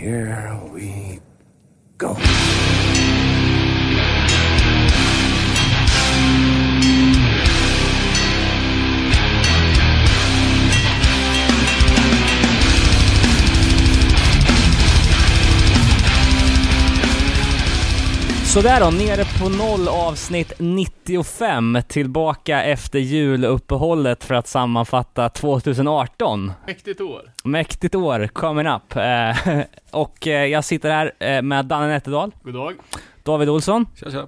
here we go. Sådär då, nere på noll avsnitt 95, tillbaka efter juluppehållet för att sammanfatta 2018. Mäktigt år. Mäktigt år, coming up. Eh, och eh, jag sitter här eh, med Danne Nätterdal, God dag. David Olsson Tja, tja.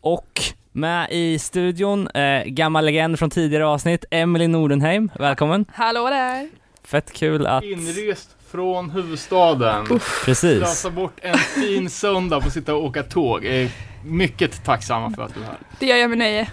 och med i studion, eh, gammal legend från tidigare avsnitt, Emily Nordenheim. Välkommen. Hallå där! Fett kul att... Inrest från huvudstaden. Precis. Slösa bort en fin söndag på att sitta och åka tåg. Är mycket tacksamma för att du är här. Det gör jag med nöje.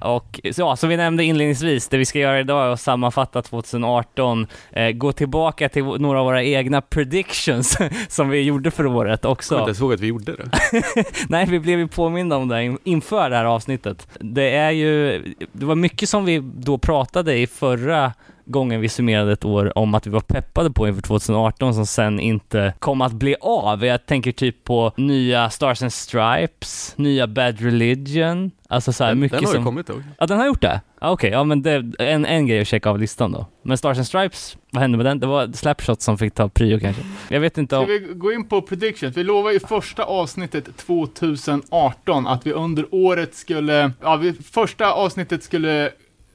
Och så, ja, som vi nämnde inledningsvis, det vi ska göra idag är att sammanfatta 2018, eh, gå tillbaka till några av våra egna predictions som vi gjorde för året Jag också. kommer inte ens ihåg att vi gjorde det. Nej, vi blev ju påminda om det in- inför det här avsnittet. Det är ju, det var mycket som vi då pratade i förra gången vi summerade ett år om att vi var peppade på inför 2018 som sen inte kom att bli av. Jag tänker typ på nya Stars and Stripes, nya Bad Religion, alltså så här Den, mycket den har som... ju kommit dock. Ja, den har gjort det? Ah, Okej, ja men det är en, en grej att checka av listan då. Men Stars and Stripes, vad hände med den? Det var Slapshot som fick ta prio kanske. Jag vet inte Ska om... vi gå in på predictions? Vi lovade i första avsnittet 2018 att vi under året skulle, ja, vi, första avsnittet skulle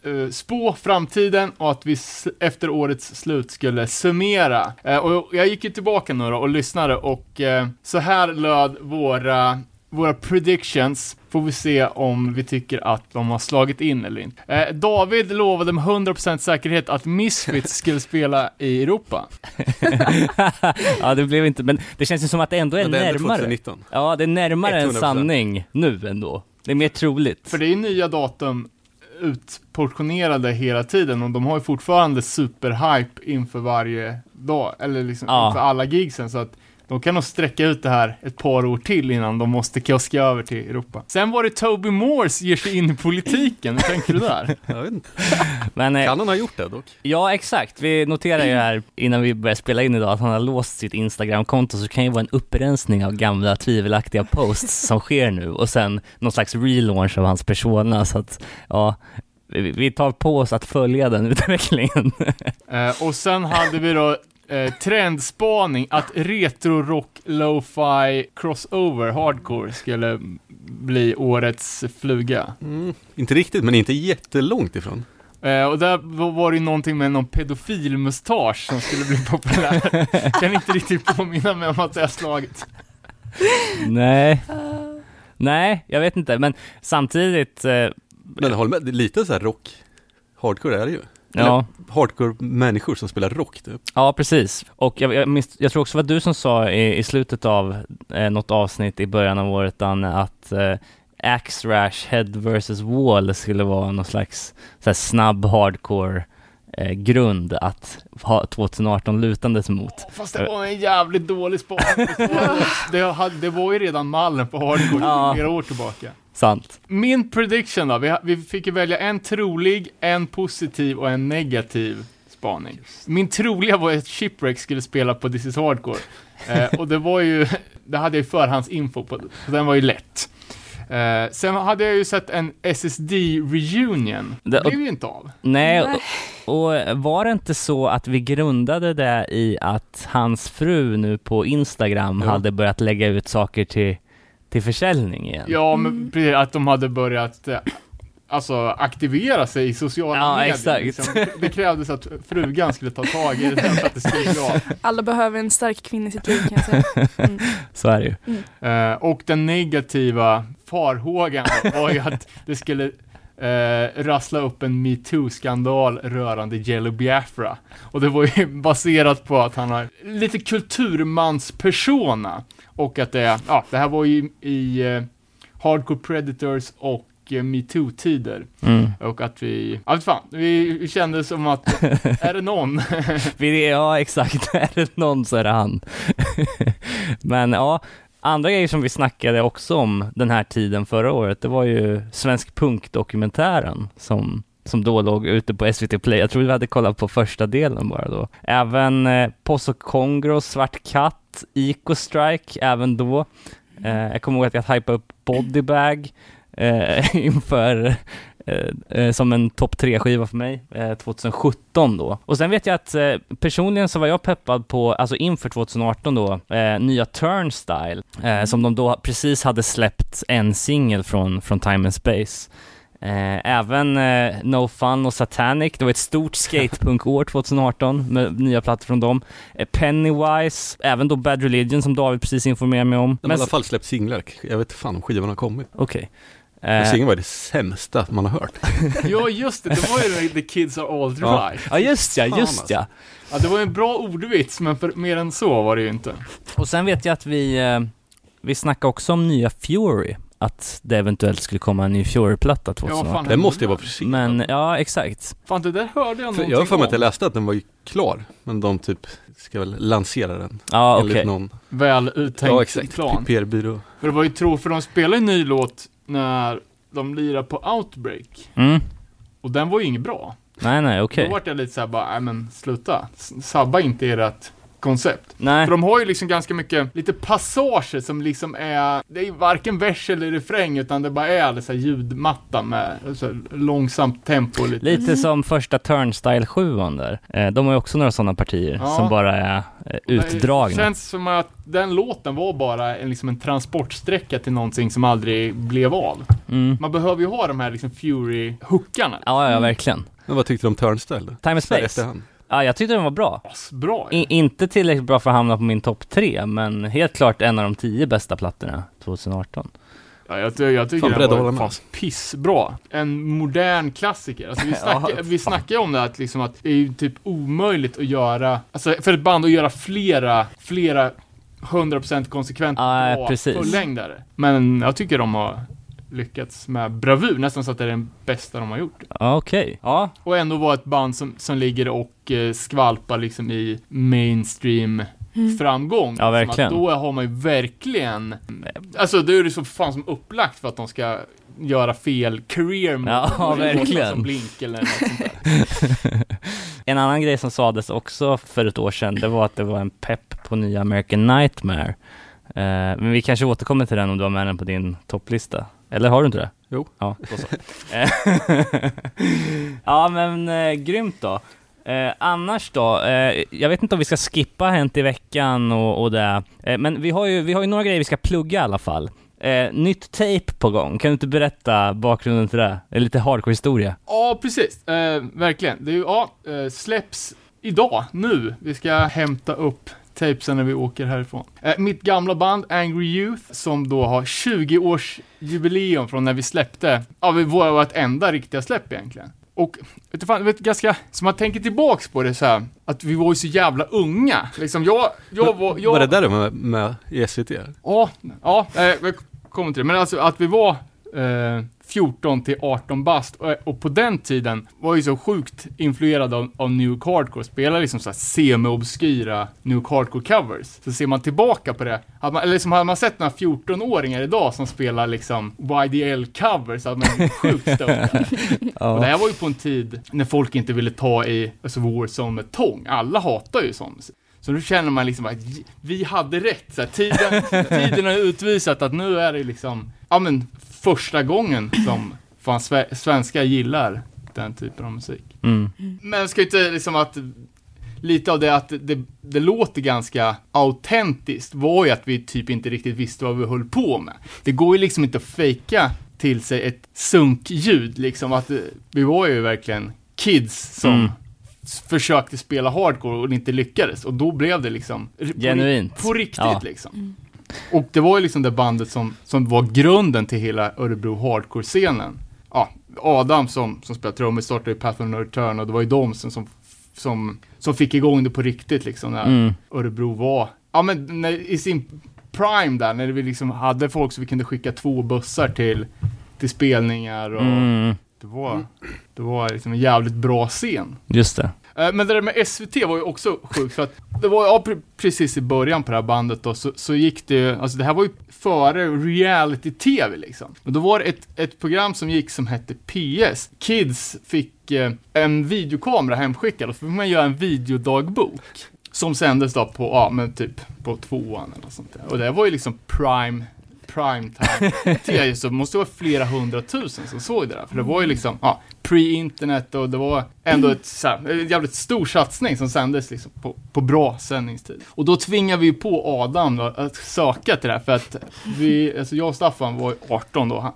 eh, spå framtiden och att vi efter årets slut skulle summera. Eh, och jag gick ju tillbaka nu då och lyssnade och eh, så här löd våra våra predictions får vi se om vi tycker att de har slagit in eller inte. Eh, David lovade med 100% säkerhet att Misfits skulle spela i Europa. ja, det blev inte, men det känns ju som att det ändå är det närmare. 2019. Ja, det är närmare en 100%. sanning nu ändå. Det är mer troligt. För det är nya datum utportionerade hela tiden och de har ju fortfarande superhype inför varje dag, eller liksom Ja. inför alla gigsen så att de kan nog sträcka ut det här ett par år till innan de måste kioska över till Europa. Sen var det Toby Morse ger sig in i politiken, hur tänker du där? Jag vet inte. Men eh, Kan han ha gjort det dock? ja, exakt. Vi noterar ju här innan vi börjar spela in idag att han har låst sitt Instagram-konto så det kan ju vara en upprensning av gamla tvivelaktiga posts som sker nu och sen någon slags relaunch av hans persona så att ja, vi vi tar på oss att följa den utvecklingen. Eh, och sen hade vi då eh, trendspaning att retro-rock, lo-fi, crossover, hardcore skulle bli årets fluga. Mm, inte riktigt, men inte jättelångt ifrån. Eh, och där var det ju någonting med någon pedofilmustasch som skulle bli populär. kan inte riktigt påminna mig om att det har slagit. Nej. Nej, jag vet inte, men samtidigt, eh, Men håller med, är lite så här rock. Hardcore är det ju. Ja. Hardcore-människor som spelar rock typ. Ja, precis. Och jag, jag, minns, jag tror också var du som sa i, i slutet av eh, något avsnitt i början av året, Danne, att eh, Axe Rash Head vs Wall skulle vara någon slags så här, snabb hardcore eh, grund att ha 2018 lutandes mot. Fast det var en jävligt dålig spaning. Det var- Det, hade- det var ju redan mallen på hardcore Ja. flera år tillbaka. Sant. Min prediction då, vi, vi fick ju välja en trolig, en positiv och en negativ spaning. Min troliga var att Shipwreck skulle spela på This is Hardcore. Eh, och det var ju, det hade jag ju förhandsinfo på, så den var ju lätt. Eh, sen hade jag ju sett en SSD-reunion. Det- Det blev ju inte av. Nej, Nej. Och, var det inte så att vi grundade det i att hans fru nu på Instagram Jo. hade börjat lägga ut saker till, till försäljning igen? Ja, men Mm. precis, att de hade börjat eh, Alltså aktivera sig i sociala Ja, medier. exakt. Liksom. Det krävdes att frugan skulle ta tag i det för att det skulle av. Alla behöver en stark kvinna i sitt liv kan jag säga. Mm. Så är det ju. Eh, och den negativa farhågan var ju att det skulle eh, rassla upp en metoo-skandal rörande Jello Biafra. Och det var ju baserat på att han har lite kulturmanspersona. Och att det, ja, det här var ju i eh, Hardcore Predators och eh, metoo-tider. Mm. Och att vi, ja fan, vi kände som att, är det någon? Ja, exakt. Är det någon så är det han. Men ja, andra grejer som vi snackade också om den här tiden förra året, det var ju Svensk Punk-dokumentären som som då låg ute på SVT Play. Jag tror vi hade kollat på första delen bara då. Även eh, Pozo Kongro, Svart Katt, Eco Strike, även då. Eh, jag kommer ihåg att jag hypade upp Bodybag eh, inför eh, eh, som en topp tre skiva för mig, eh, 2017 då. Och sen vet jag att eh, personligen så var jag peppad på, alltså inför 2018 då, eh, nya Turnstyle, eh, som de då precis hade släppt en singel från, från Time and Space. Även No Fun och Satanic, det var ett stort skatepunkår 2018 med nya plattor från dem. Pennywise, även då Bad Religion som David precis informerade mig om. De har i alla fall släppt singlar. Jag vet fan om skivan har kommit. Okej. Men Eh, singeln var det sämsta man har hört. Ja, just det. Det var ju The Kids Are All Ja. Right. ja just ja, just alltså. ja. Ja, det var ju en bra ordvits, men för, mer än så var det ju inte. Och sen vet jag att vi, eh, vi snackade också om nya Fury, att det eventuellt skulle komma en ny Fury-platta Ja, 2018. fan, Den måste ju vara försenad. Men ja, exakt. Fan, det där hörde jag För någonting jag har för mig att jag läste att den var ju klar. Men de typ ska väl lansera den. Ja, okej. Enligt någon. Väl uttänkt Ja exakt. plan. PR-byrå. För det var ju tro, för de spelade en ny låt när de lirade på Outbreak. Mm. Och den var ju inget bra. Nej, nej, okej. Då vart jag lite såhär bara, nej men sluta. Sabba inte ert koncept. Nej. För de har ju liksom ganska mycket, lite passager som liksom är, det är varken vers eller refräng utan det bara är så här ljudmatta med så här långsamt tempo lite. Lite som första Turnstyle 7 där. Eh, de har ju också några sådana partier Ja. som bara är eh, Det utdragna. känns som att den låten var bara en, liksom en transportsträcka till någonting som aldrig blev av. Mm. Man behöver ju ha de här liksom Fury-hookarna. Ja, ja, verkligen. Men vad tyckte du om Turnstyle då? Time and Space. Ja, jag tyckte den var bra. Bra I, inte tillräckligt bra för att hamna på min topp tre, men helt klart en av de tio bästa plattorna 2018. Ja, jag, ty- jag tycker den var med. fan pissbra. En modern klassiker. Alltså, vi Ja, snackar, vi fan. snackar ju om det att, liksom, att det är ju typ omöjligt att göra, alltså för ett band att göra flera, flera 100% konsekvent Ja, bra fullängdare. Men jag tycker de har lyckats med bravur, nästan så att det är den bästa de har gjort. Ja, okej. Ja, Och ändå vara ett band som, som ligger och eh, skvalpar liksom i mainstream framgång. Ja, verkligen. Att då har man ju verkligen, alltså då är det så fan som upplagt för att de ska göra fel career move. Ja, är verkligen. Som blink eller något sånt där. En annan grej som sades också för ett år sedan, det var att det var en pepp på nya American Nightmare. Eh, men vi kanske återkommer till den om du har med den på din topplista. Eller har du inte det? Jo. Ja, då så. Ja, men eh, grymt då. Eh, annars då, eh, jag vet inte om vi ska skippa Hänt i veckan och, och det. Eh, men vi har, ju, vi har ju några grejer vi ska plugga i alla fall. Eh, nytt tape på gång, kan du inte berätta bakgrunden till det? Det lite hardcore historia. Ja, precis. Eh, verkligen. Det är ju, ja, eh, släpps idag, nu. Vi ska hämta upp tapesen när vi åker härifrån. Eh, mitt gamla band Angry Youth, som då har 20-årsjubileum från när vi släppte, ja, vi var vårt enda riktiga släpp egentligen. Och, vet du fan, vet ganska, så man tänker tillbaks på det så här, att vi var ju så jävla unga. Liksom, jag, jag var, jag... Var det där du med, med SVT? Ja, ja, eh, jag kommer till det. Men alltså att vi var eh, 14 till 18 bast och, och på den tiden var ju så sjukt influerad av, av New York Hardcore, spelade liksom så här semi-obskyra New York Hardcore covers. Så ser man tillbaka på det, hade man, eller liksom hade man sett några 14-åringar idag som spelar liksom YDL-covers, hade man blivit sjukt stoked där. Och det här var ju på en tid när folk inte ville ta i alltså, War som med tång. Alla hatar ju sån musik. Så nu känner man liksom att vi hade rätt. Så här, tiden, tiden har utvisat att nu är det liksom, ja men första gången som fan sve, svenskar gillar den typen av musik. Mm. Men jag ska ju inte liksom att lite av det att det, det låter ganska autentiskt var ju att vi typ inte riktigt visste vad vi höll på med. Det går ju liksom inte att fejka till sig ett sunkljud liksom att eh, vi var ju verkligen kids som Mm. försökte spela hardcore och inte lyckades och då blev det liksom r- på, Genuint. på riktigt Ja. liksom. Och det var ju liksom det bandet som, som var grunden till hela Örebro hardcore-scenen. Ja, Adam som, som spelar trummor startade ju Path of No Return och det var ju de som, som, som, som fick igång det på riktigt liksom när Mm. Örebro var, ja men när, i sin prime där, när vi liksom hade folk så vi kunde skicka två bussar till, till spelningar och Mm. det var, det var liksom en jävligt bra scen. Just det. Eh, men det där med SVT var ju också sjukt för att det var ja, precis i början på det här bandet då, så, så gick det ju, alltså det här var ju före reality-tv liksom. Och då var det ett, ett program som gick som hette PS. Kids fick eh, en videokamera hemskickad och så fick man göra en videodagbok. Som sändes då på, ja men typ på tvåan eller sånt där. Och det var ju liksom prime prime time TV, så det måste vara flera hundratusen som såg det där. För det var ju liksom, ja, pre-internet och det var ändå ett, så här, en jävligt stor satsning som sändes liksom på, på bra sändningstid. Och då tvingade vi ju på Adam då, att söka till det här för att vi, alltså jag och Staffan var ju 18 då. Han,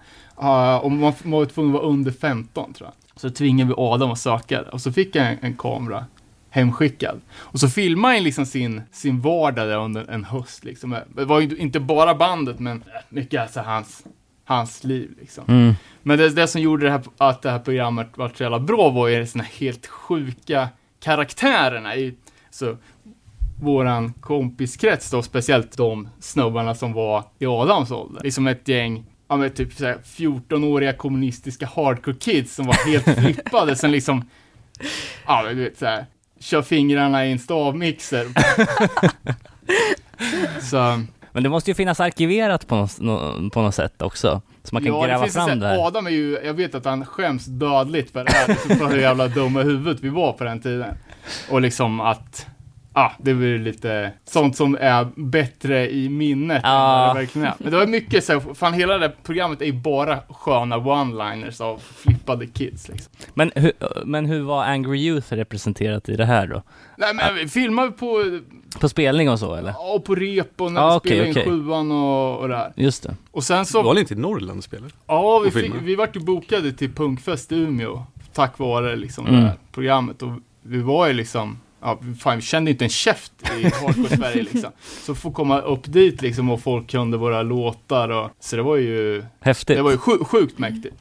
uh, och man, var tvungen att vara under 15 tror jag. Så tvingade vi Adam att söka. Och så fick jag en, en kamera hemskickad. Och så filmade han liksom sin, sin vardag där under en höst liksom. Det var ju inte bara bandet men mycket alltså hans, hans liv liksom. Mm. Men det, det som gjorde det här, att det här programmet var så jävla bra var ju såna helt sjuka karaktärerna i, så våran kompiskrets då, speciellt de snubbarna som var i Adams ålder. Liksom ett gäng Ja men typ såhär 14-åriga kommunistiska hardcore kids som var helt flippade sen liksom, ja du vet såhär, kör fingrarna i en stavmixer. Så, Men det måste ju finnas arkiverat på något, nå- på något sätt också. Så man kan ja, gräva finns fram det här. Adam är ju, jag vet att han skäms dödligt för det här, liksom för hur jävla dumma huvudet vi var på den tiden. Och liksom att, ja, det blir lite sånt som är bättre i minnet vad det verkligen är. Men det var mycket så här, fan hela det programmet är ju bara sköna one-liners av flippade kids liksom. Men, hur, men hur var Angry Youth representerat i det här då? Nej men vi filmade på, På spelning och så eller? ja, på rep och när Ja, vi okej, spelade in okej. sjuan och, och det här. Just det. Och sen så var väl inte i Norrland och spelade? Ja, vi, och fick, vi vart ju bokade till Punkfest i Umeå tack vare liksom Mm. det här programmet och vi var ju liksom Ja, fan, vi kände inte en käft i Hardcore-Sverige liksom. Så få komma upp dit liksom och folk kunde våra låtar och Så det var ju, Häftigt. det var ju sju, sjukt mäktigt.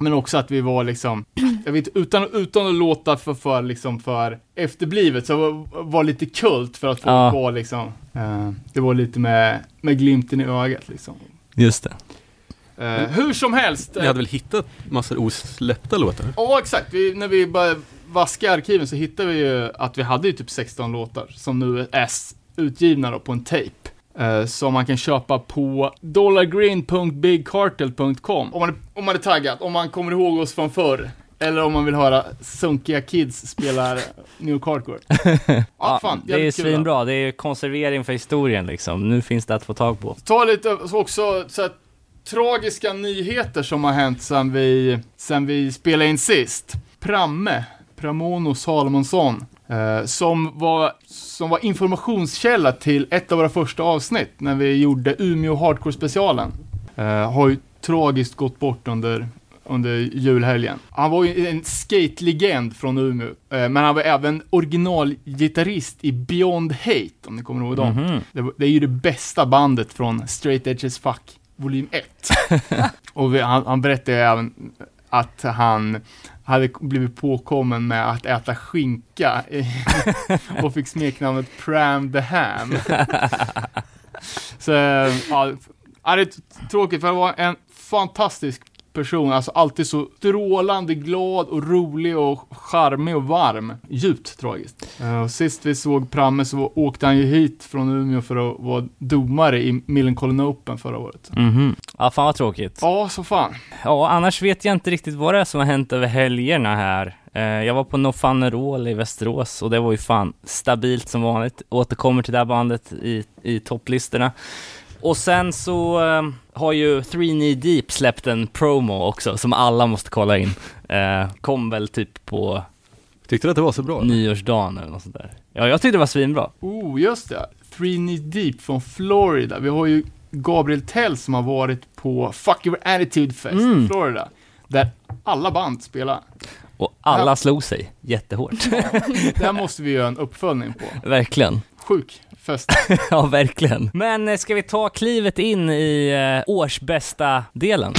Men också att vi var liksom, jag vet utan, utan att låta för, för liksom för efterblivet så var, var lite kult för att folk Ja. var liksom, eh, det var lite med, med glimten i ögat liksom. Just det. Eh, hur som helst. Ni hade väl hittat massor osläppta låtar? Ja, exakt. Vi, när vi började vaska arkiven så hittade vi ju att vi hade ju typ 16 låtar som nu är s- utgivna då på en tape. Eh, som man kan köpa på dollargreen.bigcartel.com om man, är, om man är taggad, om man kommer ihåg oss från förr. Eller om man vill höra sunkiga kids spela New York Hardcore. Ja, fan. det är då. svinbra. Det är konservering för historien liksom. Nu finns det att få tag på. Ta lite så också så här, tragiska nyheter som har hänt sen vi, sen vi spelade in sist. Pramme, Pramono Salomonsson, eh, som, var, som var informationskälla till ett av våra första avsnitt när vi gjorde Umeå Hardcore-specialen. Eh, har ju tragiskt gått bort under under julhelgen. Han var ju en skate-legend från Umeå, eh, men han var även originalgitarrist i Beyond Hate, om ni kommer ihåg dem. Det, var- det är ju det bästa bandet från Straight Edges Fuck, volym 1. och vi, han, han berättade även att han hade blivit påkommen med att äta skinka och fick smeknamnet Pram the Ham. Så, ja, det är tråkigt för han var en fantastisk person, alltså alltid så strålande glad och rolig och charmig och varm. Djupt tragiskt. Och sist vi såg Pramme så åkte han ju hit från Umeå för att vara domare i Millencolin Open förra året. Mhm. Ja, fan vad tråkigt. Ja, så fan. Ja, annars vet jag inte riktigt vad det är som har hänt över helgerna här. Eh, Jag var på No Fun Roll i Västerås och det var ju fan stabilt som vanligt. Återkommer till det här bandet i, i topplistorna. Och sen så eh, har ju 3 Knee Deep släppt en promo också som alla måste kolla in. Eh, kom väl typ på Tyckte du att det var så bra? eller? nyårsdagen eller något sånt där. Ja, jag tyckte det var svinbra. Oh, just det. Three Knee Deep från Florida. Vi har ju Gabriel Tell som har varit på Fuck Your Attitude Fest Mm. i Florida. Där alla band spelar. Och alla Ja. slog sig jättehårt. Där måste vi göra en uppföljning på. verkligen. Sjuk fest. Ja, verkligen. Men eh, ska vi ta klivet in i eh, årsbästa delen?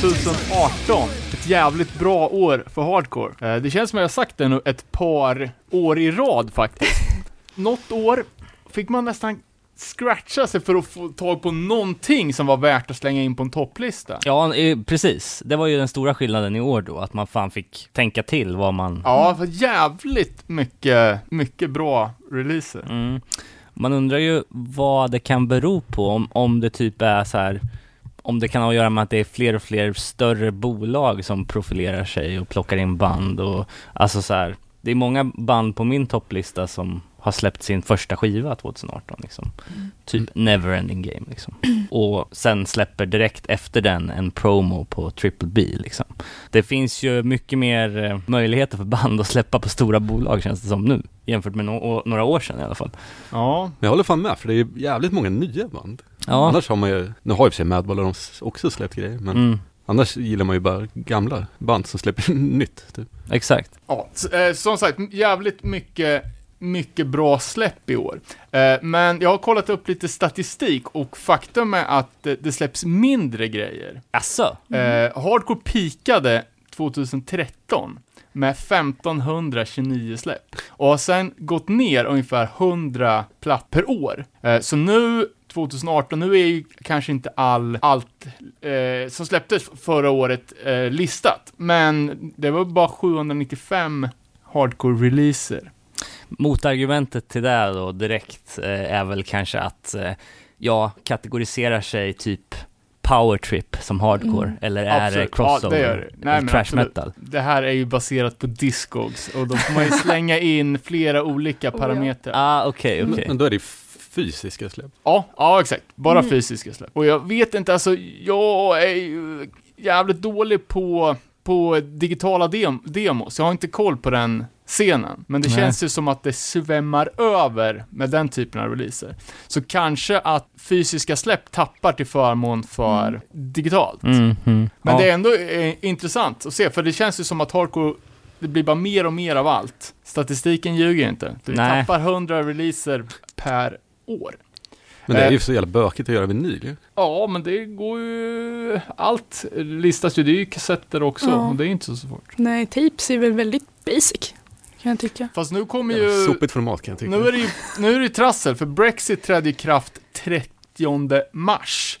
2018. Ett jävligt bra år för hardcore. Eh, Det känns som jag har sagt det nu ett par år i rad faktiskt. Något år fick man nästan scratcha sig för att få tag på någonting som var värt att slänga in på en topplista. Ja, precis. Det var ju den stora skillnaden i år då, att man fan fick tänka till vad man... Ja, för jävligt mycket, mycket bra releaser. Mm. Man undrar ju vad det kan bero på, om, om det typ är så här om det kan ha att göra med att det är fler och fler större bolag som profilerar sig och plockar in band och alltså så här, det är många band på min topplista som har släppt sin första skiva 2018 liksom. Typ Neverending Game liksom. Och sen släpper direkt efter den en promo på Triple B liksom. Det finns ju mycket mer eh, möjligheter för band att släppa på stora bolag känns det som nu. Jämfört med no- några år sedan i alla fall. Ja, Men jag håller fan med, för det är jävligt många nya band. Ja. Annars har man ju, nu har ju för sig Madball också släppt grejer, men Mm, annars gillar man ju bara gamla band som släpper nytt. Typ. exakt. Ja, eh, som sagt, jävligt mycket, mycket bra släpp i år. Eh, men jag har kollat upp lite statistik och faktum är att det släpps mindre grejer. Asså? Eh, Hardcore peakade 2013 med 1529 släpp och har sen gått ner ungefär 100 platt per år. Så nu 2018, nu är ju kanske inte all, allt eh, som släpptes förra året eh, listat, men det var bara 795 hardcore-releaser. Motargumentet till det då direkt eh, är väl kanske att eh, jag kategoriserar sig typ powertrip som hardcore Mm. eller är det crossover? Ja, det gör det. Nej, trash absolut. metal? Det här är ju baserat på Discogs och då får man ju slänga in flera olika Oh, ja. parametrar. Ah, okej, Men, okej. men då är det fysiska släpp. Ja, ja exakt. Bara Mm. fysiska släpp. Och jag vet inte, alltså jag är ju jävligt dålig på, på digitala dem demos. Jag har inte koll på den scenen. Men det Nej. känns ju som att det svämmar över med den typen av releaser. Så kanske att fysiska släpp tappar till förmån för Mm. digitalt. Mm, mm. Men ja. det är ändå eh, intressant att se, för det känns ju som att hardcore, det blir bara mer och mer av allt. Statistiken ljuger inte. Vi Nej. tappar 100 releaser per år. Men det är Eh. ju så jävla bökigt att göra vinyl ju. Ja, men det går ju... Allt listas ju, det är ju kassetter också, Ja. och det är inte så svårt. Nej, tapes är väl väldigt basic, kan jag tycka. Fast nu kommer ju... Sopigt format kan jag tycka. Nu är det ju nu är det trassel, för Brexit trädde i kraft 30 mars.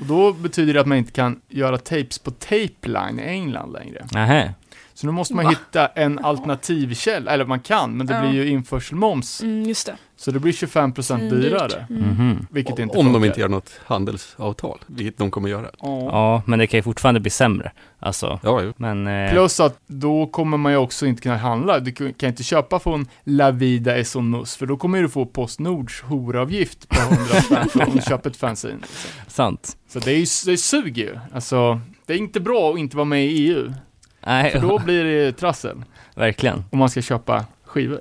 Och då betyder det att man inte kan göra tapes på Tapeline i England längre. Nähä. Så nu måste man Va? hitta en alternativkälla, eller man kan, men det Ja. blir ju införselmoms. Mm, just det. Så det blir 25% Svindyrt. dyrare. Mm. Mhm. Vilket inte Om de funkar. inte gör något handelsavtal, vilket de kommer göra. Ja. Ja, men det kan ju fortfarande bli sämre. Alltså, Ja, jo. men... Eh, Plus att då kommer man ju också inte kunna handla. Du kan inte köpa från La Vida es un mus, för då kommer du få Postnords horavgift på 100 spänn för att köpa ett fanzine. Liksom. sant. Så det, är ju, det suger ju. Alltså, det är inte bra att inte vara med i EU, Nej, för då blir det trassel verkligen. om man ska köpa skivor.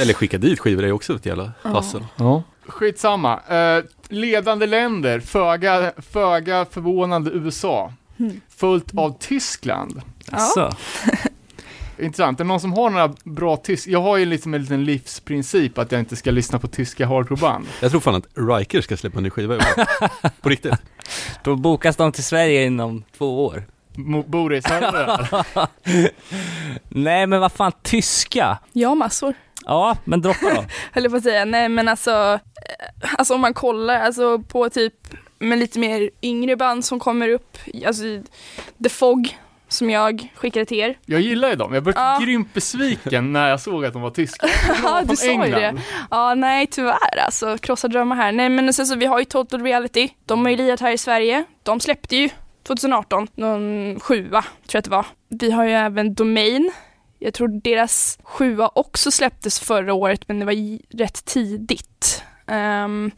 Eller skicka dit skivor är också ett jävla Ja. hassel. Ja. Skitsamma. Eh, ledande länder, föga, föga förvånande USA. Mm. Följt av Tyskland. Alltså. Intressant. Är det någon som har några bra tysk... Jag har ju liksom en liten livsprincip att jag inte ska lyssna på tyska hardcoreband. Jag tror fan att Riker ska släppa en ny skiva i år. På riktigt. Då bokas de till Sverige inom två år. Du det här? Nej, men vad fan, tyska? Ja, massor. Ja, men droppa då. Höll jag på att säga. Nej, men alltså, eh, alltså om man kollar alltså, på typ med lite mer yngre band som kommer upp, alltså The Fog som jag skickade till er. Jag gillar ju dem. Jag blev Ja. grymt besviken när jag såg att de var tyska. Ja, du sa ju det. Ja, nej tyvärr alltså, krossa drömmar här. Nej men sen så vi har ju Total Reality, de har ju lirat här i Sverige. De släppte ju 2018 någon sjua, tror jag att det var. Vi har ju även Domain. Jag tror deras sjua också släpptes förra året men det var rätt tidigt. Ehm,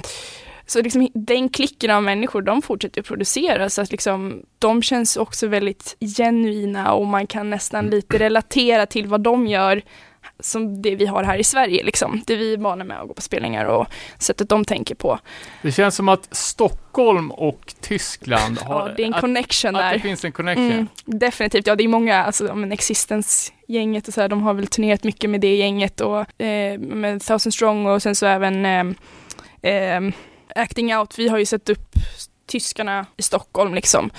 Så liksom den klicken av människor, de fortsätter att producera så att liksom de känns också väldigt genuina och man kan nästan lite relatera till vad de gör som det vi har här i Sverige liksom. Det vi är vana med att gå på spelningar och sättet de tänker på. Det känns som att Stockholm och Tyskland har... Ja, det är en att, connection att där. det finns en connection. Mm, definitivt, ja det är många, alltså men Existence-gänget och så här, de har väl turnerat mycket med det gänget och eh, med Thousand Strong och sen så även eh, eh, Acting Out, vi har ju sett upp tyskarna i Stockholm liksom.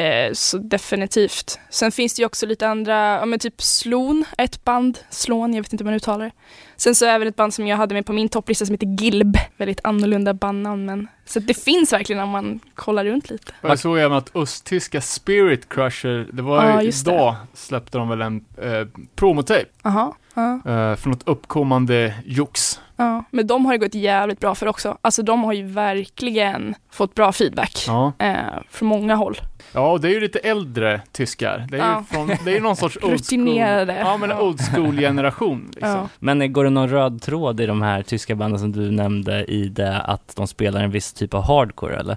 Eh, så definitivt. Sen finns det ju också lite andra, ja men typ Slon, ett band, Slån, jag vet inte hur man uttalar det. Sen så även ett band som jag hade med på min topplista som heter Gilb, väldigt annorlunda bandnamn men så det finns verkligen om man kollar runt lite. Jag såg även att östtyska Spirit Crusher, det var ju just det. idag släppte de väl en eh, promotape Jaha, ja. eh, för något uppkommande jox. Ja, men de har ju gått jävligt bra för också. Alltså de har ju verkligen fått bra feedback Ja. eh, från många håll. ja, och det är ju lite äldre tyskar. Det är Ja. ju från, det är ju någon sorts old school. Rutinerade. Ja, men en old school generation liksom. Ja. Men går det någon röd tråd i de här tyska banden som du nämnde i det att de spelar en viss typ av hardcore eller?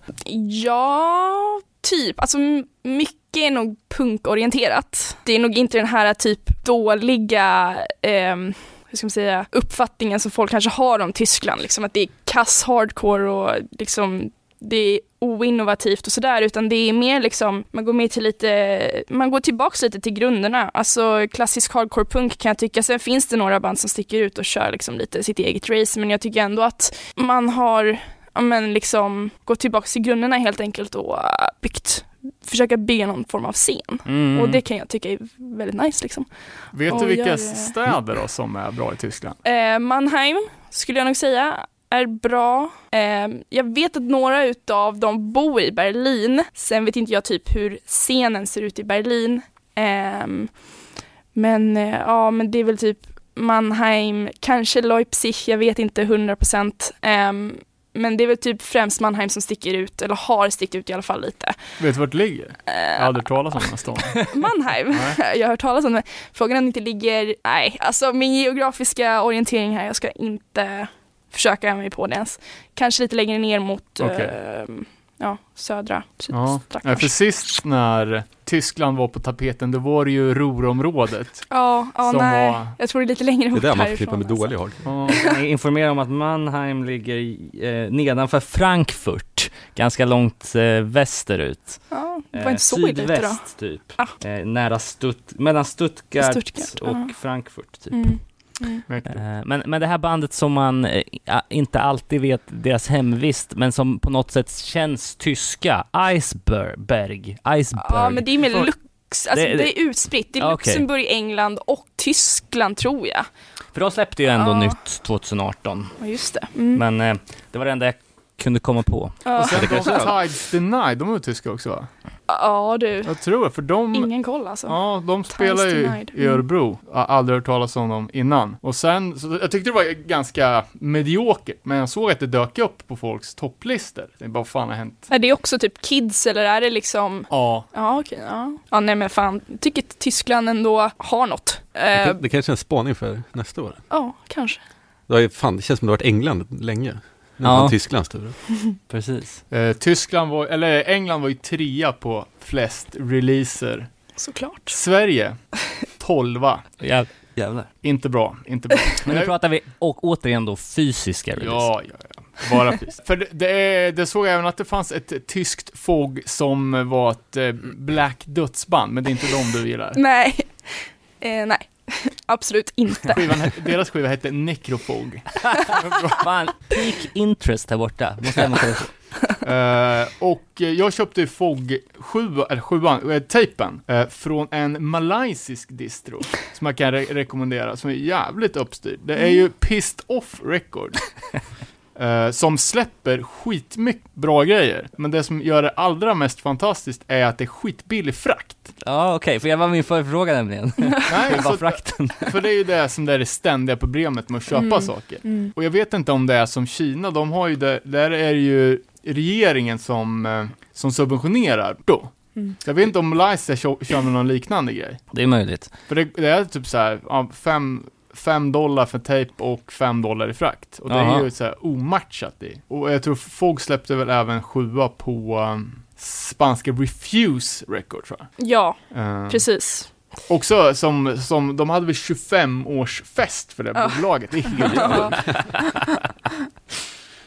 ja, typ. Alltså mycket är nog punkorienterat. Det är nog inte den här typ dåliga ehm, hur ska man säga, uppfattningen som folk kanske har om Tyskland, liksom att det är kass hardcore och liksom det är oinnovativt och sådär, utan det är mer liksom, man går med till lite, man går tillbaks lite till grunderna. Alltså klassisk hardcore punk kan jag tycka, sen finns det några band som sticker ut och kör liksom lite sitt eget race, men jag tycker ändå att man har, ja men liksom, gått tillbaks till grunderna helt enkelt och äh, byggt, försöka bygga någon form av scen. Mm. Och det kan jag tycka är väldigt nice liksom. Vet du Och vilka jag- städer då som är bra i Tyskland? Eh, Mannheim skulle jag nog säga är bra. Eh, jag vet att några utav dem bor i Berlin. Sen vet inte jag typ hur scenen ser ut i Berlin. Ehm, men eh, ja, men det är väl typ Mannheim, kanske Leipzig, jag vet inte 100 procent. Men det är väl typ främst Mannheim som sticker ut, eller har stickit ut i alla fall lite. Vet du vart det ligger? Jag har Eh, aldrig talat om den här stan. Mannheim, jag har hört talas om det. Frågan är om det inte ligger, nej, alltså min geografiska orientering här, jag ska inte försöka mig på det ens. Kanske lite längre ner mot Okej. ehm, ja, södra Ja. Nej, för sist när Tyskland var på tapeten, då var det ju Ruhrområdet. Ja, ja som nej. var- Jag tror det är lite längre Det är bort där man förknippar med alltså. dålig hardcore. Ja. Informera om att Mannheim ligger eh, nedanför Frankfurt, ganska långt eh, västerut. Ja, det var Eh, inte så ute då. Sydväst typ. Ah. Eh, nära Stutt mellan Stuttgart, Stuttgart, och ja. Frankfurt typ. Mm. Mm. Eh, Men, men det här bandet som man eh, inte alltid vet deras hemvist, men som på något sätt känns tyska, Iceberg, Iceberg. Ja, men det är mer Lux, alltså Det- det, är utspritt. Det är okej. Luxemburg, England och Tyskland tror jag. För de släppte ju ändå Ja. nytt 2018, Ja, just det. Mm. men eh, det var det enda jag kunde komma på. ja. Och sen Tides Denied, de är tyska också va? Ja, du. Jag tror det, för de... Ingen koll alltså. Ja, de spelar ju Denied. i Örebro. Jag har aldrig hört talas om dem innan. Och sen, så jag tyckte det var ganska mediokert, men jag såg att det dök upp på folks topplistor. Det är bara, vad fan har hänt? Är det också typ kids eller är det liksom Ja, Ja okej, ja. Ja nej men fan, jag tycker att Tyskland ändå har något. Det, Eh, det kanske är en spaning för nästa år. Ja, kanske. Det, har ju, fan, det känns som det har varit England länge. Ja. ja. Tysklands tur. Precis. eh, Tyskland var, eller England var ju trea på flest releaser. Såklart. Sverige, tolva. Jäv, jävlar. Inte bra, inte bra. Men nu Jag- pratar vi och återigen då fysiska release. Ja, ja, ja. Bara fysiskt. För det, det, det såg jag även att det fanns ett tyskt FOG som var ett eh, black dödsband, men det är inte de du gillar. Nej. Eh, nej, absolut inte. Skivan, deras skiva hette Necrofog. Fan, peak interest här borta. Måste jag säga. Eh, och eh, jag köpte FOG 7, eller 7 äh, tejpen, eh, från en malaysisk distro, som jag kan re- rekommendera, som är jävligt uppstyrd. Det är ju Pissed Off Records. Eh, som släpper skitmycket bra grejer. Men det som gör det allra mest fantastiskt är att det är skitbillig frakt. Ja, okej, för jag var min förfråga nämligen. Nej, Det var så, frakten. för det är ju det som det är det ständiga problemet med att köpa Mm. saker. Mm. Och jag vet inte om det är som Kina, de har ju det, där är det ju regeringen som, eh, som subventionerar då. Mm. Jag vet inte om Malaysia kör, med någon liknande grej. Det är möjligt. För det, det är typ så här, fem, 5 dollar för tejp och 5 dollar i frakt. Och det är Aha. ju så här omatchat i. Och jag tror folk släppte väl även sjua på um, spanska Refuse Record tror jag. Ja, Eh, precis. Också som, som, de hade väl 25-årsfest för det Ja. bolaget. Det är helt.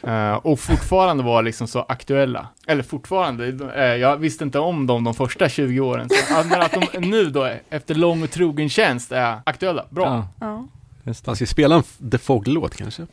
Eh, och fortfarande var liksom så aktuella. Eller fortfarande, eh, jag visste inte om dem de första 20 åren. Så, men att de nu då, efter lång och trogen tjänst, är aktuella. Bra. Ja. Man ska spela en The Fog-låt kanske?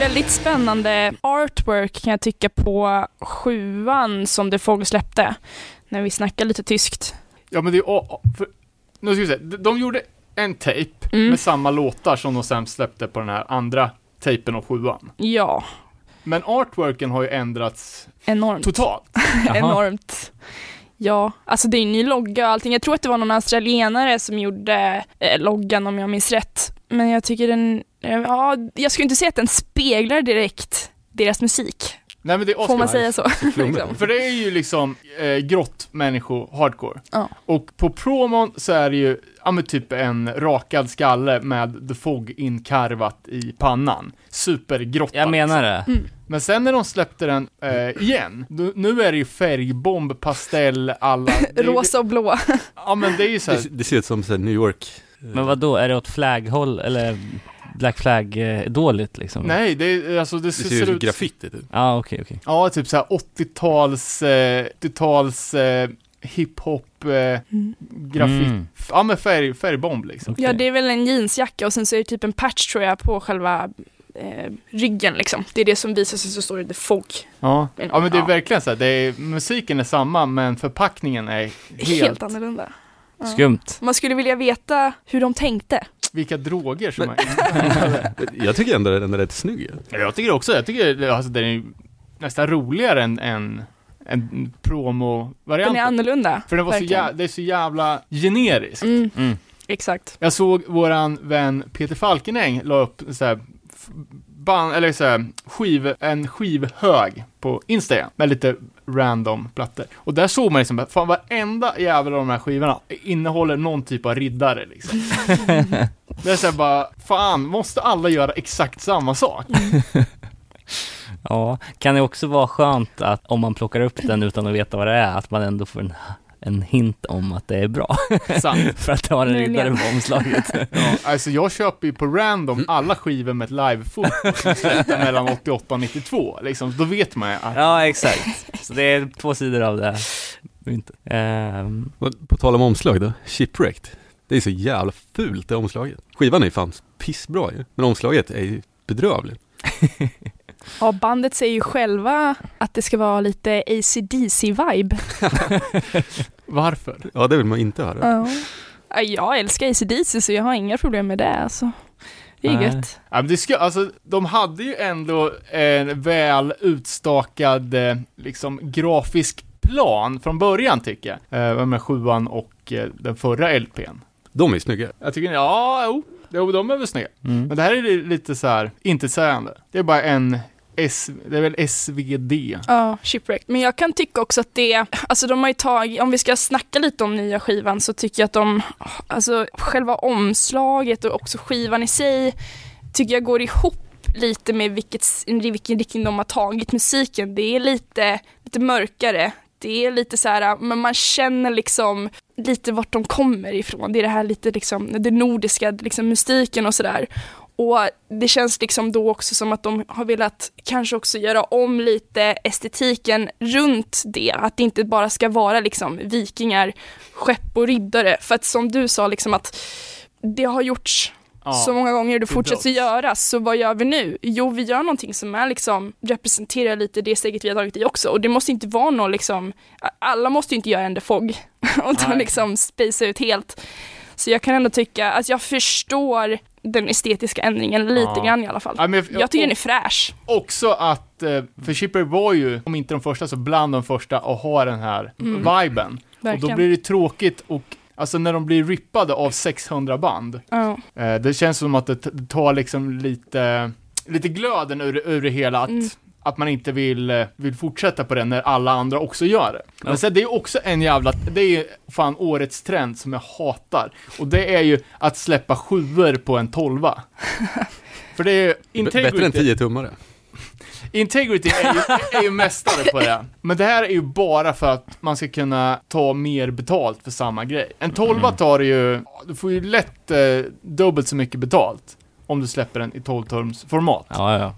Väldigt spännande artwork kan jag tycka på sjuan som The Fog släppte. När vi snackar lite tyskt. Ja men det är, oh, för, nu ska vi se, de gjorde en tejp Mm. med samma låtar som de sen släppte på den här andra tejpen av sjuan. Ja, Men artworken har ju ändrats enormt. totalt. Enormt. Ja, alltså det är en ny logga och allting. Jag tror att det var någon australienare som gjorde eh, loggan om jag minns rätt. Men jag tycker den, eh, ja, jag skulle inte säga att den speglar direkt deras musik. Nej men det är Får man säga så? liksom. För det är ju liksom eh, grått människo hardcore. Ja. Och på promon så är det ju, ja men typ en rakad skalle med The Fog inkarvat i pannan. Supergrått. Jag menar det. Men sen när de släppte den eh, igen, nu, nu är det ju färgbomb, pastell, alla... Rosa och blå. Ja men det är ju så här, Det, det ser ut som så här, New York. Men vad då är det åt flagghåll eller Black Flag eh, dåligt liksom? nej det är alltså det, Det ser, ser ut graffiti typ. Ja, okej, okej. Ja, typ så här 80-tals, eh, 80-tals eh, hiphop, eh, grafit, Mm. ja men färg, färgbomb liksom. Okej. Ja, det är väl en jeansjacka och sen så är det typ en patch tror jag på själva eh, ryggen liksom. Det är det som visar sig så står det The Fog. Ja, ja men det är Ja. verkligen så här, det är, musiken är samma men förpackningen är helt, Helt, annorlunda. Ja. Skumt. Man skulle vilja veta hur de tänkte. vilka droger som Men- är Jag tycker ändå den är rätt snygg. Ja, Jag tycker också, jag tycker det- alltså, den är nästan roligare än, än, än Den är annorlunda. För den var så, verkligen. jä- det är så jävla generiskt. Mm, Mm. exakt. Jag såg våran vän Peter Falkenäng la upp så här, band, eller så här, skiv, en skivhög på Instagram med lite random plattor. Och där såg man liksom, att fan varenda jävel av de här skivorna innehåller någon typ av riddare liksom. det är så här bara, fan, måste alla göra exakt samma sak? Ja, kan det också vara skönt att om man plockar upp den utan att veta vad det är, att man ändå får en, en hint om att det är bra. Sant. För att det har en riddare på omslaget. Ja, alltså jag köper ju på random alla skivor med ett livefoto mellan 88 och 92, liksom. Då vet man att ja, exakt. Så det är två sidor av det myntet. Ehm, Och På tal om omslag då, Shipwrecked. Det är så jävla fult det omslaget. Skivan är ju fan pissbra ju, men omslaget är ju bedrövligt. Ja, bandet säger ju själva att det ska vara lite AC/DC-vibe. varför? Ja, det vill man inte höra. Ja. Ja, Jag älskar AC/DC så jag har inga problem med det. Alltså. Det är Nej. gött. Ja, men det ska, alltså, de hade ju ändå en väl utstakad, eh, liksom, grafisk plan från början tycker jag. Eh, med sjuan och eh, den förra LPn. De är snygga. Jag tycker, ja, jo, jo de är väl snygga. mm. Men det här är li- lite så här, inte sägande. Det är bara en S, det är väl SVD. Ja, Shipwreck. Men jag kan tycka också att det, alltså de har ju tagit, om vi ska snacka lite om nya skivan så tycker jag att de, alltså själva omslaget och också skivan i sig tycker jag går ihop lite med vilket, vilken riktning de har tagit musiken. Det är lite, lite mörkare. Det är lite så här, men man känner liksom lite vart de kommer ifrån. Det är det här lite liksom, det nordiska liksom mystiken och sådär. Och det känns liksom då också som att de har velat kanske också göra om lite estetiken runt det. Att det inte bara ska vara liksom vikingar, skepp och riddare. För att som du sa, liksom att det har gjorts Ja. så många gånger och det fortsätter göras. Så vad gör vi nu? Jo, vi gör någonting som är liksom representerar lite det steget vi har tagit i också. Och det måste inte vara någon liksom, alla måste ju inte göra en defog och liksom space ut helt. Så jag kan ändå tycka, att jag förstår den estetiska ändringen lite Ja. grann i alla fall. Ja, men Jag tycker den är fräsch. Också att, eh, för Shipwreck var ju, om inte de första, så bland de första att ha den här viben. Och då Verkligen. blir det tråkigt och, alltså när de blir rippade av 600 band, Ja. eh, det känns som att det tar liksom lite, lite glöden ur, ur det hela, att, Mm. att man inte vill, eh, vill fortsätta på det när alla andra också gör det. Men sen, det är också en jävla, det är ju fan årets trend som jag hatar. Och det är ju att släppa sjuor på en tolva. För det är ju, B- Bättre än integrity, 10 tummare. Integrity är ju, är ju mästare på det. Men det här är ju bara för att man ska kunna ta mer betalt för samma grej. En tolva tar det ju, du får ju lätt eh, dubbelt så mycket betalt om du släpper den i 12-tums format. Ja, ja.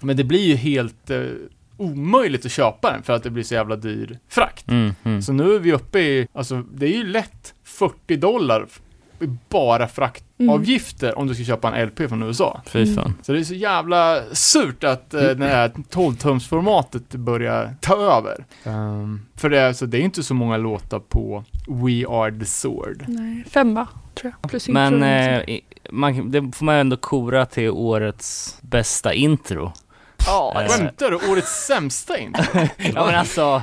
Men det blir ju helt eh, omöjligt att köpa den för att det blir så jävla dyr frakt. Mm, mm. Så nu är vi uppe i, alltså det är ju lätt 40 dollar bara fraktavgifter om du ska köpa en LP från USA. Fy fan. Så det är så jävla surt att eh, det här 12-tumsformatet börjar ta över. Ehm, för det är, alltså, det är inte så många låtar på We Are The Sword. Nej, femma tror jag. Plus Men intro. eh, man, det får man ändå kora till årets bästa intro. ja, eh, Skämtar du? Årets sämsta inte? Ja men alltså...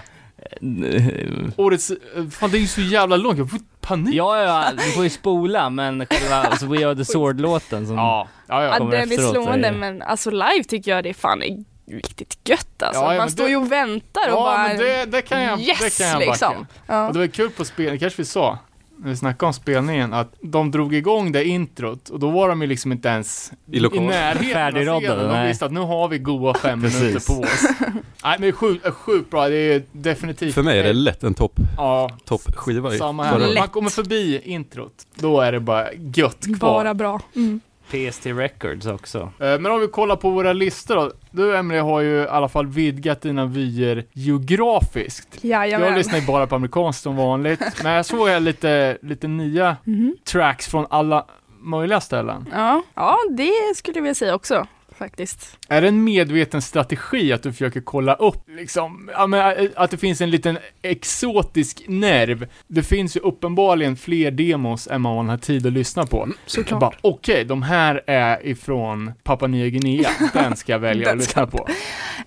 eh, Årets, eh, fan det är ju så jävla långt, jag får panik. Ja, ja, du får ju spola, men själva alltså, We Are The Sword-låten som... ja, ja. ja. ja kommer den är efteråt, slående är men alltså live tycker jag det är fan är riktigt gött alltså. Ja, ja, Man står det- ju och väntar och Ja, bara men det, det kan jag, yes det kan jag backa. liksom. Ja. Och det var kul på spel, det kanske vi sa, när vi snackade om spelningen, att de drog igång det introt och då var de ju liksom inte ens I lokal. närheten av scenen. De nej. visste att nu har vi goa fem minuter på oss. nej men sjukt sjuk bra, det är definitivt. För mig är det lätt en topp Ja, top skiva i samma här. Man kommer förbi introt, då är det bara gött kvar. Bara bra. Mm. PST Records också. Eh, Men om vi kollar på våra listor då. Du Emelie har ju i alla fall vidgat dina vyer geografiskt. Jag Jajamän. lyssnar ju bara på amerikanskt som vanligt, men jag såg här lite, lite nya Mhm. tracks från alla möjliga ställen. Ja. ja, det skulle jag vilja säga också faktiskt. Är det en medveten strategi att du försöker kolla upp, liksom, ja, men, äh, att det finns en liten exotisk nerv? Det finns ju uppenbarligen fler demos än man har tid att lyssna på. Såklart. Bara, Okej, de här är ifrån Papua Nya Guinea, den ska jag välja att lyssna på.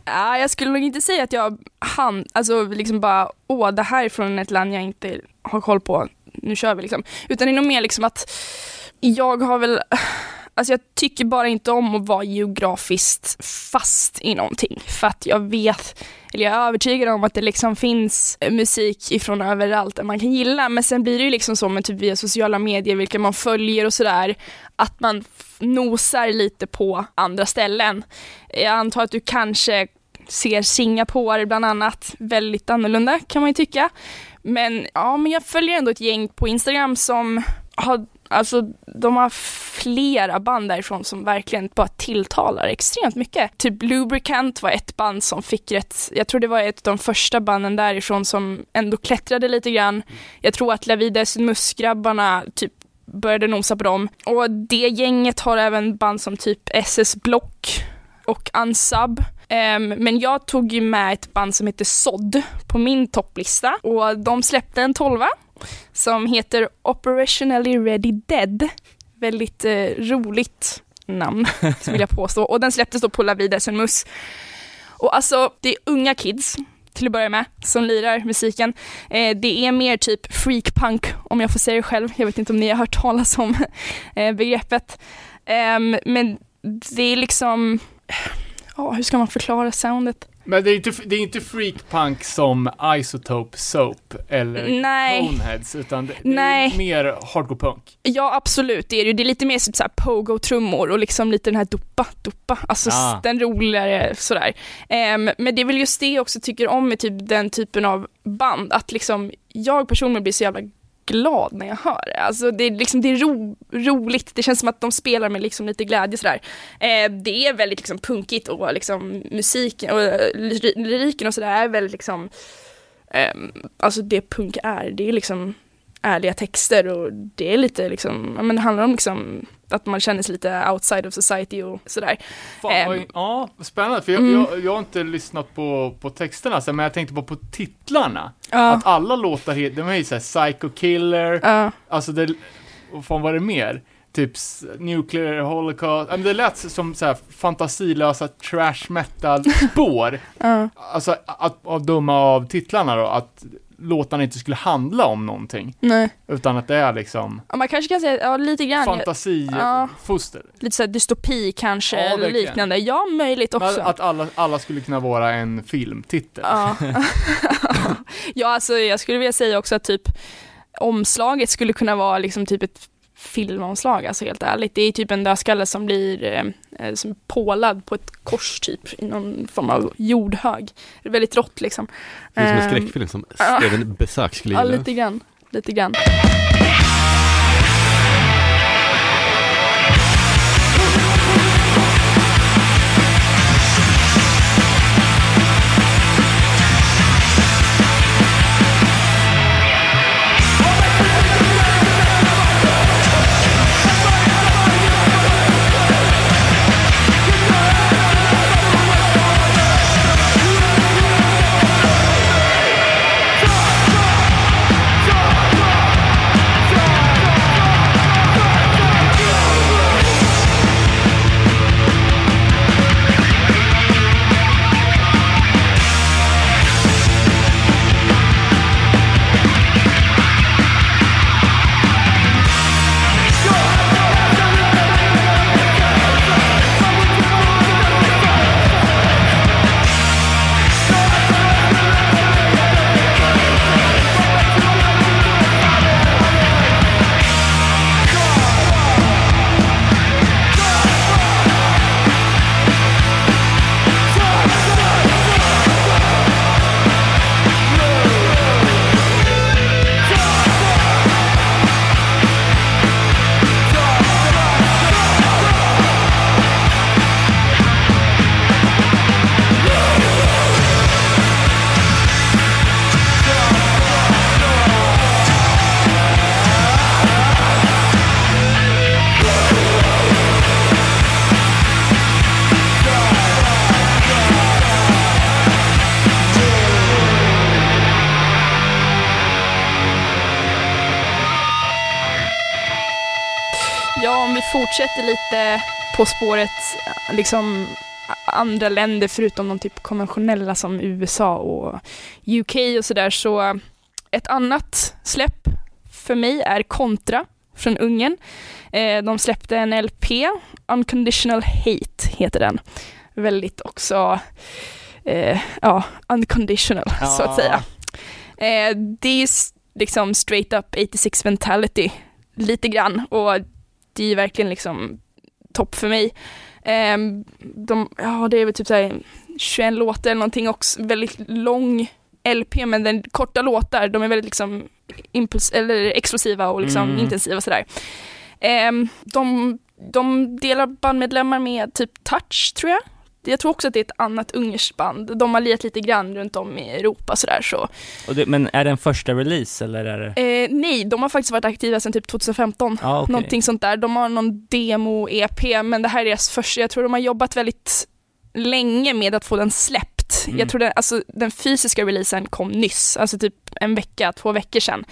Ja, jag skulle nog inte säga att jag hann, alltså liksom bara, åh, det här är från ett land jag inte har koll på, nu kör vi liksom. Utan det är nog mer liksom att jag har väl, alltså jag tycker bara inte om att vara geografiskt fast i någonting. För att jag vet, eller jag är övertygad om att det liksom finns musik ifrån överallt där man kan gilla. Men sen blir det ju liksom så med typ via sociala medier, vilka man följer och sådär, att man nosar lite på andra ställen. Jag antar att du kanske ser Singapore bland annat väldigt annorlunda kan man ju tycka. Men ja, men jag följer ändå ett gäng på Instagram som har, alltså de har flera band därifrån som verkligen bara tilltalar extremt mycket. Typ Lubricant var ett band som fick rätt, jag tror det var ett av de första banden därifrån som ändå klättrade lite grann. Jag tror att Lavides Musgrabbarna typ började nosa på dem. Och det gänget har även band som typ SS Block och Unsub. Um, men jag tog ju med ett band som heter Sod på min topplista och de släppte en tolva som heter Operationally Ready Dead. Väldigt eh, roligt namn, vill jag påstå. Och den släpptes då på La Vida Mus. Och alltså, det är unga kids till att börja med, som lirar musiken. Eh, det är mer typ freakpunk, om jag får säga det själv. Jag vet inte om ni har hört talas om eh, begreppet. Ehm, men det är liksom, ja, hur ska man förklara soundet? Men det är inte, det är inte freakpunk som Isotope Soap eller Nej. Coneheads, utan det, det är mer hardcore punk. Ja, absolut, det är ju. Det är lite mer typ såhär pogo-trummor och liksom lite den här duppa, duppa, alltså Ah. den roligare sådär. Ehm, men det är väl just det jag också tycker om med typ den typen av band, att liksom jag personligen blir så jävla glad när jag hör det. Alltså det är, liksom, det är ro, roligt, det känns som att de spelar med liksom lite glädje sådär. Eh, det är väldigt liksom punkigt och liksom musiken och lyriken och sådär är väldigt liksom, eh, alltså det punk är, det är liksom ärliga texter och det är lite liksom, men det handlar om liksom att man känner sig lite outside of society och sådär. Fan, vad- ja, spännande. För jag, Mm. jag, jag har inte lyssnat på, på texterna, så, men jag tänkte bara på titlarna. Ja, Att alla låtar, he- de är ju såhär Psycho Killer, ja, alltså det, vad fan var det mer? Typ Nuclear Holocaust, men det lät som så här fantasilösa trash metal spår. ja. alltså att, att döma av titlarna då, att låtarna inte skulle handla om någonting. nej. Utan att det är liksom Ja, man kanske kan säga, ja lite grann. Ja. fantasifoster. lite såhär dystopi kanske, Ja, eller liknande. Ja, möjligt också. Att alla, alla skulle kunna vara en filmtitel. Ja. ja, alltså jag skulle vilja säga också att typ omslaget skulle kunna vara liksom typ ett filmomslag, alltså helt ärligt. Det är typ en dödskalle som blir eh, eh, som pålad på ett kors typ, i någon form av jordhög. Det är väldigt rått liksom. Det är som en Ehm, skräckfilm som ja. Steven Besack skulle Ja, gilla. lite grann. Lite grann. Fortsätter lite på spåret, liksom andra länder förutom de typ konventionella som USA och UK och sådär, så ett annat släpp för mig är Contra från Ungern. Eh, de släppte en LP, Unconditional Hate heter den. Väldigt också, eh, ja, unconditional så att Ja. säga. Eh, det är liksom straight up 86 mentality, lite grann, och det är verkligen liksom topp för mig. Ehm, de, ja, det är väl typ såhär 21 låtar eller någonting också, väldigt lång LP, men den korta låtar, de är väldigt liksom impuls, eller explosiva och liksom Mm. intensiva sådär. Ehm, de, de delar bandmedlemmar med typ Touch, tror jag. Jag tror också att det är ett annat ungerskt band. De har lirat lite grann runt om i Europa sådär så. Det, men är det en första release eller är det? Eh, nej, de har faktiskt varit aktiva sedan typ 2015. Ja, okej. Någonting sånt där. De har någon demo-EP, men det här är deras första. Jag tror de har jobbat väldigt länge med att få den släppt. Mm. Jag tror den, alltså, den fysiska releasen kom nyss, alltså typ en vecka, två veckor sedan.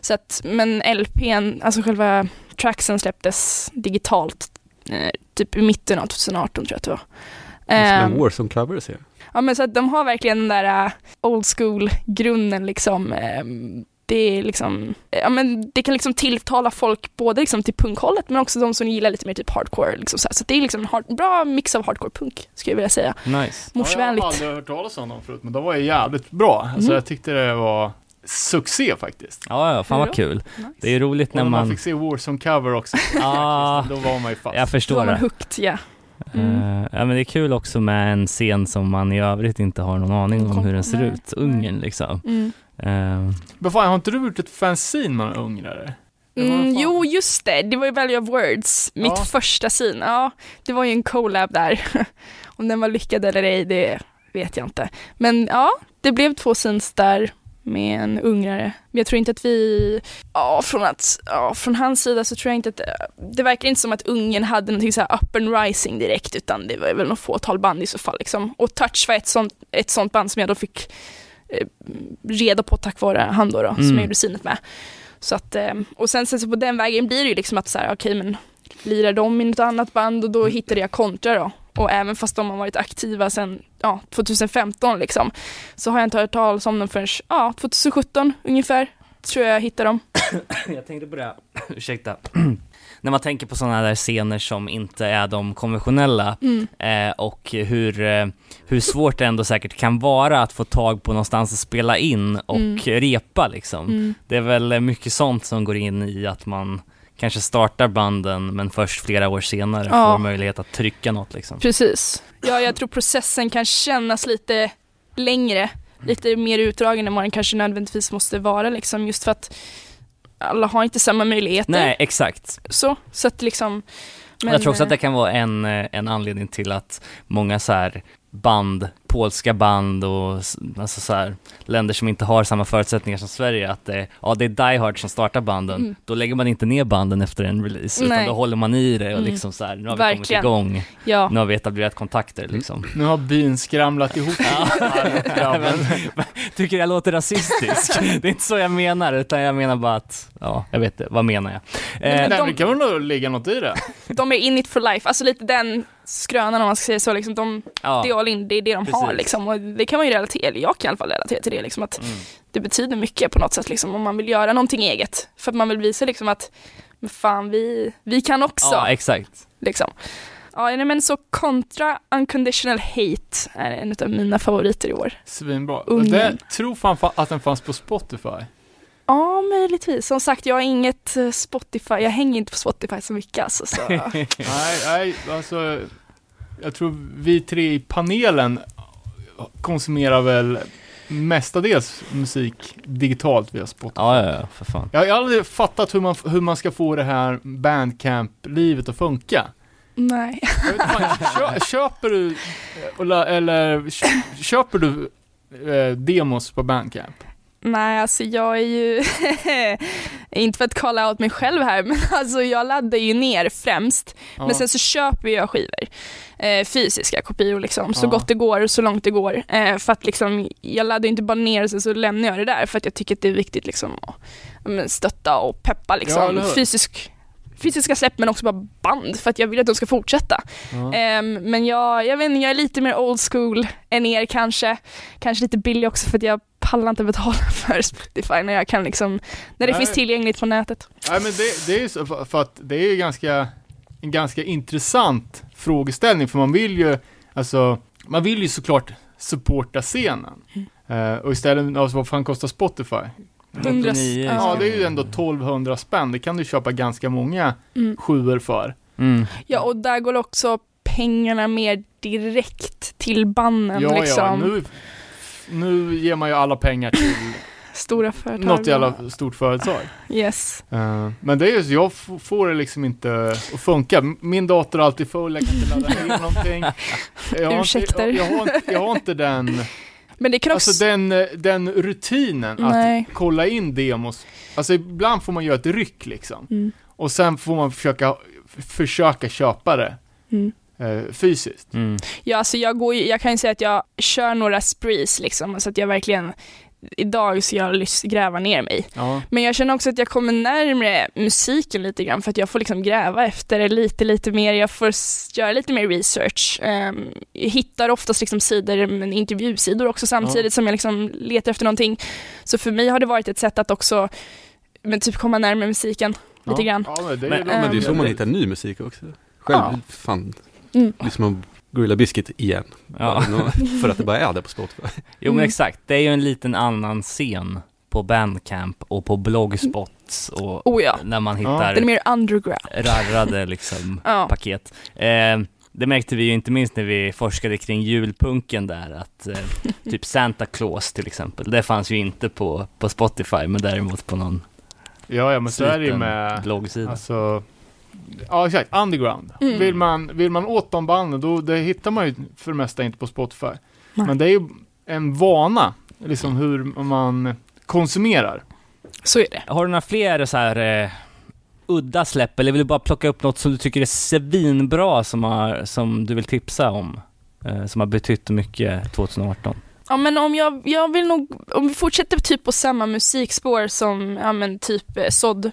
Så att, men LPn, alltså själva tracksen släpptes digitalt eh, typ i mitten av 2018 tror jag att det var. Det är som Ehm, en Warzone-cover ser jag. Ja men så att de har verkligen den där äh, old school grunden liksom. ehm, Det är liksom, ja men det kan liksom tilltala folk både liksom till punkhållet men också de som gillar lite mer typ hardcore liksom så, här. så det är liksom en hard, bra mix av hardcore punk skulle jag vilja säga. Nice. Ja, jag har Morsvänligt. aldrig hört talas om dem förut, men de var ju jävligt bra. Alltså Mm. jag tyckte det var succé faktiskt. Ja, ja, fan vad då? kul. Nice. Det är roligt när när man man... fick se Warzone-cover också. Ja, Då var man ju fast. jag Då förstår var man det. hooked, ja. Mm. Eh, ja men det är kul också med en scen som man i övrigt inte har någon aning om hur den ser ut. Ungern liksom. Mm. Eh, Men fan, har inte du gjort ett fanzine med ungrare? Mm, jo, just det. Det var ju Value of Words, mitt Ja. första sin. Ja, det var ju en collab där. Om den var lyckad eller ej, det vet jag inte. Men ja, det blev två scenes där med en ungrare. Men jag tror inte att vi, ja från, att, ja, från hans sida så tror jag inte att, det verkar inte som att Ungern hade någonting så här up and rising direkt utan det var väl något fåtal band i så fall liksom. Och Touch var ett sånt, ett sånt band som jag då fick eh, reda på tack vare han då, då som Mm. jag gjorde synet med. Så att, eh, och sen, sen så på den vägen blir det ju liksom att så här, okej men lirar de i något annat band och då hittade jag kontra då. Och även fast de har varit aktiva sedan ja, 2015 liksom, så har jag inte hört talas om dem förrän ja, 2017 ungefär, tror jag jag hittade dem. jag tänkte på det, ursäkta. När man tänker på sådana där scener som inte är de konventionella Mm. eh, och hur, eh, hur svårt det ändå säkert kan vara att få tag på någonstans att spela in och Mm. repa liksom. Mm. Det är väl mycket sånt som går in i att man kanske startar banden men först flera år senare Ja. får möjlighet att trycka något liksom. Precis. Ja, jag tror processen kan kännas lite längre, lite mer utdragen än vad den kanske nödvändigtvis måste vara liksom, just för att alla har inte samma möjligheter. Nej, exakt. Så, så att liksom men, jag tror också att det eh, kan vara en, eh, en anledning till att många så här band, polska band och alltså så här, länder som inte har samma förutsättningar som Sverige, att det, ja, det är Die Hard som startar banden, Mm. då lägger man inte ner banden efter en release, utan Nej. då håller man i det och Mm. liksom så här, nu har vi Verkligen. kommit igång, Ja, nu har vi etablerat kontakter liksom. Nu har byn skramlat ihop ja, men, Tycker jag låter rasistisk? det är inte så jag menar, utan jag menar bara att, ja, jag vet det, vad menar jag? Eh, Men Nej, de- det kan väl nog ligga något i det? de är in it for life, alltså lite den skrönan om man ska säga så, liksom, de, ja. det är all in, det är det de har liksom, och det kan man ju relatera, eller jag kan i alla fall relatera till det liksom, att Mm. det betyder mycket på något sätt liksom, om man vill göra någonting eget, för att man vill visa liksom att, men fan vi, vi kan också. Ja, exakt. liksom. Ja, nej, men så kontra Unconditional Hate är en av mina favoriter i år. Svinbra. Det, tror fan fa- att den fanns på Spotify. Ja, möjligtvis. Som sagt, jag har inget eh, Spotify, jag hänger inte på Spotify så mycket alltså, så. nej, nej, alltså. Jag tror vi tre i panelen konsumerar väl mestadels musik digitalt via Spotify. Ja, ja, ja, för fan. Jag har aldrig fattat hur man, hur man ska få det här bandcamp-livet att funka. nej. Vet fan, kö, köper du, eh, eller, eller kö, köper du eh, demos på bandcamp? Nej, alltså jag är ju, inte för att calla out mig själv här, men alltså jag laddar ju ner främst, Ja. men sen så köper jag skivor. Eh, fysiska kopior liksom, så Ja. gott det går så långt det går. Eh, för att liksom, jag laddar inte bara ner och sen så lämnar jag det där, för att jag tycker att det är viktigt liksom att ja, stötta och peppa Ja, liksom. hur? Fysisk, fysiska släpp men också bara band, för att jag vill att de ska fortsätta. Ja. Ehm, men jag, jag vet inte, jag är lite mer old school än er kanske. Kanske lite billig också för att jag pallar inte betala för Spotify när jag kan liksom, när det Nej. finns tillgängligt på nätet. Nej men det, det är ju så, för, att det är ju ganska, en ganska intressant frågeställning för man vill ju, alltså, man vill ju såklart supporta scenen. Eh, och istället, alltså vad fan kostar Spotify? 100, 99, Ja, det är ju ändå 1200 spänn, det kan du köpa ganska många Mm. sjuor för. Mm. Ja, och där går också pengarna mer direkt till banden Ja, liksom. ja, nu, nu ger man ju alla pengar till Stora företag. något jävla stort företag. Yes. Eh, men det är ju så, jag får det liksom inte att funka. Min dator är alltid full, jag kan inte ladda ner någonting. Jag har, inte, Ursäkter. jag, jag, har inte, jag har inte den, Men det kan också... alltså den, eh, den rutinen Nej. att kolla in demos. Alltså ibland får man göra ett ryck liksom. Mm. Och sen får man försöka, försöka köpa det Mm. Eh, fysiskt. Mm. Ja, alltså jag, går jag kan ju säga att jag kör några sprees liksom, så att jag verkligen Idag ska jag gräva ner mig. Ja. Men jag känner också att jag kommer närmare musiken lite grann för att jag får liksom gräva efter det lite, lite mer. Jag får göra lite mer research. Um, jag hittar oftast liksom sidor, men intervjusidor också samtidigt som jag liksom letar efter någonting. Så för mig har det varit ett sätt att också men typ komma närmare musiken lite ja. grann. Ja, men det är Men- Men det är så Ehm, man hittar ny musik också. Själv, Ja. fan, Mm. det är som att grilla biscuit igen. Ja. För att det bara är där på Spotify. Jo men Mm. exakt, det är ju en liten annan scen på Bandcamp och på bloggspots och Oh ja, när man Ja. hittar den är mer underground. rarrade liksom Ja. paket. Eh, Det märkte vi ju inte minst när vi forskade kring julpunken där, att eh, typ Santa Claus till exempel, det fanns ju inte på, på Spotify, men däremot på någon Ja, ja men så är det ju med, bloggsida. alltså, ja exakt, underground. Mm. Vill, man, vill man åt de banden, då det hittar man ju för det mesta inte på Spotify. Nej. Men det är ju en vana, liksom hur man konsumerar. Så är det. Har du några fler så här eh, udda släpp, eller vill du bara plocka upp något som du tycker är svinbra som, har, som du vill tipsa om? Eh, som har betytt mycket 2018? Ja men om jag, jag vill nog, om vi fortsätter typ på samma musikspår som, ja men typ eh, Sod,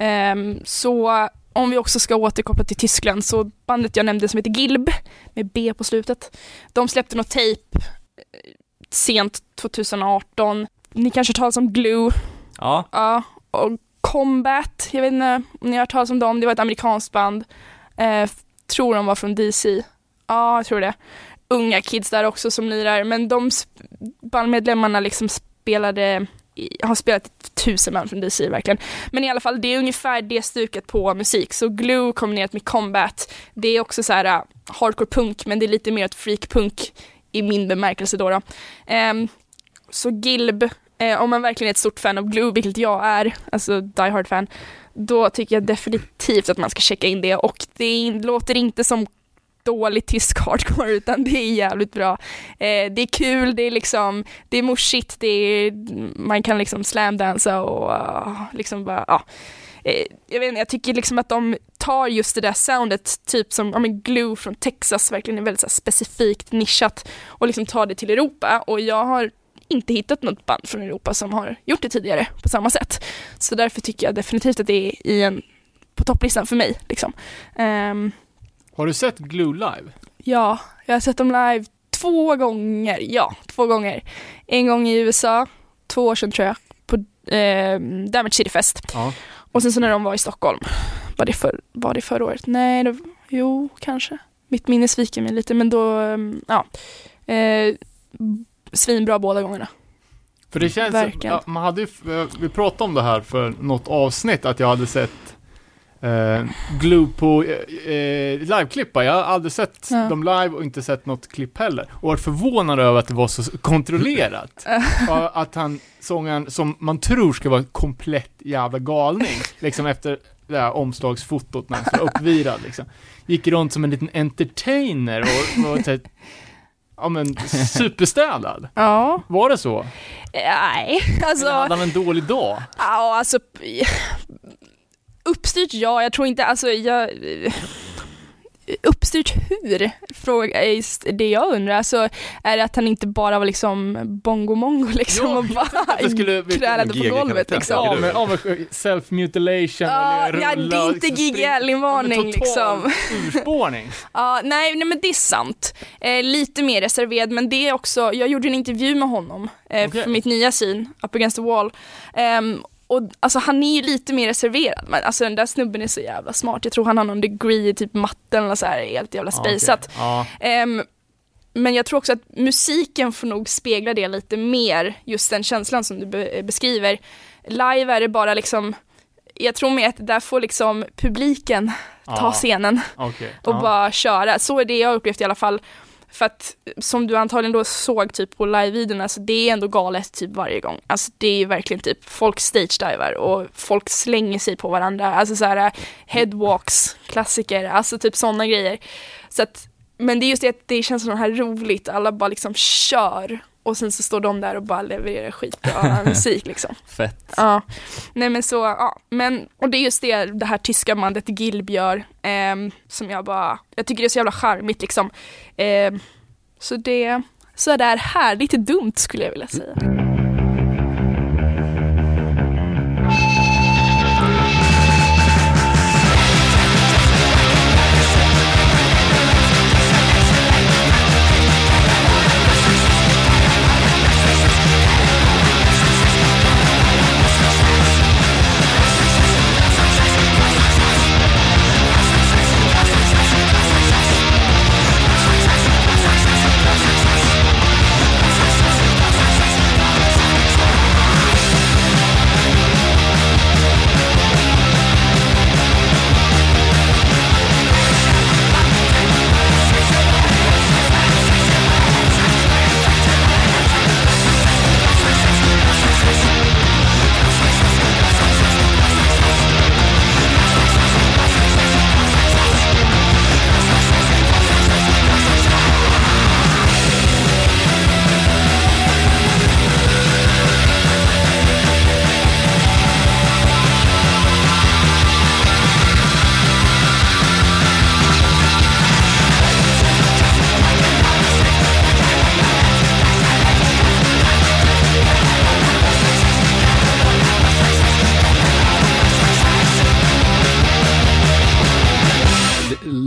ehm, så om vi också ska återkoppla till Tyskland så bandet jag nämnde som heter Gilb, med B på slutet, de släppte något tape eh, sent 2018. Ni kanske har talas om Glue, Ja, ja, och Combat, jag vet inte om ni har hört talas om dem, det var ett amerikanskt band. Eh, tror de var från DC. Ja, jag tror det. Unga kids där också som lirar, men de bandmedlemmarna liksom spelade, har spelat tusen band från DC verkligen. Men i alla fall, det är ungefär det stuket på musik. Så Glue kombinerat med Combat, det är också så här uh, hardcore punk, men det är lite mer ett freak punk i min bemärkelse då. då. Um, så Gilb, eh, om man verkligen är ett stort fan av Glue, vilket jag är, alltså Die Hard fan, då tycker jag definitivt att man ska checka in det och det låter inte som dålig tysk hardcore utan det är jävligt bra. Eh, det är kul, det är liksom, det är morsigt, det är, man kan liksom slamdansa och uh, liksom bara, ja. Eh, jag vet inte, jag tycker liksom att de tar just det där soundet, typ som ja, men Glue från Texas, verkligen är väldigt så här, specifikt nischat och liksom tar det till Europa och jag har inte hittat något band från Europa som har gjort det tidigare på samma sätt. Så därför tycker jag definitivt att det är i en, på topplistan för mig. Liksom. Ehm, har du sett Glue live? ja, jag har sett dem live två gånger. Ja, två gånger. En gång i USA, två år sedan tror jag, på eh, Damage City Fest. Ja. Och sen så när de var i Stockholm, var det, för, var det förra året? Nej, det, jo, kanske. Mitt minne sviker mig lite, men då, ehm, ja. Eh, svinbra båda gångerna. För det känns, Verkligen. man hade ju, eh, vi pratade om det här för något avsnitt, att jag hade sett eh, Glue på eh, eh, liveklippar. Jag har aldrig sett Ja. dem live och inte sett något klipp heller. Och varit förvånad över att det var så kontrollerat. Och att han, sångaren, som man tror ska vara komplett jävla galning, liksom efter det här omslagsfotot när han står uppvirad liksom. Gick runt som en liten entertainer och så här, ja men superstädad. Ja, Var det så? nej, alltså. Eller hade han en dålig dag? Ja, alltså uppstyrt ja, jag tror inte, alltså jag uppstyrt hur? Fråga är just det jag undrar. Alltså, är det att han inte bara var liksom bongo-mongo liksom Ja, och bara krälade på golvet liksom? Ja, men, men self-mutilation eller ja, det är inte liksom men total liksom. urspårning. Ja, nej, nej men det är sant. Eh, lite mer reserverad men det är också, jag gjorde en intervju med honom eh, Okej. för mitt nya scene, Up Against the Wall. Ehm, och alltså han är ju lite mer reserverad men alltså den där snubben är så jävla smart. Jag tror han har någon degree i typ matten eller så här, helt jävla Ja, okej. spejsat. Ja, Ehm, men jag tror också att musiken får nog spegla det lite mer, just den känslan som du be- beskriver. Live är det bara liksom, jag tror mer att där får liksom publiken ta Ja. scenen okej. och bara köra. Så är det jag upplevt i alla fall. För att som du antagligen då såg typ på live-videon, alltså det är ändå galet typ varje gång. Alltså det är verkligen typ folk stage-divar och folk slänger sig på varandra. Alltså så här headwalks, klassiker, alltså typ sådana grejer. Så att, men det är just det att det känns så här roligt, alla bara liksom kör och sen så står de där och bara levererar skitbra musik liksom. fett. Ja, nej men så, ja, men och det är just det det här tyska bandet Gilb gör, ehm, som jag bara, jag tycker det är så jävla charmigt liksom. Ehm, så det, så det är härligt dumt skulle jag vilja säga.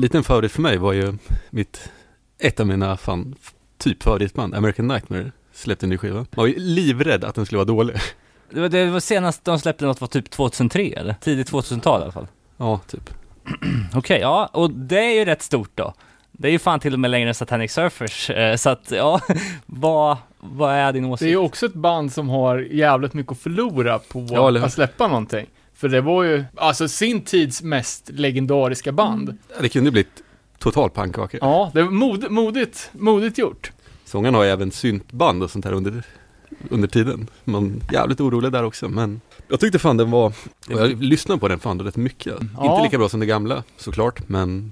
Liten favorit för mig var ju mitt, ett av mina fan, typ favoritband, American Nightmare, släppte en ny skiva. Man var ju livrädd att den skulle vara dålig. Det var, det var senast de släppte något var typ 2003 eller? Tidigt 2000-tal i alla fall. Ja, typ. Okej, ja, och det är ju rätt stort då. Det är ju fan till och med längre än Satanic Surfers, eh, så att ja, vad, vad är din åsikt? Det är ju också ett band som har jävligt mycket att förlora på Ja, att släppa någonting. För det var ju, alltså sin tids mest legendariska band. Ja, Det kunde blivit total pannkaka. Ja, det var mod, modigt, modigt gjort. Sångaren har ju även syntband och sånt här under, under tiden. Man är jävligt orolig där också, men jag tyckte fan den var, och jag lyssnade på den fan rätt mycket. Ja. Inte lika bra som det gamla såklart, men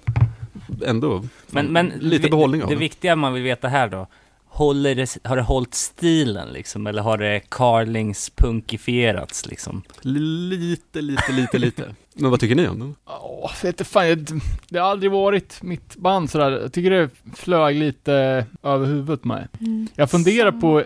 ändå. Men, men lite behållning av Det den. viktiga man vill veta här då, håller det, har det hållit stilen liksom, eller har det Carlings punkifierats liksom? Lite, lite, lite, lite. Men vad tycker ni om den? Åh, vet fan, jag, det har aldrig varit mitt band sådär. Jag tycker det flög lite över huvudet mig. Mm. Jag funderar på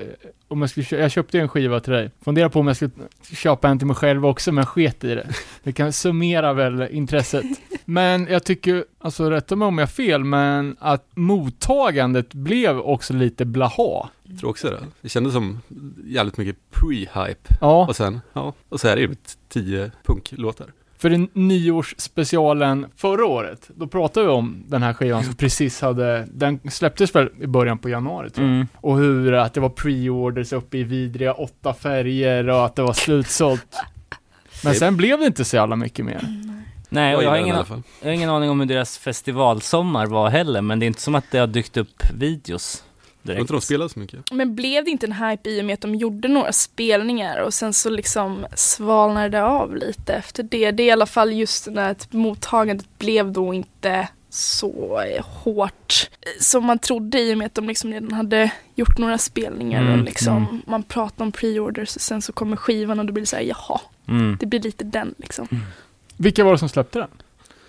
om jag skulle, kö- jag köpte ju en skiva till dig. Funderar på om jag skulle köpa en till mig själv också, men sket i det. Det kan summera väl intresset. Men jag tycker, alltså rätta mig om jag har fel, men att mottagandet blev också lite blaha. Jag tror också det. Det kändes som jävligt mycket pre-hype. Ja, Och sen, ja, och så är det ju tio punklåtar. För den nyårsspecialen förra året, då pratade vi om den här skivan som precis hade, den släpptes väl i början på januari tror jag. Mm. Och hur att det var pre-orders uppe i vidriga åtta färger och att det var slutsålt. Men sen blev det inte så jävla mycket mer. Nej, och jag har, i ingen, jag har ingen aning om hur deras festivalsommar var heller, men det är inte som att det har dykt upp videos Jag tror direkt. inte de spelade så mycket. Men blev det inte en hype i och med att de gjorde några spelningar och sen så liksom svalnade det av lite efter det. Det är i alla fall just där att mottagandet blev då inte så hårt som man trodde i och med att de liksom redan hade gjort några spelningar Mm, och liksom mm. man pratar om pre-orders och sen så kommer skivan och då blir det så här, jaha, Mm. det blir lite den liksom. Vilka var det som släppte den?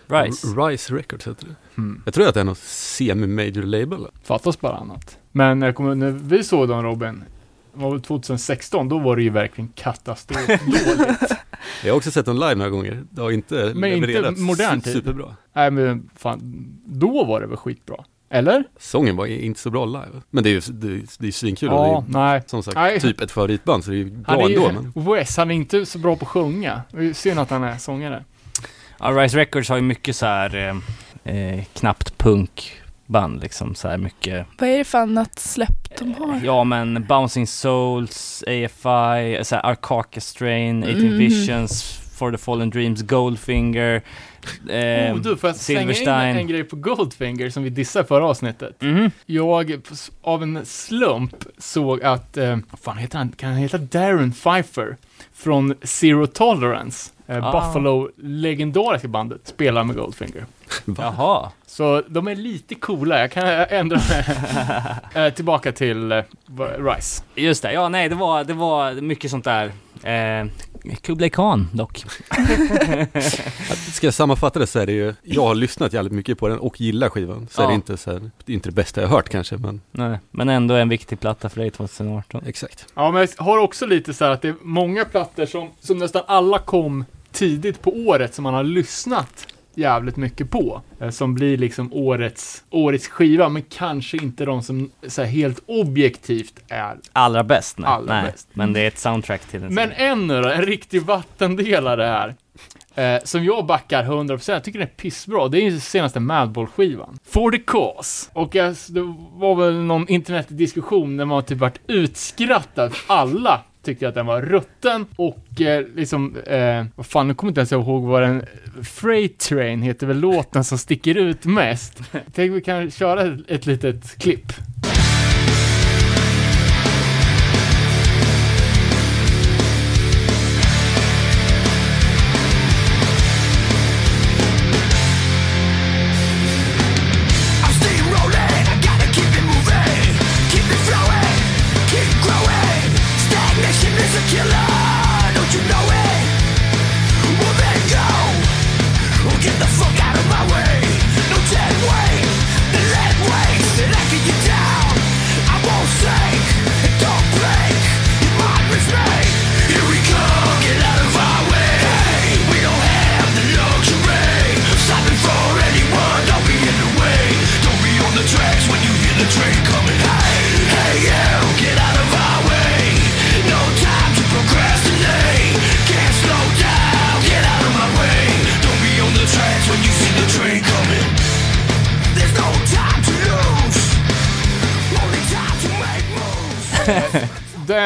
Rise. R- Rise Records heter det. Hmm. Jag tror att det är någon semi-major label. Fattas bara annat. Men jag kommer, när vi såg dem Robin, det var väl 2016, då var det ju verkligen katastrofdåligt. Jag har också sett dem live några gånger. Det har inte Men inte levererats modern su- tid. Superbra. Nej men fan, då var det väl skitbra. Eller? Sången var inte så bra live. Men det är ju det är, det är svinkul och Ja, det är nej. som sagt Nej. typ ett favoritband så det är ju bra Han är ändå. ju, Men Wes, han är inte så bra på att sjunga. Det är ju synd att han är sångare. Ja, Rise Records har ju mycket så här eh, eh, knappt punkband liksom, så här mycket. Vad är det för annat släpp de har? Ja men Bouncing Souls, AFI, så här Arcarca Strain, 18 Mhm. Visions, For the Fallen Dreams, Goldfinger. Eh, oh, du, får jag slänga in en grej på Goldfinger som vi dissade förra avsnittet? mhm. Jag, av en slump, såg att, eh, vad fan heter han? Kan han heta Darren Pfeiffer? Från Zero Tolerance. Eh, Ah. Buffalo, legendariska bandet, spelar med Goldfinger. Jaha. Så de är lite coola, jag kan ändra mig. eh, tillbaka till eh, Rice. Just det, ja nej det var, det var mycket sånt där. Eh, Kublai Khan dock. ska jag sammanfatta det så är det ju, jag har lyssnat jävligt mycket på den och gillar skivan. Så Ja. är det inte så här, det är inte det bästa jag har hört kanske, men Nej, men ändå en viktig platta för dig 2018. exakt. Ja, men jag har också lite så här att det är många plattor som, som nästan alla kom tidigt på året som man har lyssnat jävligt mycket på. Eh, Som blir liksom årets, årets skiva, men kanske inte de som så helt objektivt är. Allra bäst? Nej. Allra nej. bäst. Men det är ett soundtrack till den. Men en nu då, en riktig vattendelare här. Eh, som jag backar 100%, jag tycker den är pissbra. Det är ju senaste Madball-skivan. For the Cause. Och jag, det var väl någon internetdiskussion där man typ vart utskrattad. Alla tyckte att den var rutten och eh, liksom, eh, vad fan, nu kommer inte ens ihåg vad den, Freight Train heter väl låten som sticker ut mest. Tänk vi kan köra ett, ett litet klipp.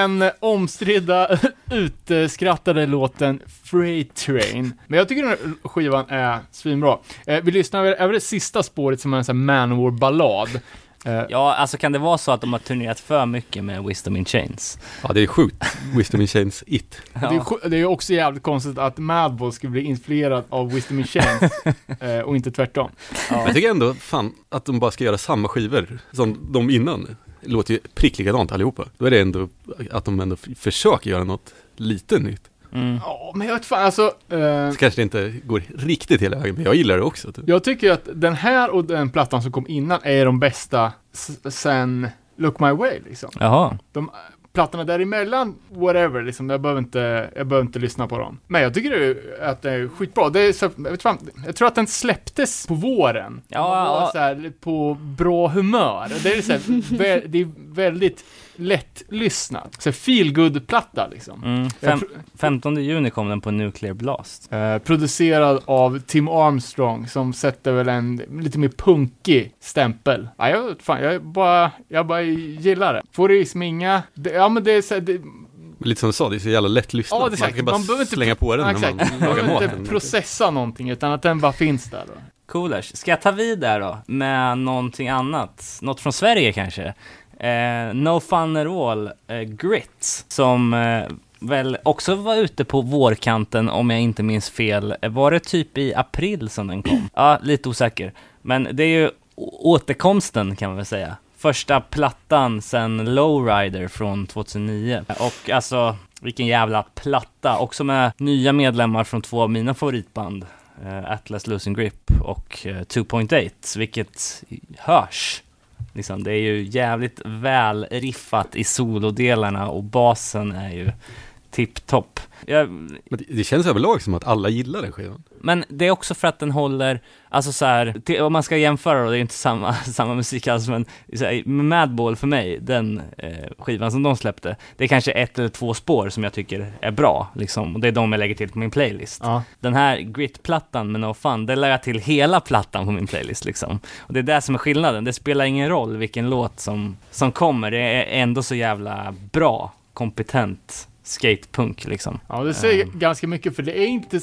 Den omstridda, utskrattade låten Freight Train. Men jag tycker den här skivan är svinbra. Eh, vi lyssnar över, över det sista spåret som är en sån här Manowar-ballad. Eh, Ja, alltså kan det vara så att de har turnerat för mycket med Wisdom in Chains? Ja, det är sjukt. Wisdom in Chains It. Det är, sj- det är också jävligt konstigt att Madball skulle bli influerad av Wisdom in Chains eh, och inte tvärtom. Men jag tycker ändå, fan, att de bara ska göra samma skivor som de innan. Låter ju prick likadant allihopa. Då är det ändå att de ändå försöker göra något lite nytt. Mm. Ja, men jag vet fan, alltså. Eh, Så kanske det inte går riktigt hela vägen, men jag gillar det också. Typ. jag tycker att den här och den plattan som kom innan är de bästa sen Look My Way liksom. Jaha. De plattorna däremellan, whatever, liksom, jag behöver inte, jag behöver inte lyssna på dem. Men jag tycker det, att det är skitbra. Det är så, jag, vet fan, jag tror att den släpptes på våren. Ja, var ja. så här, på bra humör. Det är, så här, vä, det är väldigt lätt lyssnat. Så feel good platta liksom. Mm. Fem, tror- 15 juni kom den på Nuclear Blast. Eh, producerad av Tim Armstrong som sätter väl en lite mer punkig stämpel. Ja, jag, fan, jag bara, jag bara gillar det. Får det liksom inga, det, ja men det är så här, det, lite som du sa, det är så jävla lätt lyssnat. Ja, man kan bara Man behöver inte- slänga på den när man Man lagar behöver maten. inte processa någonting utan att den bara finns där då. Coolers. Ska jag ta vid där då? Med någonting annat? Något från Sverige kanske? Eh, no Fun at All, eh, Grit, som eh, väl också var ute på vårkanten om jag inte minns fel. Eh, var det typ i april som den kom? Ja, lite osäker. Men det är ju återkomsten kan man väl säga. Första plattan sen Lowrider från 2009. Och alltså, vilken jävla platta. Också med nya medlemmar från två av mina favoritband. eh, Atlas Losing Grip och eh, 2.8, vilket hörs. Liksom, det är ju jävligt väl riffat i solodelarna och basen är ju tipptopp. Jag, det, det känns överlag som att alla gillar den skivan men det är också för att den håller, alltså så här, om man ska jämföra då, det är inte samma, samma musik alls, men här, Madball för mig, den eh, skivan som de släppte, det är kanske ett eller två spår som jag tycker är bra, liksom, och det är de jag lägger till på min playlist. Ja. Den här Grit-plattan med No Fun, det lägger jag till hela plattan på min playlist liksom. Och det är det som är skillnaden, det spelar ingen roll vilken låt som, som kommer, det är ändå så jävla bra, kompetent skatepunk liksom, Ja, det säger Mm. ganska mycket för det är inte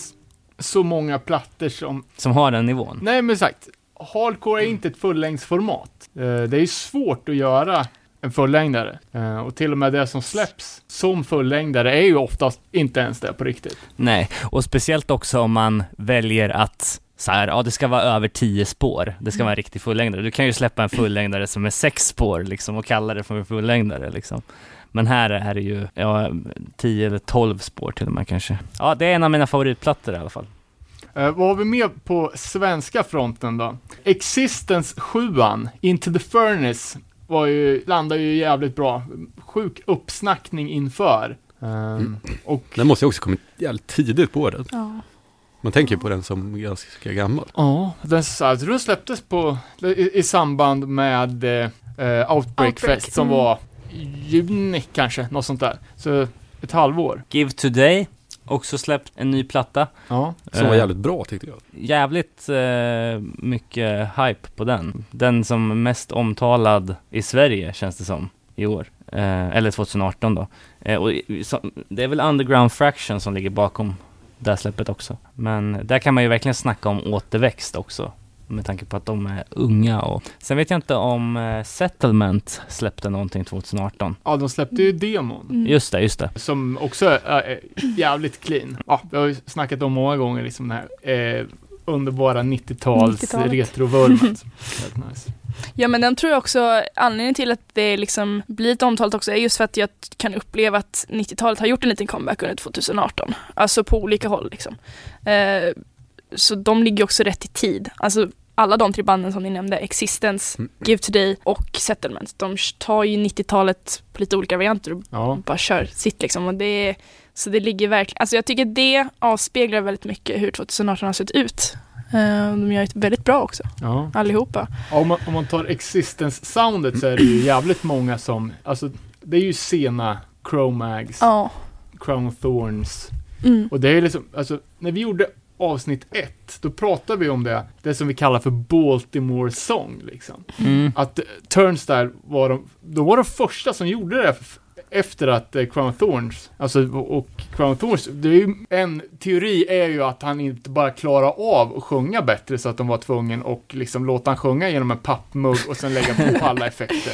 så många plattor som, som har den nivån. nej men sagt, hardcore är inte ett fullängdsformat. Eh, det är ju svårt att göra en fullängdare. Eh, och till och med det som släpps som fullängdare är ju oftast inte ens det på riktigt. Nej, och speciellt också om man väljer att så här, ja det ska vara över 10 spår, det ska vara en riktig fullängdare. Du kan ju släppa en fullängdare som är sex spår liksom och kalla det för en fullängdare liksom. Men här är det ju, ja, 10 eller 12 spår till och med kanske. Ja, det är en av mina favoritplattor i alla fall. Eh, vad har vi med på svenska fronten då? Existence 7 Into the Furnace, var ju, landade ju jävligt bra. Sjuk uppsnackning inför. Ehm, och Den måste ju också kommit jävligt tidigt på året. Ja. Man tänker ju på den som ganska gammal. Ja, den, jag tror den släpptes på, i, i samband med eh, eh, Outbreak, Outbreak, Fest som mm. var juni kanske, något sånt där. Så ett halvår. Give Today, också släppt en ny platta. Ja. Som var Eh, jävligt bra tyckte jag. Jävligt eh, mycket hype på den. Den som mest omtalad i Sverige känns det som i år. Eh, eller 2018 då. Eh, och så, det är väl Underground Fraction som ligger bakom det här släppet också. Men där kan man ju verkligen snacka om återväxt också. Med tanke på att de är unga och... Sen vet jag inte om eh, Settlement släppte någonting 2018. ja, de släppte ju demon. Mm. Just det, just det. Som också är, jävligt clean. Ja, vi har ju snackat om många gånger liksom den här eh, underbara 90-tals 90-talet. retrovurmet. Helt nice. Ja men den tror jag också, anledningen till att det liksom blir lite omtalat också är just för att jag kan uppleva att 90-talet har gjort en liten comeback under 2018. Alltså på olika håll liksom. Eh, så de ligger också rätt i tid. Alltså alla de tre banden som ni nämnde, Existence, Mm. Give Today och Settlement, de tar ju 90-talet på lite olika varianter och Ja. bara kör sitt liksom. Och det så det ligger verkligen, alltså jag tycker det avspeglar väldigt mycket hur 2018 har sett ut. Eh, de gör ett väldigt bra också, ja. allihopa. Ja, om, man, om man tar existence-soundet så är det ju jävligt många som, alltså det är ju sena Chromags, Ja. Crown Thorns Mm. och det är liksom, alltså när vi gjorde avsnitt ett, då pratade vi om det, det som vi kallar för Baltimore Song liksom. Mm. Att eh, Turnstile var de, de var de första som gjorde det efter att eh, Crown Thorns, alltså och och Crown Thorns, det är ju, en teori är ju att han inte bara klarar av att sjunga bättre så att de var tvungen att liksom låta han sjunga genom en pappmugg och sen lägga på alla effekter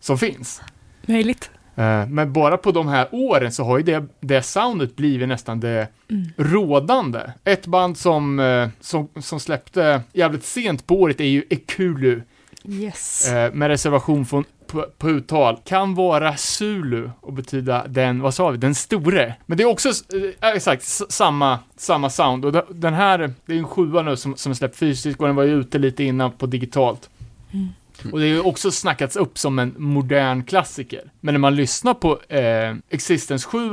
som finns. Möjligt. Eh, Men bara på de här åren så har ju det, det soundet blivit nästan det rådande. Ett band som, eh, som, som släppte jävligt sent på året är ju Ekulu, Yes. eh, med reservation från, på, på uttal. Kan vara Zulu och betyda den, vad sa vi, den store. Men det är också, exakt, samma, samma sound. Och de- den här, det är en sjua nu som, som är släppt fysiskt och den var ju ute lite innan på digitalt. Och det är ju också snackats upp som en modern klassiker. Men när man lyssnar på eh, Existence 7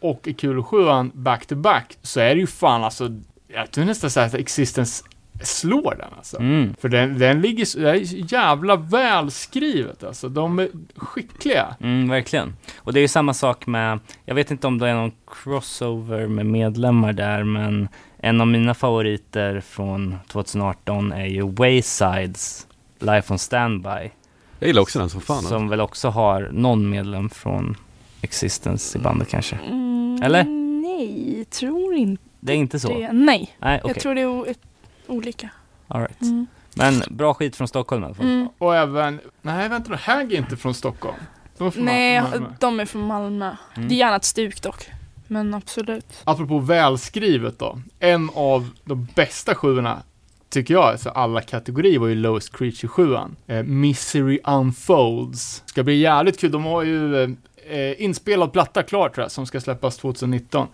och Ekulu 7 back to back så är det ju fan alltså, jag tror nästan så här att Existence slår den alltså. Mm. För den, den ligger så, det är jävla välskrivet alltså. De är skickliga. Mm, verkligen. Och det är ju samma sak med, jag vet inte om det är någon crossover med medlemmar där, men en av mina favoriter från 2018 är ju Waysides Life on Standby. Jag gillar också den som fan. alltså. Som väl också har någon medlem från Existence i bandet kanske. Mm, Eller? Nej, tror inte Det är inte så? det. Nej, Nej, okej. jag tror det är olika. All right. Mm. Men bra skit från Stockholm i alla fall. Mm. Och även, nej vänta nu, Hag är inte från Stockholm. De är från Nej, Malmö. de är från Malmö. Mm. Det är gärna ett stuk dock. Men absolut. Apropå välskrivet då. En av de bästa sjuorna tycker jag, alltså alla kategorier var ju Lowest Creature 7 eh, Misery Unfolds. Ska bli jävligt kul, de har ju eh, inspelad platta klar tror jag, som ska släppas 2019.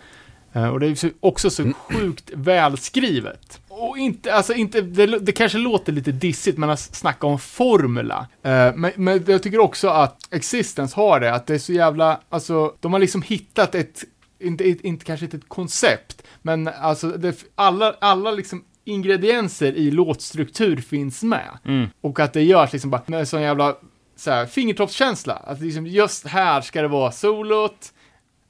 Eh, och det är så- också så sjukt välskrivet. Och inte, alltså inte, det, det kanske låter lite dissigt, men att snacka om formula. Eh, men, men jag tycker också att Existence har det, att det är så jävla, alltså, de har liksom hittat ett, inte, inte, inte kanske inte ett koncept, men alltså, det, alla, alla liksom ingredienser i låtstruktur finns med. Mm. Och att det görs liksom bara med sån jävla så här, fingertoppskänsla. Att liksom just här ska det vara solot.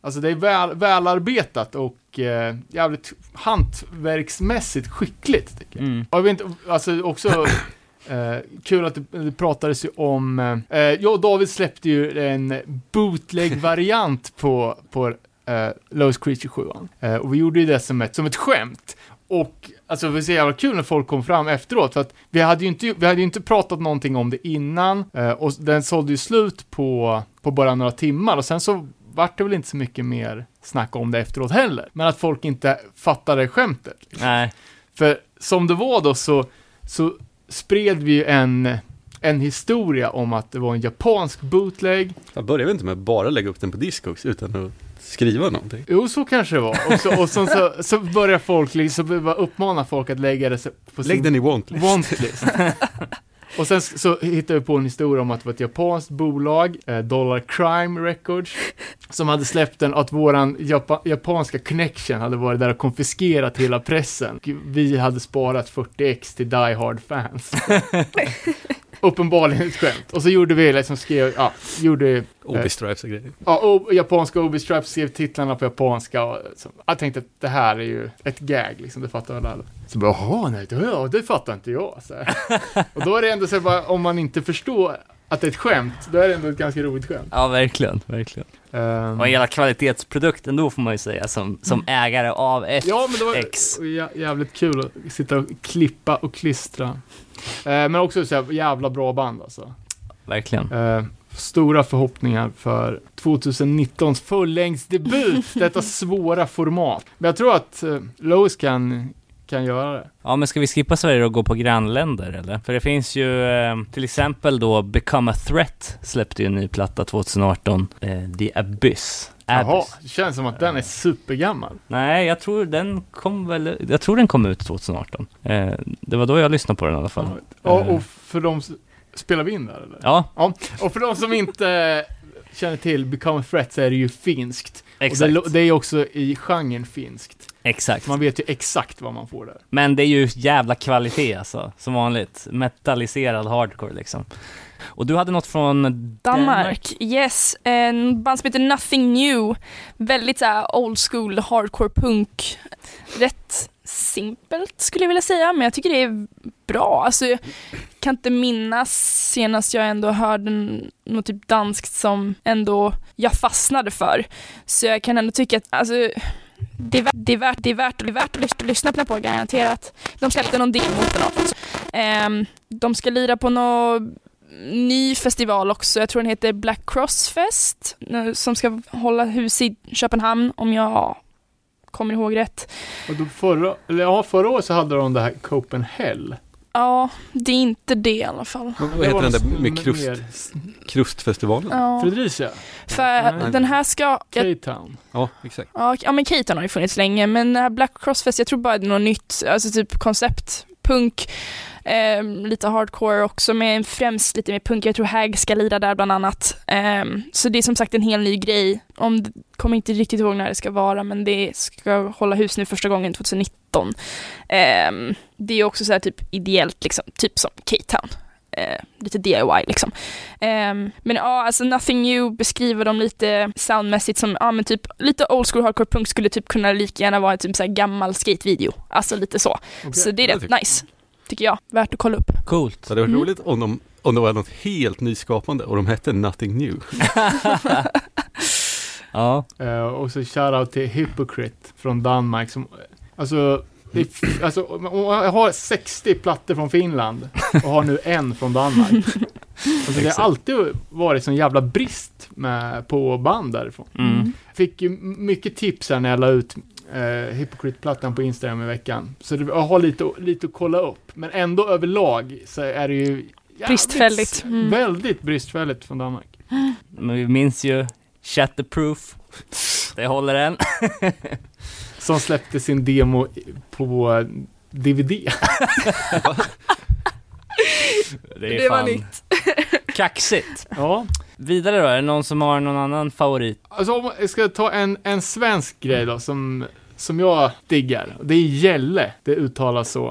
Alltså det är väl, välarbetat och eh, jävligt hantverksmässigt skickligt. Tycker jag. Mm. Jag vet inte, alltså också eh, kul att det, det pratades ju om, eh, jag och David släppte ju en bootleg-variant på, på eh, Lowest Creature 7 eh, Och vi gjorde ju det som ett, som ett skämt. Och alltså det var så jävla kul när folk kom fram efteråt, för att vi hade ju inte, vi hade ju inte pratat någonting om det innan, eh, och den sålde ju slut på, på bara några timmar, och sen så vart det väl inte så mycket mer snack om det efteråt heller. Men att folk inte fattade skämtet. liksom. Nej, För som det var då så, så spred vi ju en, en historia om att det var en japansk bootleg. Jag börjar väl inte med att bara lägga upp den på Discogs utan att skriva någonting. Jo, så kanske det var. Och så, och så, så, så börjar folk, liksom, uppmana folk att lägga det på sin Lägg den i wantlist. wantlist. Och sen så hittade vi på en historia om att det var ett japanskt bolag, eh, Dollar Crime Records, som hade släppt den att våran japa japanska connection hade varit där och konfiskerat hela pressen. Vi hade sparat 40x till Die Hard-fans. Uppenbarligen ett skämt. Och så gjorde vi liksom, skrev, ja, gjorde OB-stripes och grejer. Ja, o- japanska Obi Stripes skrev titlarna på japanska och så, jag tänkte att det här är ju ett gag liksom, det fattar väl alla. Så bara, jaha, nej, det, ja, det fattar inte jag. Så och då är det ändå så här, bara, om man inte förstår att det är ett skämt, då är det ändå ett ganska roligt skämt. ja verkligen, verkligen. Ehm, Och hela kvalitetsprodukten då får man ju säga som, som ägare av ett ja, men det var X. jä- jävligt kul att sitta och klippa och klistra. Eh, men också så här, jävla bra band alltså. Verkligen. Eh, stora förhoppningar för 2019s fullängdsdebut, detta svåra format. Men jag tror att uh, Lois kan, kan göra det. Ja men ska vi skippa Sverige och gå på grannländer eller? För det finns ju eh, till exempel då Become a Threat släppte ju en ny platta 2018, eh, The Abyss. Jaha, Abyss. det känns som att den är supergammal. Nej, jag tror den kom väl, jag tror den kom ut 2018. Eh, det var då jag lyssnade på den i alla fall. Ja, Eh, och för de, spelar vi in där eller? Ja, Ja, och för de som inte känner till Become a Threat så är det ju finskt. Och exakt. det, lo- det är också i genren finskt. Exakt. Man vet ju exakt vad man får där. Men det är ju jävla kvalitet alltså, som vanligt. Metalliserad hardcore liksom. Och du hade något från Danmark? Danmark, yes. En band som heter Nothing New. Väldigt så old school hardcore punk. Rätt simpelt skulle jag vilja säga, men jag tycker det är bra. Alltså, jag kan inte minnas senast jag ändå hörde något typ danskt som ändå jag fastnade för. Så jag kan ändå tycka att, alltså, det är, värt, det, är värt, det, är värt, det är värt att lys- lyssna på garanterat. De släppte någon demo för något. Ehm, de ska lira på någon ny festival också, jag tror den heter Black Cross Fest, som ska hålla hus i Köpenhamn om jag kommer ihåg rätt. Och då förra, eller ja, förra året så hade de det här Copenhagen. Ja, det är inte det i alla fall. Vad heter den där med krust, mer krustfestivalen? Ja, Ja, Fredricia? för Nej. den här ska, K-Town? exakt. ja, ja men Keaton har ju funnits länge, men den här Black Cross Fest, jag tror bara det är något nytt, alltså typ koncept, punk, ehm, lite hardcore också, men främst lite mer punk. Jag tror Hag ska lira där bland annat. Ehm, så det är som sagt en hel ny grej. Om, kommer inte riktigt ihåg när det ska vara, men det ska hålla hus nu första gången 2019. Ehm, det är också så här typ ideellt, liksom, typ som K-Town. Eh, lite DIY liksom. Ehm, men ja, alltså Nothing New beskriver dem lite soundmässigt som, ja men typ lite old school hardcore punk skulle typ kunna lika gärna vara en typ så här gammal skatevideo. Alltså lite så. Så det är rätt tycker nice, tycker jag. Värt att kolla upp. Coolt. Så det var Mm. roligt om, de, om det var något helt nyskapande och de hette Nothing New. Ja, Eh, och så shoutout till Hypocrite från Danmark som, alltså, det alltså jag har 60 plattor från Finland och har nu en från Danmark. Alltså det har alltid varit sån jävla brist med, på band därifrån. mm. Fick ju mycket tips här när jag la ut eh, Hypocrite-plattan på Instagram i veckan. Så det, jag har lite, lite att kolla upp. Men ändå överlag så är det ju jävligt- Bristfälligt. Mm. Väldigt bristfälligt från Danmark. Men vi minns ju Shatterproof. Det håller än. Som släppte sin demo på DVD. Det är Det var nytt. kaxigt. Ja. Vidare då, är det någon som har någon annan favorit? Alltså om jag ska ta en, en svensk grej då som, som jag diggar. Det är Gälle, det uttalas så.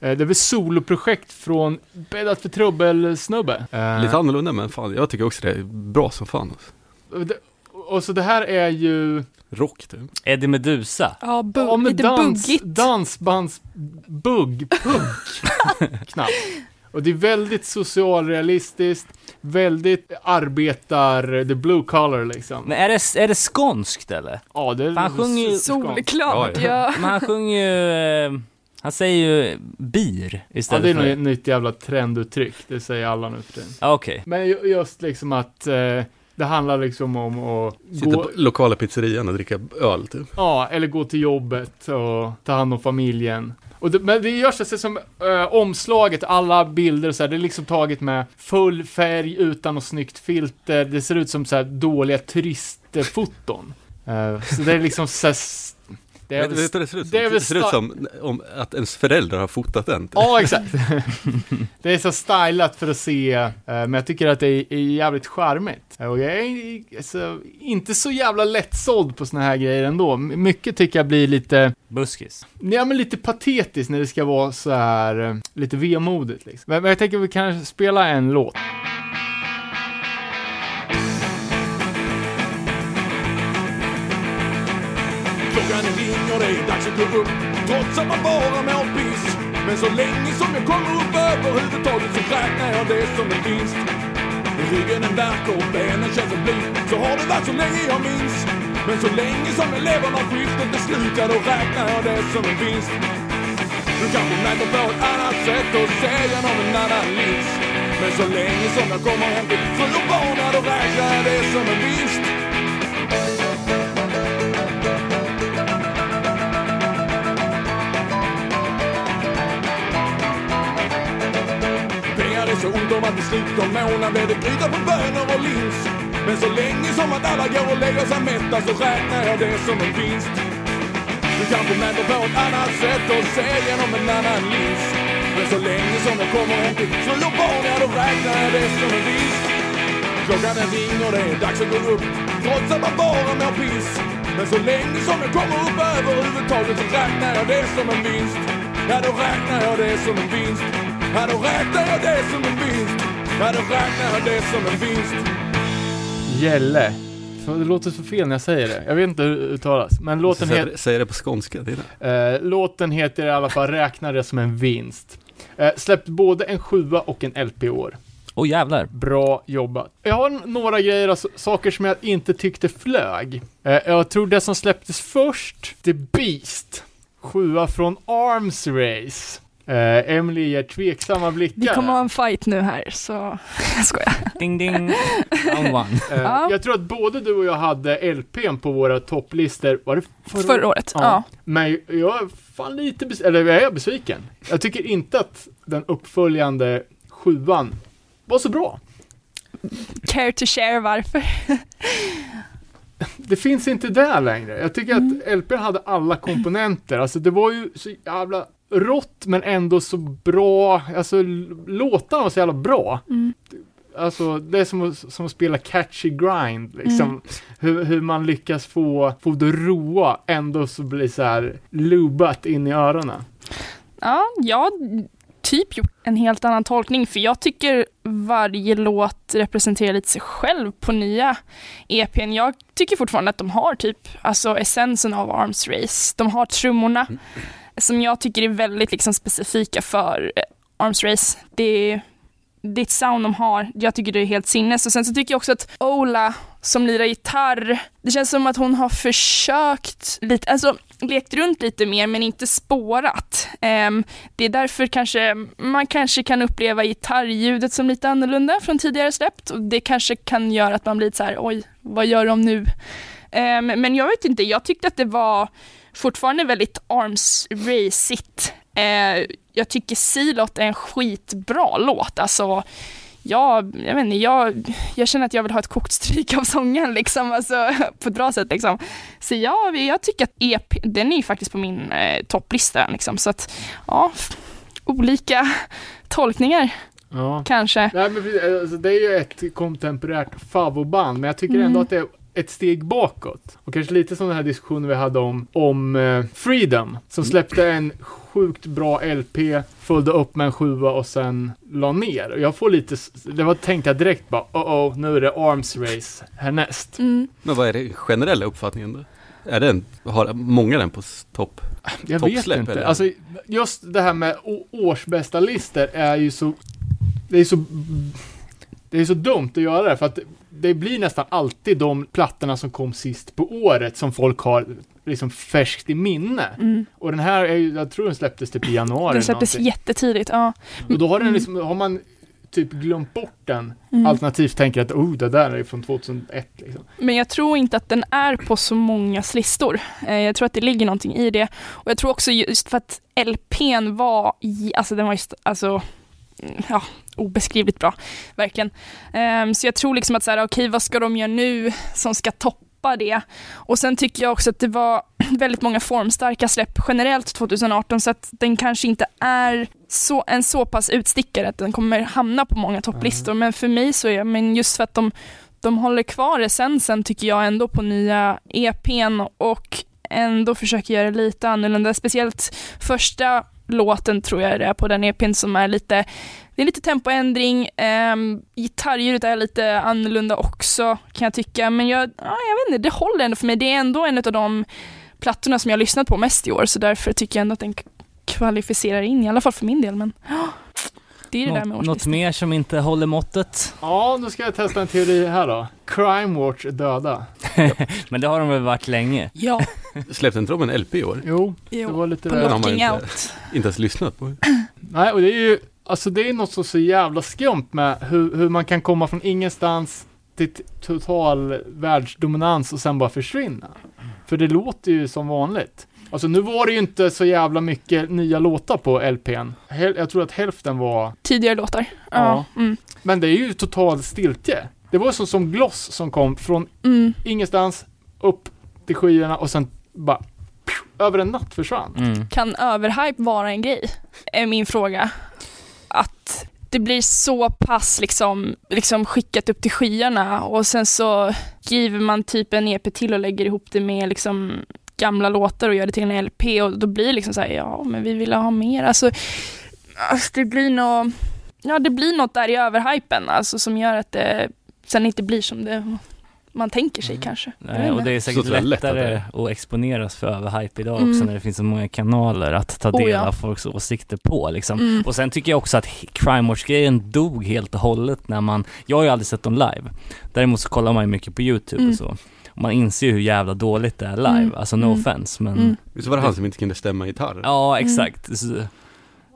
Eh, Det är väl soloprojekt från Bäddat för trubbel-snubbe. Eh, Lite annorlunda men fan, jag tycker också det är bra som fan. Alltså. det- Och så det här är ju Rock typ. Eddie Meduza. Ja, bu- ja, men lite dans, buggigt. dansbands-bugg, punk, knappt. Och det är väldigt socialrealistiskt, väldigt arbetar, the blue collar liksom. Men är det, är det skånskt eller? Ja, det är Han sjunger ju- Solklart, Ja, ja. Men han sjunger ju, eh, han säger ju bir Ja, istället det är nog för... ett nytt jävla trenduttryck, det säger alla nu för tiden. Ja, Okej. Men ju- just liksom att eh, det handlar liksom om att Sitta gå, på lokala pizzerian och dricka öl typ. ja, eller gå till jobbet och ta hand om familjen. Och det, men det görs alltså som eh, omslaget, alla bilder och så här, det är liksom taget med full färg utan något snyggt filter. Det ser ut som så här dåliga turistfoton. Eh, så det är liksom så här, det är Vet det ser ut som? det är väl Det ser ut som om att ens föräldrar har fotat den. Ja, exakt. det är så stylat för att se, eh, men jag tycker att det är, jävligt charmigt. Och jag är alltså, inte så jävla lättsåld på såna här grejer ändå. Mycket tycker jag blir lite, Buskis. ja men lite patetiskt när det ska vara så här eh, lite vemodigt liksom. Men, men jag tänker vi kan spela en låt. Är dags att gå upp. Trots att man bara mår piss. Men så länge som jag kommer upp överhuvudtaget så räknar jag det som en vinst. Ryggen den värker och benen känns som bly Så har det varit så länge jag minns. Men så länge som jag lever när skiftet är slut Ja då räknar jag det som en vinst. Du kanske mäter på ett annat sätt och ser genom en annan lins Men så länge som jag kommer hem till fru och barn Ja då räknar jag det som en vinst. Så ont om att i slutet av månaden blir det gryta på bönor och lins. Men så länge som att alla går och lägger sig mätta så räknar jag det som en vinst. Du kanske mäter på ett annat sätt och ser genom en annan lins. Men så länge som jag kommer hem till fru och barn, ja då räknar jag det som en vinst. Klockan den ringer, det är dags att gå upp. Trots att man bara mår piss. Men så länge som jag kommer upp överhuvudtaget så räknar jag det som en vinst. Ja, då räknar jag det som en vinst. Ja, då räknar jag det som en vinst. Ja, då räknar jag det som en vinst. Gälle. Det låter så fel när jag säger det. Jag vet inte hur det uttalas. Men låten, Säg het, det- Säg det på skånska. Det är det. eh, låten heter i alla fall Räkna det som en vinst. Eh, släppt både en sjua och en LP i år. Åh jävlar. Bra jobbat. Jag har några grejer, alltså, saker som jag inte tyckte flög. Eh, jag tror det som släpptes först, The Beast. Sjua från Arms Race. Eh, Emily ger tveksamma blickar. Vi kommer ha en fight nu här, så jag skojar. Ding ding. Round one. Eh, Ja. Jag tror att både du och jag hade LPn på våra topplistor, var det förra, Förra året, Ja. ja. Men jag är fan lite bes- eller jag är besviken. Jag tycker inte att den uppföljande sjuan var så bra. Care to share varför. Det finns inte där längre. Jag tycker Mm. att LPn hade alla komponenter. Alltså det var ju så jävla rått men ändå så bra. Alltså låtarna var så jävla bra. Mm. Alltså det är som att, som att spela catchy grind liksom. Mm. Hur, hur man lyckas få, få det roa ändå så blir så här lubat in i öronen. Ja, jag typ gjort en helt annan tolkning för jag tycker varje låt representerar lite sig själv på nya EPn. Jag tycker fortfarande att de har typ, alltså essensen av Arms Race. De har trummorna som jag tycker är väldigt liksom specifika för eh, Arms Race. Det är, ditt ett sound de har. Jag tycker det är helt sinnes. Och sen så tycker jag också att Ola som lirar gitarr, det känns som att hon har försökt lite, alltså lekt runt lite mer men inte spårat. Um, det är därför kanske man kanske kan uppleva gitarrljudet som lite annorlunda från tidigare släppt och det kanske kan göra att man blir så här, oj, vad gör de nu? Um, men jag vet inte, jag tyckte att det var fortfarande väldigt arms racigt. Eh, jag tycker Silot är en skitbra låt, alltså jag, jag vet inte, jag, jag känner att jag vill ha ett kokt stryk av sången liksom, alltså på ett bra sätt liksom. Så jag, jag tycker att EP, den är ju faktiskt på min eh, topplista liksom, så att ja, olika tolkningar Ja. kanske. Nej, men alltså, det är ju ett kontemporärt favoritband, men jag tycker ändå Mm. att det är ett steg bakåt. Och kanske lite som den här diskussionen vi hade om, om eh, Freedom, som släppte en sjukt bra LP, följde upp med en sjua och sen la ner. Och jag får lite, det var tänkte jag direkt bara, oh oh, nu är det Arms Race härnäst. Mm. Men vad är det generella uppfattningen då? Är den, har många den på topp? Jag vet inte. eller? Alltså, just det här med årsbästa listor är ju så, det är så, det är så dumt att göra det, för att det blir nästan alltid de plattorna som kom sist på året som folk har liksom färskt i minne. Mm. Och den här är jag tror den släpptes typ i januari. Den släpptes någonting. jättetidigt, ja. Och då har den liksom, har man typ glömt bort den, Mm. alternativt tänker att oh, det där är från 2001 liksom. Men jag tror inte att den är på så många listor. Eh, Jag tror att det ligger någonting i det. Och jag tror också just för att LPn var, alltså den var just, alltså, ja, obeskrivligt bra. Verkligen. Ehm, så jag tror liksom att så här, okej vad ska de göra nu som ska toppa det? Och sen tycker jag också att det var väldigt många formstarka släpp generellt 2018 så att den kanske inte är så, en så pass utstickare att den kommer hamna på många topplistor. Men för mig så är men just för att de de håller kvar essensen tycker jag ändå på nya EPn och ändå försöker göra det lite annorlunda. Speciellt första låten tror jag det är på den EPn som är lite, det är lite tempoändring, um, gitarrljudet är lite annorlunda också kan jag tycka, men jag, ja, jag vet inte, det håller ändå för mig. Det är ändå en av de plattorna som jag har lyssnat på mest i år, så därför tycker jag ändå att den kvalificerar in, i alla fall för min del. Men ja, det är det där med Något, mer som inte håller måttet? Ja, då ska jag testa en teori här då. Crime Watch är döda. Men det har de väl varit länge? Ja, Släppte inte de en LP i år? Jo, det jo. var lite På det. har man Looking inte- Out. Inte ens lyssnat på? Nej, och det är ju, alltså det är något så, så jävla skumt med hur, hur man kan komma från ingenstans till total världsdominans och sen bara försvinna. För det låter ju som vanligt. Alltså nu var det ju inte så jävla mycket nya låtar på LPn. Jag tror att hälften var, Tidigare låtar. Ja. Ja. Mm. men det är ju total stiltje. Det var så som Gloss som kom från Mm. ingenstans upp till skyarna och sen bara pju, över en natt försvann. Mm. Kan överhype vara en grej? Är min fråga. Att det blir så pass liksom, liksom skickat upp till skyarna och sen så skriver man typ en EP till och lägger ihop det med liksom gamla låtar och gör det till en LP och då blir det liksom så här, ja men vi vill ha mer. Alltså, alltså det blir nog, ja det blir något där i överhypen alltså som gör att det sen inte blir som det man tänker sig kanske. Jag vet Nej, och det är säkert jag lätt att lättare att exponeras för överhype idag Mm. också när det finns så många kanaler att ta Oh, del ja. av folks åsikter på liksom. Mm. Och sen tycker jag också att Crime Watch-grejen dog helt och hållet när man, jag har ju aldrig sett dem live. Däremot så kollar man ju mycket på YouTube Mm. och så. Man inser ju hur jävla dåligt det är live, Mm. alltså no Mm. offense men Mm. Visst var det han som inte kunde stämma gitarr? Ja, exakt. Så,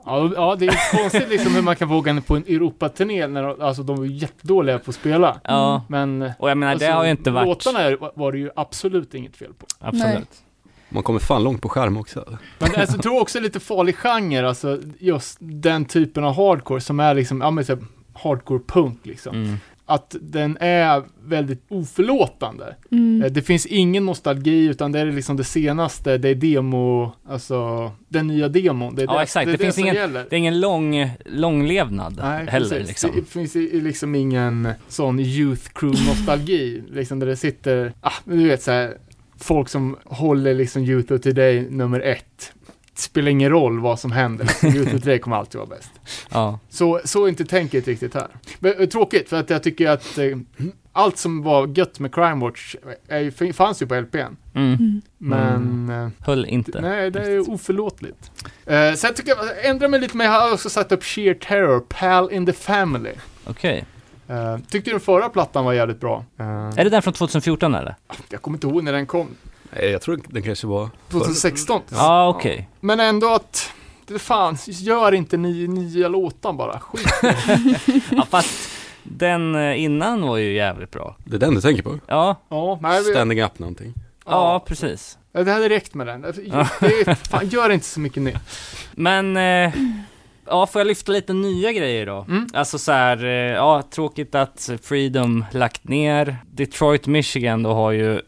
Ja, ja, det är konstigt liksom hur man kan våga på en Europaturné när de, alltså, de är jättedåliga på att spela. ja, Men och jag menar det alltså, har ju inte varit, låtarna är, var det ju absolut inget fel på. absolut. Man kommer fan långt på skärm också. Men alltså, jag tror också det är lite farlig genre, alltså just den typen av hardcore som är liksom, ja men här, hardcore punk liksom. Mm. Att den är väldigt oförlåtande. Mm. Eh, Det finns ingen nostalgi utan det är liksom det senaste, det är demo, alltså den nya demon. Det är Ja, det, exakt. det, är Det finns ingen- gäller. Det är ingen lång, långlevnad Nej, heller precis. liksom. Det finns liksom ingen sån youth crew nostalgi, liksom där det sitter, ah, du vet så här, folk som håller liksom Youth of Today nummer ett. Spelar ingen roll vad som händer, liksom. Youth of Today kommer alltid vara bäst. Ja. Så, så är inte tänket riktigt här. Men, eh, tråkigt, för att jag tycker att eh, allt som var gött med Crime Watch är, ju- fanns ju på LPn. Mm. Mm. Men eh, Höll inte. Nej, det är oförlåtligt. Uh, sen tycker jag, ändra mig lite, men jag har också satt upp Sheer Terror, Pal in the Family. Okej. Uh, tyckte den förra plattan var jävligt bra. Eh, Är det den från 2014 eller? Jag kommer inte ihåg när den kom. Nej, jag tror den kanske var... 2016. Ja, okej. Men ändå att, det fan, gör inte ni nya låtar bara. Skit. Ja, fast den eh, innan var ju jävligt bra. Det är den du tänker på? Ja, Ja, nej, vi, Standing up någonting. ja, precis. ja. Det hade räckt med den. Det fan, gör inte så mycket nytt. Men, eh, ja, får jag lyfta lite nya grejer då? Mm. Alltså så här, eh, ja, tråkigt att Freedom lagt ner. Detroit, Michigan då har ju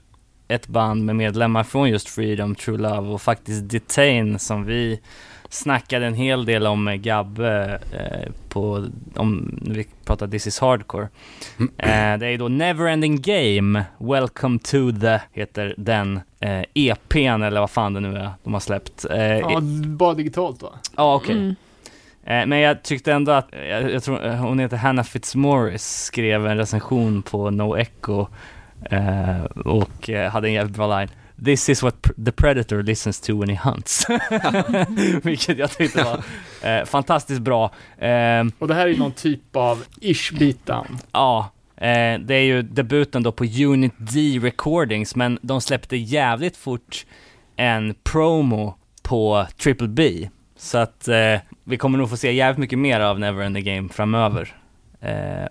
ett band med medlemmar från just Freedom, True Love och faktiskt Detain som vi snackade en hel del om med Gabbe eh, på, om när vi pratade This is Hardcore. Eh, det är då Neverending Game, Welcome to the, heter den eh, EPn eller vad fan det nu är de har släppt. Eh, Ja, bara digitalt va? Ja, okej. Mm. Eh, Men jag tyckte ändå att, jag, jag tror eh, hon heter Hannah Fitzmaurice, skrev en recension på No Echo eh, och eh, hade en jävligt bra line. This is what the predator listens to when he hunts. Vilket jag tyckte var eh, fantastiskt bra. Eh, Och det här är ju någon typ av ish beatdown. ja, det är ju debuten då på Unit D Recordings, men de släppte jävligt fort en promo på Triple B. Så att vi kommer nog få se jävligt mycket mer av Never End the Game framöver.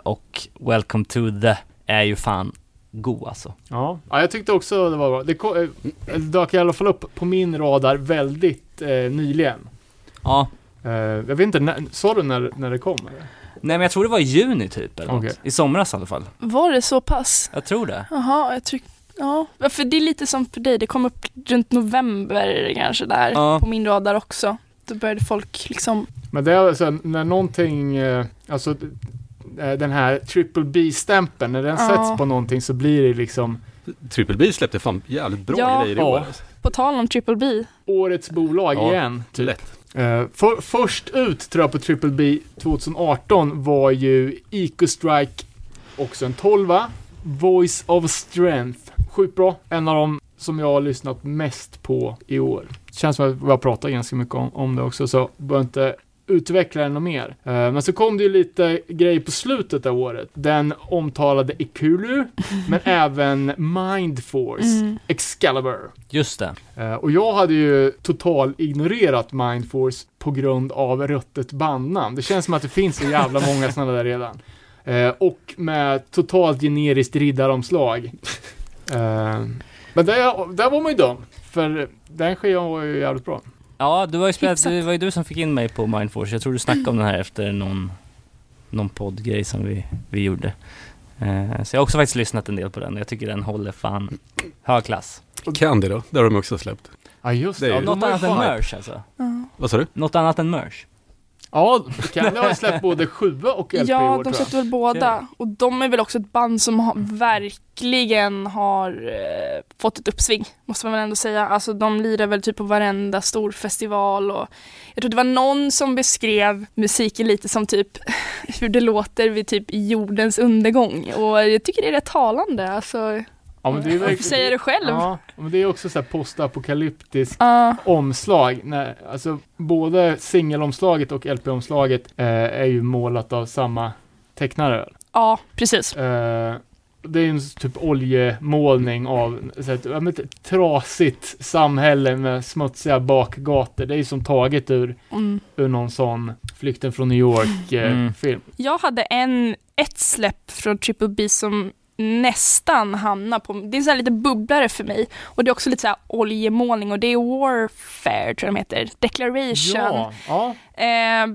Och Welcome to the är ju fan god alltså. Ja. ja, jag tyckte också det var bra. Det, ko- eh, det dök i alla fall upp på min radar väldigt eh, nyligen. Ja, Eh, jag vet inte, när, sa du när, när det kom? Eller? nej men jag tror det var i juni typ eller Okej. något. I somras i alla fall. Var det så pass? Jag tror det. Jaha, jag tycker Ja, för det är lite som för dig, det kom upp runt november kanske där Ja. på min radar också. Då började folk liksom, Men det är alltså när någonting, eh, alltså den här triple B-stämpeln, när den Ja. sätts på någonting så blir det liksom Triple B släppte fan jävligt bra Ja. grejer i år. alltså. på tal om Triple B, årets bolag Ja, igen. Typ. Lätt. Eh, för, först ut tror jag på triple B 2018 var ju Eco Strike, också en 12 Voice of Strength, sjukt bra. En av dem som jag har lyssnat mest på i år. Känns som att vi har pratat ganska mycket om, om det också, så behöver inte utveckla den något mer. Eh, men så kom det ju lite grejer på slutet av året. Den omtalade Ikulu, men även Mind Force, Mm. Excalibur. Just det. Eh, och jag hade ju total ignorerat Mindforce på grund av ruttet bandnamn. Det känns som att det finns så jävla många sådana där redan. Eh, och med totalt generiskt riddaromslag. Men där, där var man ju dum. För den skivan var ju jävligt bra. Ja, du har ju spelat, det var ju du som fick in mig på Mindforce. Jag tror du snackade om den här efter någon, någon poddgrej som vi, vi gjorde. Eh, så jag har också faktiskt lyssnat en del på den och jag tycker den håller fan hög klass. Candy då, det har de också släppt. Ja just Det är det. Ja, Något annat än merch alltså. ja. Vad sa du? Något annat än merch. Ja, Candy har släppt både 7 och LP i ja år de släppte väl båda. Och de är väl också ett band som har, verkligen har eh, fått ett uppsving, måste man väl ändå säga. Alltså de lirar väl typ på varenda stor festival och jag tror det var någon som beskrev musiken lite som typ hur det låter vid typ jordens undergång. Och jag tycker det är rätt talande. Alltså, Ja, men det är verkligen- säga det själv. Ja, men det är också så här postapokalyptiskt Ja. omslag. När, alltså både singelomslaget och LP-omslaget eh, är ju målat av samma tecknare. ja, precis. Eh, det är en typ oljemålning av så här, ett, trasigt samhälle med smutsiga bakgator. Det är ju som taget ur, Mm. ur någon sån Flykten från New York-film. Mm. film. Jag hade en, ett släpp från Triple B som nästan hamnar på, det är en sån här lite bubblare för mig och det är också lite så här oljemålning och det är Warfare tror jag de heter, Declaration. Ja, ja. Eh,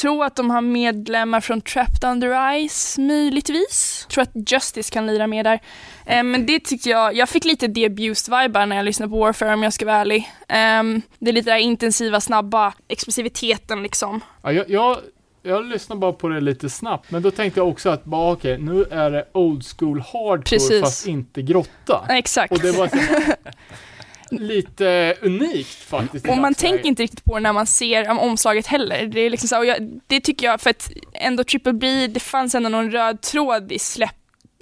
tror att de har medlemmar från Trapped Under Ice möjligtvis. Tror att Justice kan lira med där. Eh, men det tyckte jag, jag fick lite The Abused-vibar när jag lyssnade på Warfare om jag ska vara ärlig. Eh, det är lite där intensiva, snabba, explosiviteten liksom. ja jag, jag, jag lyssnade bara på det lite snabbt, men då tänkte jag också att bara okej, nu är det old school hardcore Precis. fast inte grotta. Exakt. Och det var lite unikt faktiskt. Och man tänker inte riktigt på det när man ser um, omslaget heller. Det, är liksom så, och jag, det tycker jag, för att ändå Triple B, det fanns ändå någon röd tråd i släpp,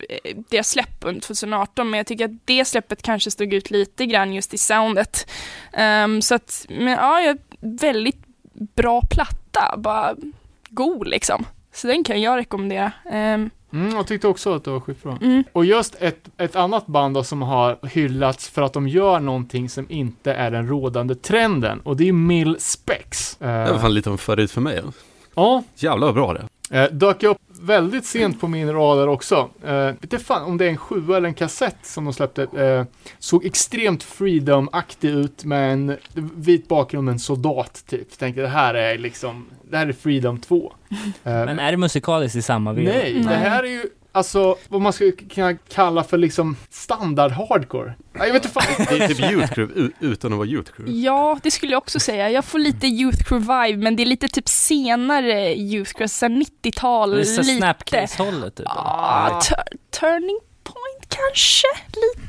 eh, deras släpp under 2018, men jag tycker att det släppet kanske stod ut lite grann just i soundet. Ehm, så att, men ja, väldigt bra platta, bara god liksom. Så den kan jag rekommendera. Ehm, Mm, jag tyckte också att det var skitbra. mm. Och just ett, ett annat band då som har hyllats för att de gör någonting som inte är den rådande trenden och det är Mill Specs. Eh, Det var fan lite av en förut för mig. ja, Jävlar vad bra det eh, dök upp väldigt sent på min radar också. Eh, vet inte fan om det är en sjua eller en kassett som de släppte. Eh, såg extremt freedom-aktig ut med en vit bakgrund med en soldat typ. Tänkte det här är liksom, det här är Freedom 2. Eh, Men är det musikaliskt i samma veva? Nej, det Nej. här är ju alltså vad man skulle kunna kalla för liksom standard hardcore. Ja, Jag vet inte fan. Det är typ Youth Crew utan att vara Youth Crew. Ja, det skulle jag också säga. Jag får lite Youth Crew-vibe, men det är lite typ senare Youth Crew, så här 90-tal, Det är så lite. Snapcase-hållet typ. eller? Ah, tur- turning point kanske? Lite.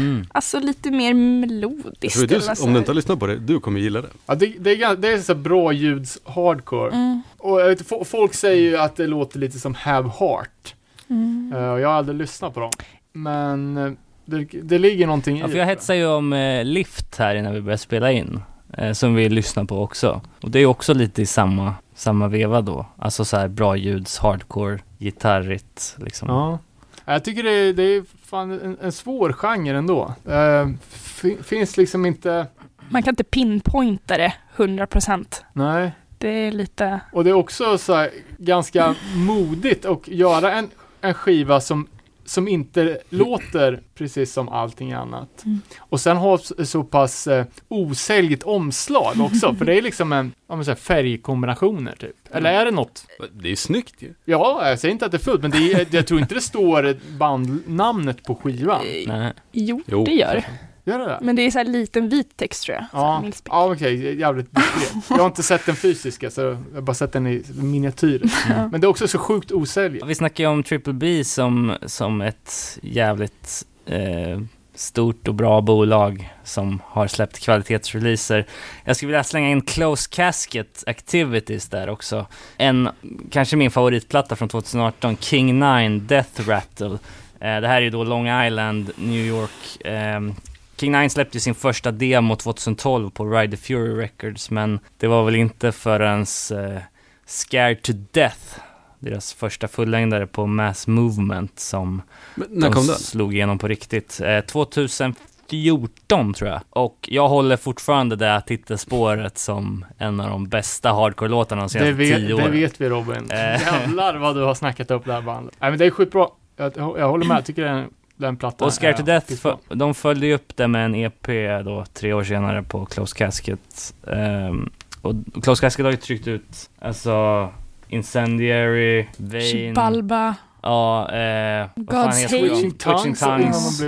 Mm. Alltså lite mer melodiskt. du, om du inte har lyssnat på det, du kommer gilla det. Ja, det, det är, det är så bra ljuds hardcore. Mm. Och folk säger ju att det låter lite som Have Heart. Mm. Och jag har aldrig lyssnat på dem. Men eh, det, det ligger någonting Ja, i för jag hetsar ju om eh, Lift här innan vi började spela in. Eh, som vi lyssnar på också. Och det är också lite i samma, samma veva då. Alltså så här bra ljuds, hardcore, gitarrigt liksom. Ja. Jag tycker det är, det är fan en, en svår genre ändå. Eh, fi- finns liksom inte, Man kan inte pinpointa det 100%. nej. Det är lite... Och det är också så här, ganska modigt att göra en, en skiva som, som inte låter precis som allting annat. Mm. Och sen ha så, så pass eh, osäljigt omslag också, för det är liksom en här, färgkombinationer typ. Eller är det något? Det är snyggt ju. Ja, jag säger inte att det är fullt, men det är, jag tror inte det står bandnamnet på skivan. Nej. Jo, Jo, det gör det. Gör det det? Men det är så här liten vit text tror jag. Ja, ja okej, jävligt diskret. Jag har inte sett den fysiska, så jag har bara sett den i miniatyr. Ja. Men det är också så sjukt osäljigt. Vi snackar ju om Triple B som, som ett jävligt eh, stort och bra bolag som har släppt kvalitetsreleaser. Jag skulle vilja slänga in Close Casket Activities där också. En, kanske min favoritplatta från 2018, King 9 Death Rattle. Eh, det här är ju då Long Island, New York. ehm, King 9 släppte sin första demo 2012 på Ride the Fury Records, men det var väl inte förrän eh, Scared to Death, deras första fullängdare på Mass Movement, som Men när de kom den? slog igenom på riktigt. Eh, 2014 tror jag. Och jag håller fortfarande det här titelspåret som en av de bästa hardcore-låtarna de Det senaste vet, tio det åren. vet vi Robin. Eh. Jävlar vad du har snackat upp det här bandet. Nej men det är skitbra. Jag, jag håller med, jag tycker den, den plattan Och Scared är to Death, för, de följde ju upp det med en EP då tre år senare på Close Casket. Ehm, och Close Casket har ju tryckt ut, alltså Incendiary, Vain, Balba. ja, eh, vad fan God's heter Hate. Twitching Tongues.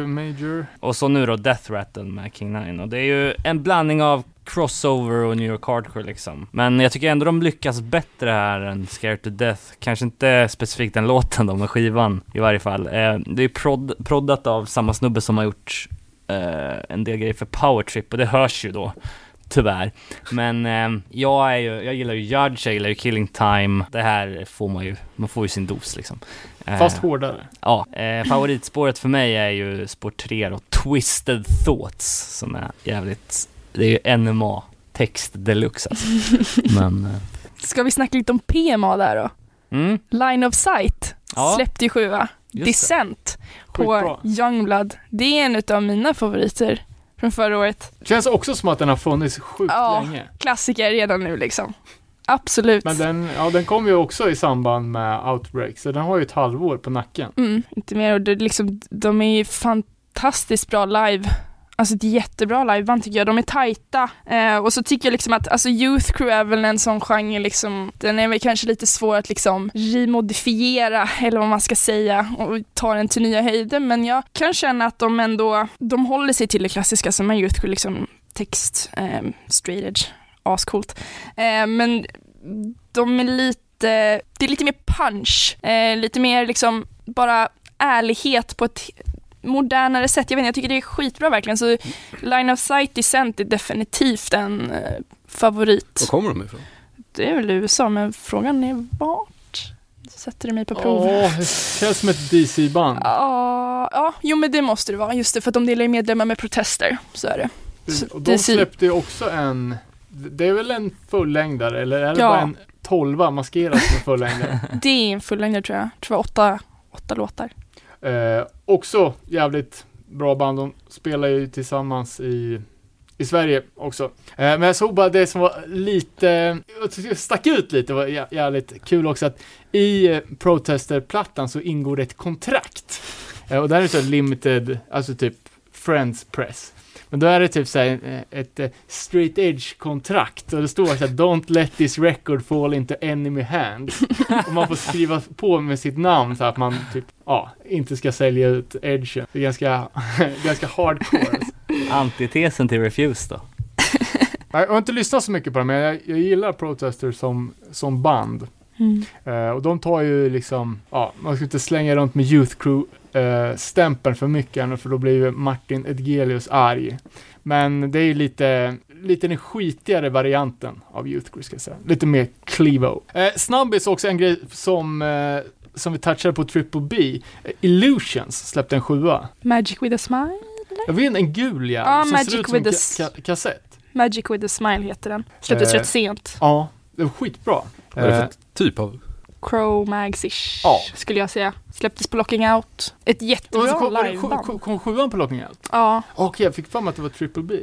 Och så nu då Death Rattle med King 9 och det är ju en blandning av crossover och New York Hardcore liksom. Men jag tycker ändå de lyckas bättre här än Scared to Death. Kanske inte specifikt den låten då, med skivan i varje fall. Eh, det är prod, proddat av samma snubbe som har gjort eh, en del grejer för Power Trip och det hörs ju då. Tyvärr. Men eh, jag, är ju, jag gillar ju Judge, jag gillar ju Killing Time. Det här får man ju, man får ju sin dos liksom. Eh, Fast hårdare. Ja, eh, favoritspåret för mig är ju spår 3 då, Twisted Thoughts, som är jävligt, det är ju NMA text deluxe alltså. Men, eh, Ska vi snacka lite om PMA där då? mm, Line of Sight Ja. släppte ju sjua. just. Descent på Youngblood. Det är en av mina favoriter från förra året. Känns också som att den har funnits sjukt Ja. länge. Klassiker redan nu liksom. Absolut. Men den, ja, den kom ju också i samband med Outbreak, så den har ju ett halvår på nacken. Mm, inte mer. Och det, är liksom, de är ju fantastiskt bra live. Alltså ett jättebra liveband tycker jag. De är tajta. Eh, och så tycker jag liksom att alltså Youth Crew är väl en sån genre liksom. Den är väl kanske lite svår att liksom remodifiera eller vad man ska säga och ta den till nya höjder. Men jag kan känna att de ändå, de håller sig till det klassiska som är Youth Crew liksom text, eh, straight edge, ascoolt. Eh, men de är lite, det är lite mer punch, eh, lite mer liksom bara ärlighet på ett modernare sätt. Jag vet inte, jag tycker det är skitbra verkligen. Så Line of Sight Descent är definitivt en eh, favorit. Var kommer de ifrån? Det är väl USA, men frågan är vart? Sätter du mig på prov? Åh, det känns som ett DC-band. Ja, ja, jo men det måste det vara. Just det, för att de delar ju medlemmar med protester. Så är det. Så Och de DC. släppte ju också en, det är väl en fullängdare, eller är det Ja. bara en tolva maskerad som en fullängdare? Det är en fullängdare tror jag. Jag tror det var åtta, åtta låtar. Eh, också jävligt bra band. De spelar ju tillsammans i, i Sverige också. Eh, men jag såg bara det som var lite, stack ut lite, var jä- jävligt kul också att i Protester-plattan så ingår det ett kontrakt. Eh, och där är det så limited, alltså typ Friends Press. Men då är det typ såhär eh, ett eh, straight edge kontrakt och det står såhär Don't let this record fall into enemy hands. och man får skriva på med sitt namn så att man typ, ja, inte ska sälja ut edgen. Det är ganska, ganska hardcore. Antitesen till Refuse då. Jag har inte lyssnat så mycket på det men jag, jag gillar Protester som, som band. Eh, och de tar ju liksom, ja, man ska inte slänga runt med Youth Crew-stämpeln för mycket för då blir ju Martin Edgelius arg. Men det är ju lite, lite den skitigare varianten av Youth Crew ska jag säga. Lite mer Clevo. Eh, snabbis också en grej som, eh, som vi touchade på Triple B. Eh, Illusions släppte en sjua. Magic with a smile? Jag vet en gul Ja, som Magic ser ut som with en a ka- ka- kassett. Magic with a smile heter den. Släpptes Eh, rätt sent. Ja, det var skitbra. Vad är det Eh, för typ av? Crow Mags-ish, Ja. skulle jag säga. Släpptes på Locking Out. Ett jättebra kom, det sju- liveband. kom, kom sjuan på Locking Out? Ja, Okej, jag fick för mig att det var Triple B.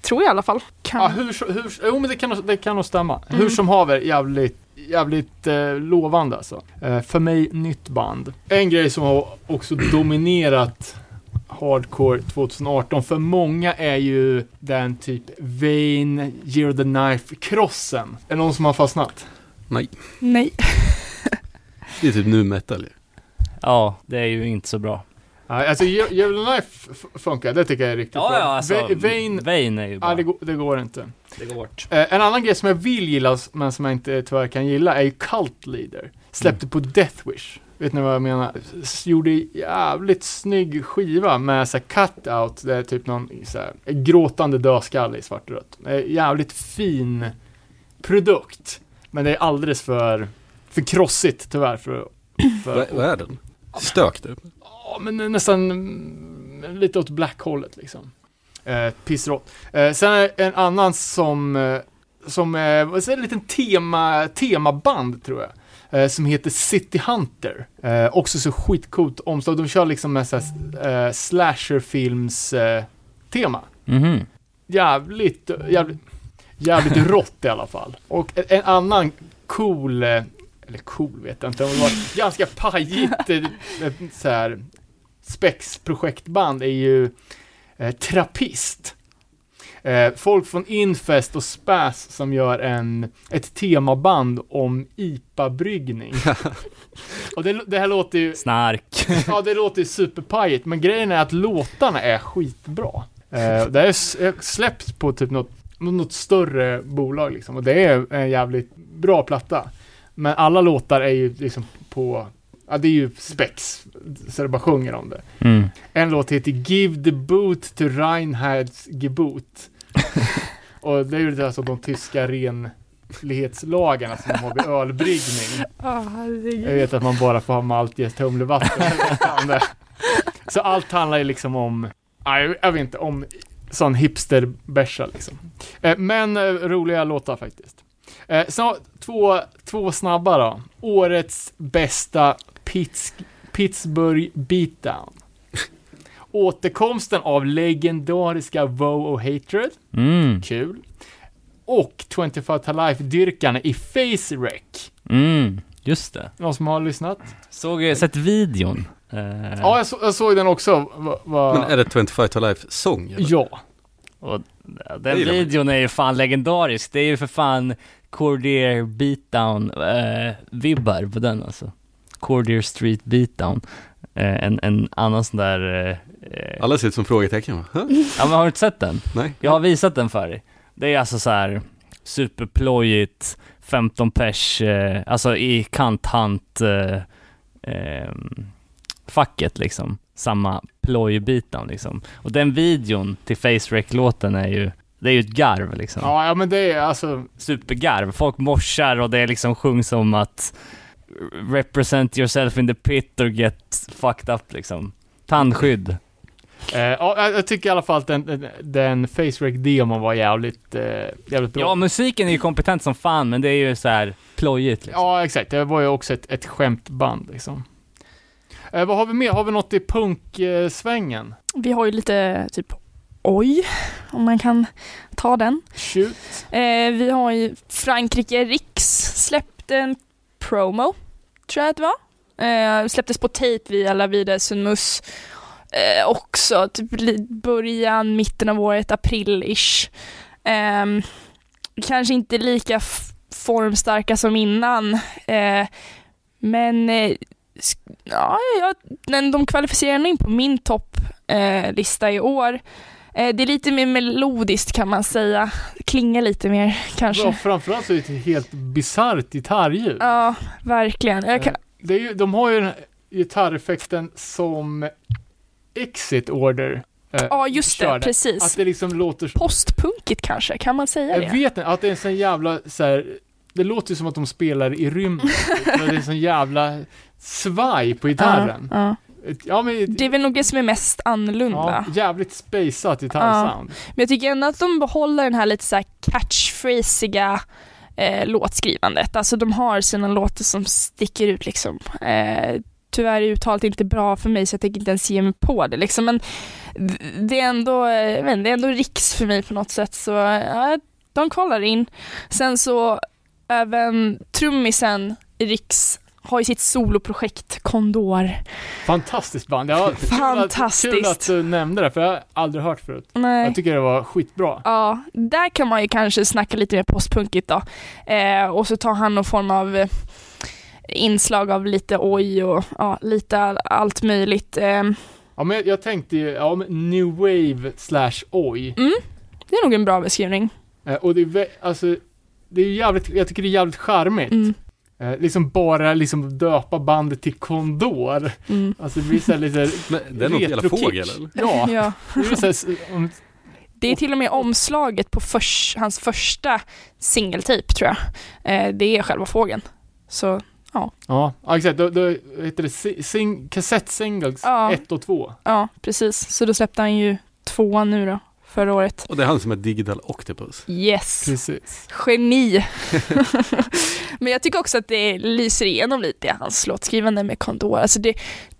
tror jag i alla fall. Kan. Ja, hur, hur, jo men det kan, det kan nog stämma. Mm. Hur som haver, jävligt, jävligt eh, lovande alltså. Eh, för mig, nytt band. En grej som har också dominerat Hardcore 2018 för många är ju den typ Vain, Year of the Knife-krossen. Är det någon som har fastnat? Nej, Nej. det är typ nu metal ju. Ja, det är ju inte så bra. Ja, alltså the Knife funkar, det tycker jag är riktigt bra. alltså, Va- Vain, Vain är ju bra. ja, det, går, det går inte. det går bort. Eh, en annan grej som jag vill gilla, men som jag inte tyvärr kan gilla, är ju Cult Leader. Släppte på Death Wish. Vet ni vad jag menar? S- Gjorde jävligt snygg skiva med så här cut-out, det är typ någon så här, gråtande dödskalle i svart och rött. Jävligt fin produkt. Men det är alldeles för, för krossigt tyvärr för, för vad är den? Stök typ? Ja, men nästan mm, lite åt black-hållet liksom. Eh, pissrått. Eh, sen är en annan som, eh, som är, vad säger, en liten tema, temaband tror jag. Eh, som heter City Hunter. Eh, också så skitcoolt omslag. De kör liksom med såhär, eh, slasherfilms eh, tema. Mhm. Jävligt, jävligt, jävligt rått i alla fall. Och en, en annan cool, eh, eller cool vet jag inte, om det var ganska pajigt eh, ett så här spexprojektband är ju eh, Trappist. Eh, folk från Infest och Spas som gör en, ett temaband om IPA-bryggning. och det, det här låter ju, Snark. ja det låter ju superpajigt, men grejen är att låtarna är skitbra. Eh, det är s- är släppt på typ något något större bolag liksom. Och det är en jävligt bra platta. Men alla låtar är ju liksom på, ja det är ju spex, så det bara sjunger om det. Mm. En låt heter Give the boot to Reinhards Gebot. och det är ju det alltså de tyska renlighetslagarna som de har vid ölbryggning. Herregud. Jag vet att man bara får ha malt i humlevatten. eller något annat. Så allt handlar ju liksom om, jag vet inte, om sån hipsterbärsa liksom. Eh, Men eh, roliga låtar faktiskt. Eh, Så två, två snabba då. Årets bästa Pitts, Pittsburgh beatdown. Återkomsten av legendariska Woe och Hatred. Mm. Kul. Och 25 to Life-dyrkarna i Face Wreck. Mm. Just det. Någon som har lyssnat? Såg, jag sett videon. Eh, Ja, jag, så, jag såg den också. Va, va, Men är det 25 to Life sång? eller? Ja. Och den videon är ju fan legendarisk. Det är ju för fan Cordier beatdown eh, vibbar på den alltså. Cordier Street beatdown. Eh, en, en annan sån där... Eh, eh, Alla ser ut som frågetecken va? Ja men har du inte sett den? Nej? Jag har visat den för dig. Det är alltså så här superplojigt, 15 pers, eh, alltså i kanthant eh, eh, facket liksom. Samma ploj-beatdown liksom. Och den videon till Face Wreck-låten är ju, det är ju ett garv liksom. Ja, ja, men det är alltså, Supergarv. Folk morsar och det liksom sjungs om att represent yourself in the pit or get fucked up liksom. Tandskydd. eh, ja, jag- tycker i alla fall att den, den, den Face Wreck-demon var jävligt, eh, jävligt bra. Ja, musiken är ju kompetent som fan, men det är ju så här plojigt liksom. Ja, exakt. Det var ju också ett, ett skämtband liksom. Eh, vad har vi mer? Har vi något i punksvängen? Vi har ju lite typ oj, om man kan ta den. Shoot. Eh, vi har ju Frankrike Riks släppte en promo, tror jag att det var. Eh, släpptes på tejp via La Vida Sunmus. Eh, också typ början, mitten av året, april-ish. Ehm, kanske inte lika formstarka som innan. Eh, men eh, ja, ja, men de kvalificerar in på min topplista eh, i år. Eh, det är lite mer melodiskt kan man säga. Klingar lite mer kanske. Ja, framförallt så är det ett helt bisarrt gitarrljud. Ja, verkligen. Jag kan, Eh, Det är ju, de har ju den här gitarreffekten som Exit Order eh, ja, just det. körde. Att Precis. det liksom låter. Postpunkigt kanske, kan man säga Jag det? vet inte, att det är en sån jävla så här, Det låter ju som att de spelar i rymden. det är en sån jävla svaj på gitarren. Ja, ja. Ja, men, Det är väl nog det som är mest annorlunda. ja, jävligt spaceat gitarrsound. Men jag tycker ändå att de behåller den här lite så här catchphrasiga eh, låtskrivandet. Alltså de har sina låtar som sticker ut liksom. Eh, tyvärr är uttalet inte bra för mig så jag tänker inte ens ge mig på det liksom. Men det är ändå, eh, men det är ändå riks för mig på något sätt så ja, de kollar in. Sen så även trummisen Riks har ju sitt soloprojekt Kondor. Fantastiskt band. Ja, kul att- Fantastiskt. Kul att du nämnde det, för jag har aldrig hört förut. Nej. Jag tycker det var skitbra. Ja, där kan man ju kanske snacka lite mer postpunkigt då. Eh, och så tar han någon form av eh, inslag av lite oj och ja, lite all, allt möjligt. Eh, Ja, men jag, jag tänkte ju, ja, men new wave slash oj. det är nog en bra beskrivning. Eh, och det är, alltså, det är jävligt, jag tycker det är jävligt charmigt. Mm, Eh, liksom bara liksom döpa bandet till Kondor. mm. Alltså det blir så här lite Men det är något jävla fågel eller? Ja, Ja. det är så här, om, Det är till och med omslaget på förs, hans första singeltyp tror jag. Eh, det är själva fågeln. Så ja, ja, exakt. Då, då heter det si- sing, kassettsingles Ja. 1 och 2. ja, precis. Så då släppte han ju tvåan nu då, förra året. Och det är han som är Digital Octopus. Yes. Precis. Geni. Men jag tycker också att det lyser igenom lite i hans låtskrivande med Kondor. Alltså det,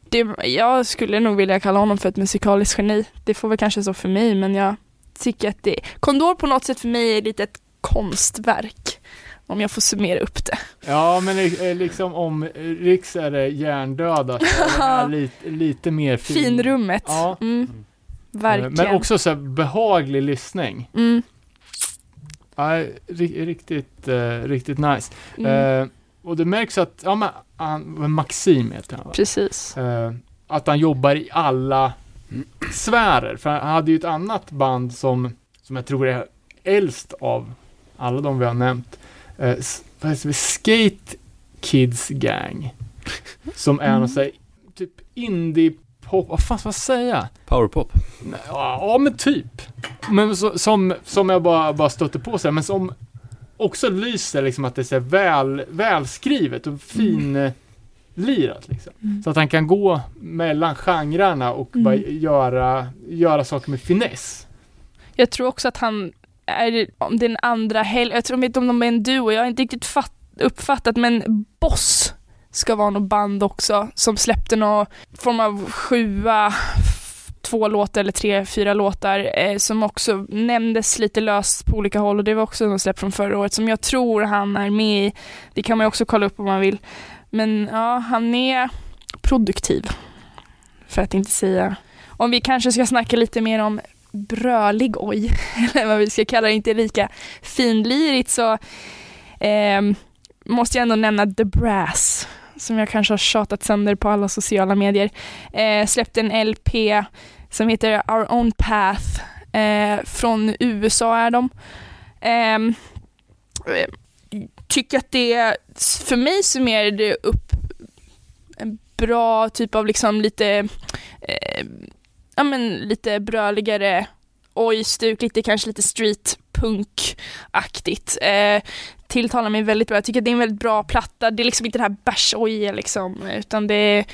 det, jag skulle nog vilja kalla honom för ett musikaliskt geni. Det får väl kanske så för mig, men jag tycker att det... Kondor på något sätt för mig är lite ett konstverk. Om jag får summera upp det. Ja, men liksom om Riks är det hjärndöda så är det här lite, lite mer fin. Finrummet. Ja. Mm. Eh, Verkligen. Men också så här behaglig lyssning. Mm. Ja, ri- riktigt, eh, riktigt nice. Mm. Eh, och det märks att, ja men, han, Maxim heter han va? Precis. Eh, att han jobbar i alla sfärer. För han hade ju ett annat band som, som jag tror är äldst av alla de vi har nämnt. Det? Skate Kids Gang. Som är Mm. någon sån här, typ indie-pop, vad fan ska man säga? Powerpop. Nej, Ja, ja, men typ. Men så, som, som jag bara, bara stötte på sig, men som också lyser liksom att det är så väl, välskrivet och fin eh, lirat liksom. Mm. Så att han kan gå mellan genrerna och Mm. bara göra, göra saker med finess. Jag tror också att han är om den andra helgen, jag tror inte om de är en duo, jag har inte riktigt fatt, uppfattat men Boss ska vara något band också som släppte någon form av sjua, två låtar eller tre, fyra låtar eh, som också nämndes lite löst på olika håll och det var också något släpp från förra året som jag tror han är med i. Det kan man ju också kolla upp om man vill. Men ja, han är produktiv. För att inte säga. Om vi kanske ska snacka lite mer om brölig oj, eller vad vi ska kalla det, inte lika finlirigt så eh, måste jag ändå nämna The Brass som jag kanske har tjatat sönder på alla sociala medier. Eh, släppte en LP som heter Our Own Path. Eh, från USA är de. Eh, tycker att det, för mig summerar det upp en bra typ av liksom lite eh, ja men lite bröligare oj-stuk, lite kanske lite street punk-aktigt. Eh, tilltalar mig väldigt bra. Jag tycker det är en väldigt bra platta. Det är liksom inte det här bärs oj liksom, utan det är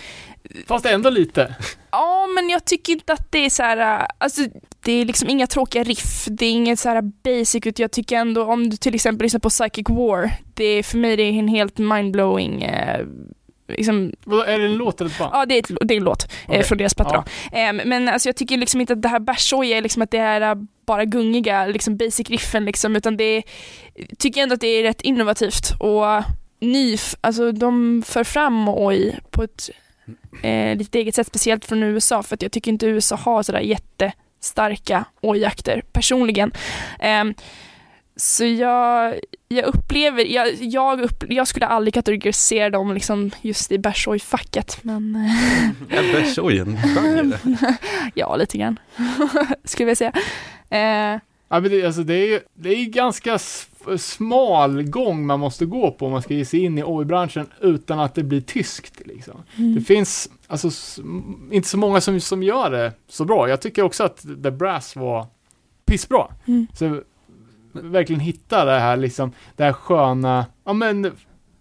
Fast ändå lite. Ja, men jag tycker inte att det är så här, alltså det är liksom inga tråkiga riff, det är inget så här basic, utan jag tycker ändå om du till exempel lyssnar på Psychic War, det är för mig det är en helt mindblowing, eh, liksom, är det en låt eller ett band? ja det är, ett, det är en låt Okej. eh, från deras platta Ja. Ehm, men alltså jag tycker liksom inte att det här bärsoja är liksom att det är bara gungiga, liksom basic riffen liksom, utan det är, tycker ändå att det är rätt innovativt och ny, alltså de för fram oj på ett eh, lite eget sätt, speciellt från USA, för att jag tycker inte USA har sådär jättestarka oj-jakter personligen. Ehm, så jag, jag upplever, jag, jag, upp, jag skulle aldrig kategorisera dem liksom just i bärsoj-facket, men eh, Är bärs en genre? ja, lite grann, skulle jag säga. Eh, Ja, men det, alltså, det är ju det är ganska smal gång man måste gå på om man ska ge sig in i oj-branschen utan att det blir tyskt. Liksom. Mm. Det finns alltså, inte så många som, som gör det så bra. Jag tycker också att The Brass var pissbra. Mm. Så verkligen hitta det här, liksom, det här sköna, ja men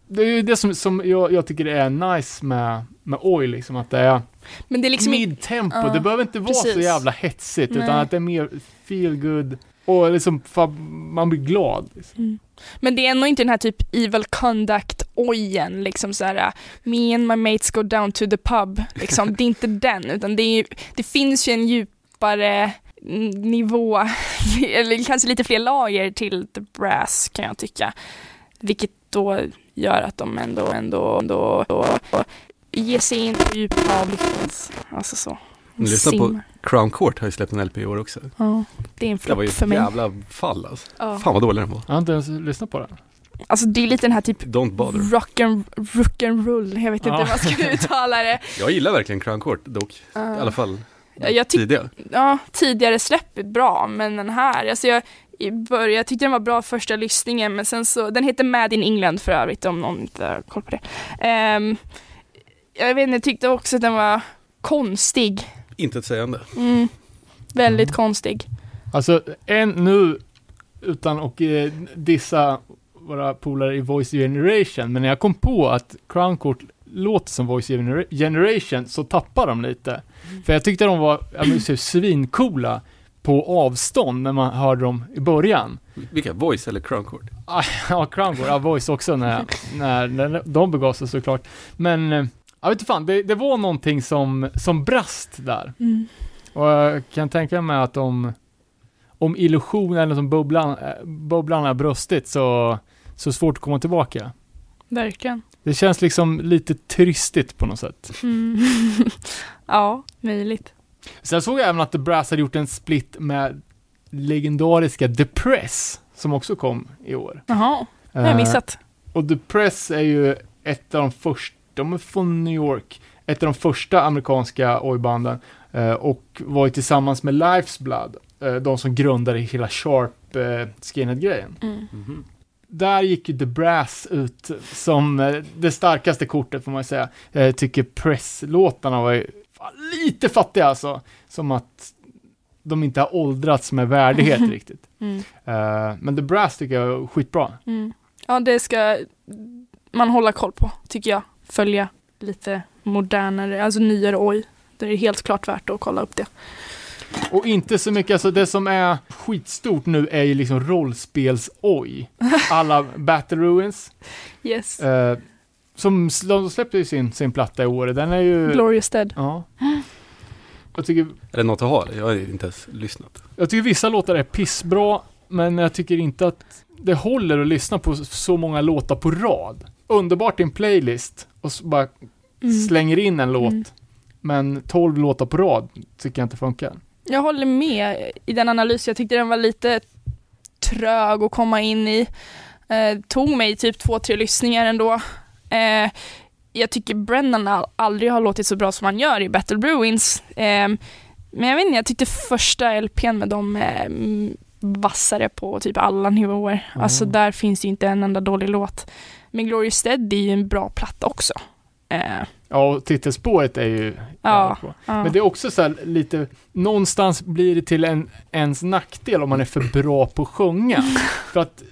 det är ju det som, som jag, jag tycker är nice med, med oj, liksom, att det är Men det är liksom mid-tempo. Ja, det behöver inte vara så jävla hetsigt, Nej. utan att det är mer feel good och liksom, man blir glad. Liksom. Mm. Men det är ändå inte den här typ evil conduct ojen, liksom så här me and my mates go down to the pub, liksom. det är inte den, utan det, är, det finns ju en djupare nivå, eller kanske lite fler lager till the brass kan jag tycka. Vilket då gör att de ändå, ändå, ändå, ändå ger sig in på djupa lyckans, alltså så. Lyssna på. Crown Court har ju släppt en LP i år också. Ja, det är en Det var ju flopp för ett mig. jävla fall alltså. Ja. Fan vad dålig den var. Jag har inte ens lyssnat på den. Alltså det är lite den här typ Don't bother. rock and, rock and roll, jag vet inte hur man ska uttala det. Jag gillar verkligen Crown Court dock. I alla fall Ja, jag tyck- tidiga. ja, tidigare släpp är bra, men den här, alltså jag, i början, jag tyckte den var bra första lyssningen, men sen så, den heter Mad in England för övrigt, om någon inte har koll på det. Ehm, jag vet inte, jag tyckte också att den var konstig. Inte ett sägande. Mm, väldigt Mm. konstig. Alltså, en nu, utan att eh, dissa våra polare i Voice Generation, men när jag kom på att Crown Court låter som Voice Genera- Generation så tappar de lite. För jag tyckte de var ja, men, så svincoola på avstånd när man hörde dem i början. Vilka? Voice eller Crown Court? Ah, Ja, Crown Court, ja, Voice också när, när, när de begav sig såklart. Men, eh, jag vet inte fan, det, det var någonting som, som brast där. Mm. Och jag kan tänka mig att om, om illusionen eller som bubblan, äh, bubblan har brustit så, så svårt att komma tillbaka. Verkligen. Det känns liksom lite turistigt på något sätt. Mm. ja, möjligt. Sen såg jag även att The Brass hade gjort en split med legendariska The Press, som också kom i år. Jaha, det har jag Eh, missat. Och The Press är ju ett av de första, de är från New York, ett av de första amerikanska oj-banden eh, och var ju tillsammans med Life's Blood, eh, de som grundade hela Sharp eh, skinhead-grejen. Mm. Mhm. Där gick ju The Brass ut som eh, det starkaste kortet får man säga. Jag tycker Press-låtarna var ju lite fattiga alltså. Som att de inte har åldrats med värdighet riktigt. Mm. Men The Brass tycker jag är skitbra. Mm. Ja, det ska man hålla koll på, tycker jag. Följa lite modernare, alltså nyare oj. Det är helt klart värt att kolla upp det. Och inte så mycket, alltså det som är skitstort nu är ju liksom rollspels-oj. Alla Battle Ruins. Yes. Eh, som de släppte ju sin, sin platta i år. Den är ju... Glorious Dead. Ja. Jag tycker, Är det något att ha? Jag har inte ens lyssnat. jag tycker vissa låtar är pissbra, men jag tycker inte att det håller att lyssna på så många låtar på rad. Underbart i en playlist och bara Mm. slänger in en låt. Mm. Men 12 låtar på rad tycker jag inte funkar. Jag håller med i den analysen. Jag tyckte den var lite trög att komma in i. Eh, tog mig typ två, tre lyssningar ändå. Eh, jag tycker Brennan aldrig har låtit så bra som han gör i Battle Bruins. Eh, men jag vet inte, jag tyckte första LPn med dem eh, mm, vassare på typ alla nivåer. Mm. Alltså där finns ju inte en enda dålig låt. Men Glorious Dead är ju en bra platta också. Eh, Ja, och titelspåret är ju Ja. ja. Men det är också så här lite, någonstans blir det till en, ens nackdel om man är för bra på att sjunga. för att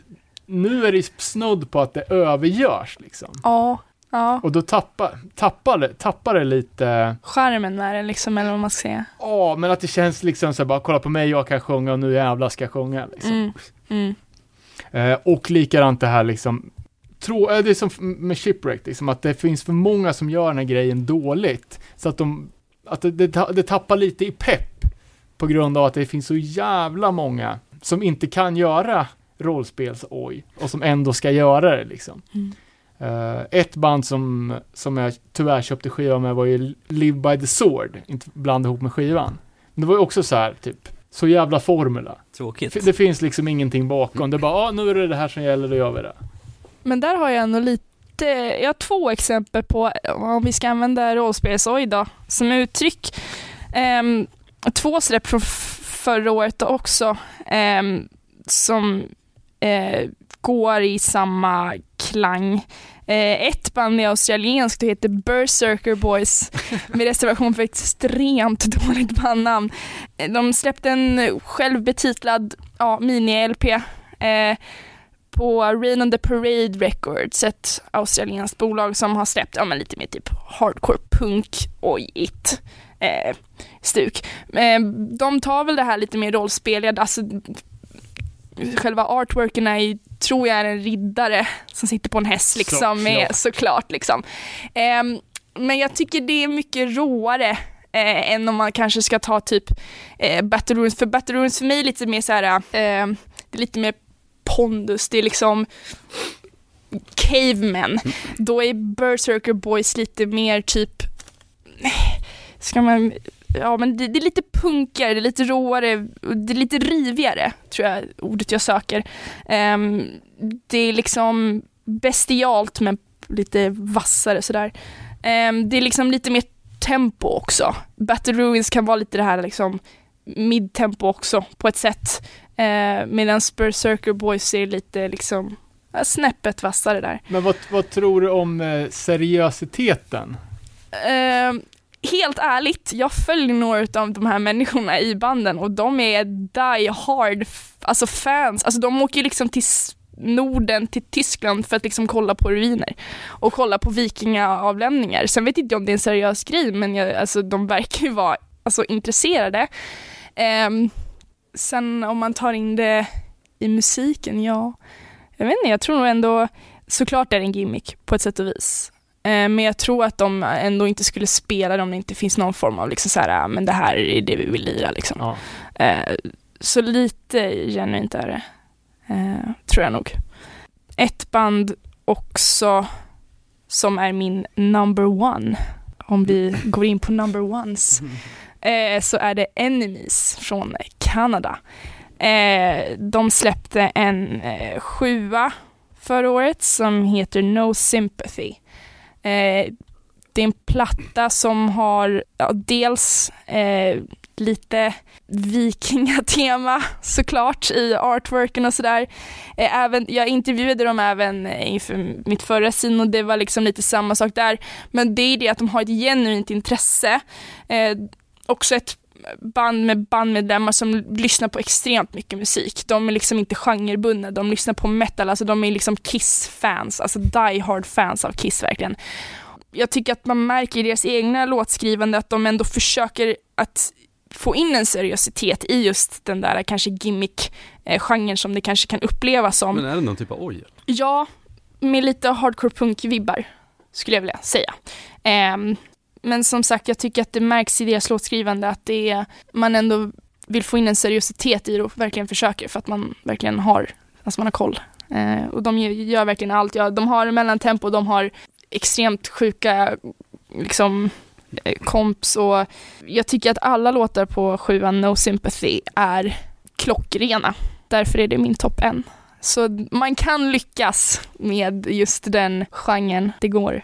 nu är det snudd på att det övergörs liksom. ja, ja. Och då tappar, tappar, det, tappar det lite, Charmen med den liksom, eller vad man ska säga. ja men att det känns liksom så här, bara kolla på mig, jag kan sjunga och nu jävlar ska jag sjunga liksom. Mm. Mm. Eh, och likadant det här liksom, tro, eh, det är som med Shipwreck, liksom, att det finns för många som gör den här grejen dåligt. Så att de, att det, det, det tappar lite i pepp på grund av att det finns så jävla många som inte kan göra rollspels-oj och som ändå ska göra det liksom. Mm. Eh, ett band som, som jag tyvärr köpte skiva med var ju Live by the Sword, inte blanda ihop med skivan. Men det var ju också så här, typ, så jävla formula. Tråkigt. Det finns liksom ingenting bakom. Det är bara, ah, nu är det det här som gäller, då gör vi det. Men där har jag ändå lite, jag har två exempel på, om vi ska använda rollspelsoj då, som uttryck. Ehm, två släpp från förra året också, ehm, som eh, går i samma klang. Eh, ett band är australienskt och heter Berserker Boys, med reservation för extremt dåligt bandnamn. De släppte en självbetitlad ja, mini-LP. Eh, på Rain on the Parade Records, ett australienskt bolag som har släppt ja, men lite mer typ hardcore punk ojigt eh, stuk. Eh, de tar väl det här lite mer rollspel, alltså själva artworken är ju, tror jag är en riddare som sitter på en häst liksom, med, Såklart. såklart liksom. Eh, men jag tycker det är mycket råare eh, än om man kanske ska ta typ eh, Battle Ruins, för Battle Ruins för mig är lite mer så här, eh, det är lite mer pondus, det är liksom cavemen. Då är Berserker Boys lite mer typ, ska man, ja men det, det är lite punkigare, det är lite råare, det är lite rivigare, tror jag ordet jag söker. Ehm, det är liksom bestialt men lite vassare sådär. Ehm, det är liksom lite mer tempo också. Battle Ruins kan vara lite det här liksom midtempo också på ett sätt. Eh, Medan Berserker Boys är lite liksom snäppet vassare där. Men vad, vad tror du om eh, seriositeten? Eh, helt ärligt, jag följer några av de här människorna i banden och de är die hard, alltså fans. Alltså de åker ju liksom till Norden, till Tyskland för att liksom kolla på ruiner och kolla på vikingaavlämningar. Sen vet inte jag om det är en seriös grej, men jag, alltså, de verkar ju vara alltså, intresserade. Ehm, sen om man tar in det i musiken, ja, jag vet inte, jag tror nog ändå, såklart är det en gimmick på ett sätt och vis. Eh, Men jag tror att de ändå inte skulle spela det om det inte finns någon form av liksom så här, "Ah, men det här är det vi vill lira liksom. Ja. Eh, Så lite genuint är det, eh, tror jag nog. Ett band också som är min number one, om vi går in på number ones, eh, så är det Enemies från Kanada. Eh, de släppte en eh, sjua förra året som heter No Sympathy. Eh, det är en platta som har ja, dels eh, lite vikingatema såklart i artworken och sådär. Eh, även, jag intervjuade dem även eh, inför mitt förra syn och det var liksom lite samma sak där. Men det är det att de har ett genuint intresse. Eh, också ett band med bandmedlemmar som lyssnar på extremt mycket musik. De är liksom inte genrebundna, de lyssnar på metal, alltså de är liksom Kiss-fans, alltså die hard fans av Kiss verkligen. Jag tycker att man märker i deras egna låtskrivande att de ändå försöker att få in en seriositet i just den där kanske gimmick-genren som det kanske kan upplevas som. Men är det någon typ av oj? Ja, med lite hardcore punk-vibbar skulle jag vilja säga. Ehm, men som sagt, jag tycker att det märks i deras låtskrivande att det är, man ändå vill få in en seriositet i det och verkligen försöker för att man verkligen har, alltså man har koll. Eh, och de gör, verkligen allt. Ja, de har mellantempo, de har extremt sjuka liksom eh, komps och jag tycker att alla låtar på sjuan No Sympathy är klockrena. Därför är det min topp en. Så man kan lyckas med just den genren, det går.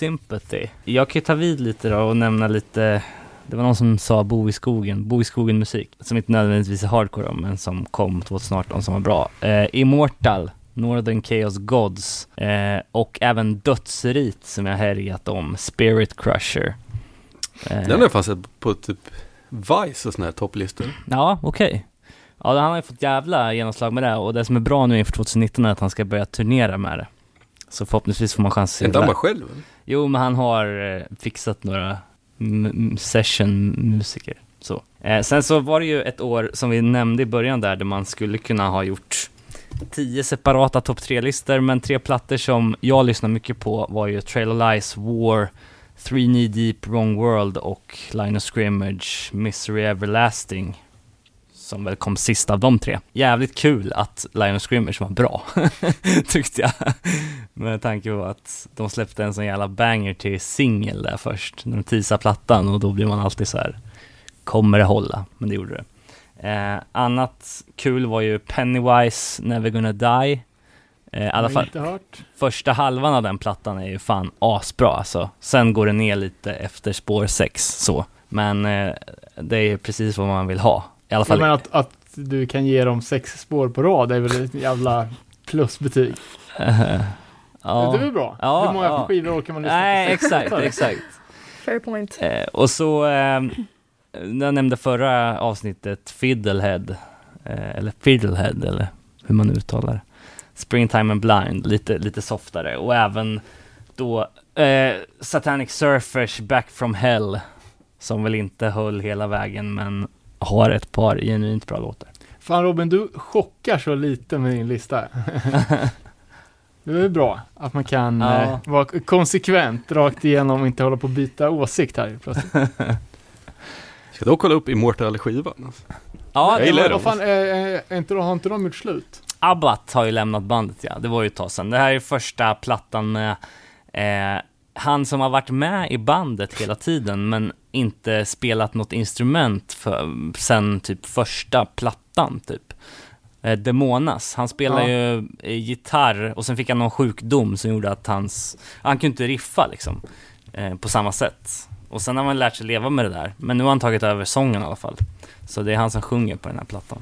Sympathy. Jag kan ju ta vid lite då och nämna lite det var någon som sa Bo i skogen, Bo i skogen musik, som inte nödvändigtvis är hardcore då, men som kom 2018 som var bra. Eh, Immortal, Northern Chaos Gods eh, och även Dödsrit som jag härjat om, Spirit Crusher. Eh, Den fan sett på typ Vice och såna här topplistor. Ja, okej. Ja, han har ju fått jävla genomslag med det och det som är bra nu inför 2019 är att han ska börja turnera med det. Så förhoppningsvis får man chans att se Inte han bara själv? eller? Jo, men han har eh, fixat några session-musiker. Så. Eh, sen så var det ju ett år som vi nämnde i början där, där man skulle kunna ha gjort tio separata topp tre-listor, men tre plattor som jag lyssnar mycket på var ju Trail of Lies, War, Three Knee Deep, Wrong World och Line of Scrimmage, Misery Everlasting. Som väl kom sist av de tre. Jävligt kul att Line of Scrimmage var bra, tyckte jag. Med tanke på att de släppte en sån jävla banger till singel där först, när de teasade plattan och då blir man alltid så här kommer det hålla? Men det gjorde det. Eh, annat kul var ju Pennywise, Never Gonna Die. Eh, I alla fall, första halvan av den plattan är ju fan asbra alltså. Sen går det ner lite efter spår 6 så. Men eh, det är precis vad man vill ha. I alla Jag fall. menar att, att du kan ge dem sex spår på rad är väl ett jävla plusbetyg. ja. Det är väl bra? Ja, Hur många ja. skivor orkar man lyssna Nej, på? exakt, exakt. Fair point. Eh, och så, eh, jag nämnde förra avsnittet Fiddlehead, eh, eller Fiddlehead, eller hur man uttalar det. Springtime and Blind, lite, lite softare. Och även då eh, Satanic Surfers Back from Hell, som väl inte höll hela vägen, men har ett par genuint bra låtar. Fan Robin, du chockar så lite med din lista. Det är bra att man kan Ja. eh, vara konsekvent rakt igenom och inte hålla på att byta åsikt här plötsligt. Ska då kolla upp Immortal-skivan? Alltså. Ja, Jag det gillar var, dem. Fan, är, är, inte, har inte de gjort slut? Abbat har ju lämnat bandet ja, det var ju ett tag sedan. Det här är första plattan med eh, han som har varit med i bandet hela tiden men inte spelat något instrument för, sen typ första plattan typ. Eh, Demonas, han spelar Ja. ju eh, gitarr och sen fick han någon sjukdom som gjorde att hans, han kunde inte riffa liksom eh, på samma sätt. Och sen har man lärt sig leva med det där, men nu har han tagit över sången i alla fall. Så det är han som sjunger på den här plattan.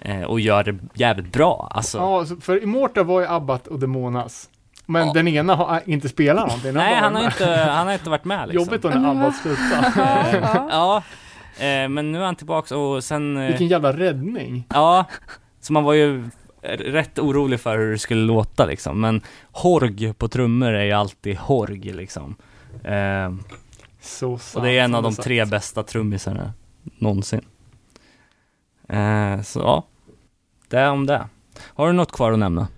Eh, och gör det jävligt bra, alltså. Ja, för Immortal var ju Abbat och Demonas. Men Ja. den ena har inte spelat någonting. Nej, han har, inte, han har inte varit med liksom. Jobbigt då när Abbat slutar. Ja, eh, men nu är han tillbaks och sen... eh, Vilken jävla räddning. Ja, så man var ju rätt orolig för hur det skulle låta liksom. Men Horg på trummor är ju alltid Horg liksom. Eh, Så sant, och det är en av de tre bästa trummisarna någonsin. Eh, så ja, det är om det. Har du något kvar att nämna?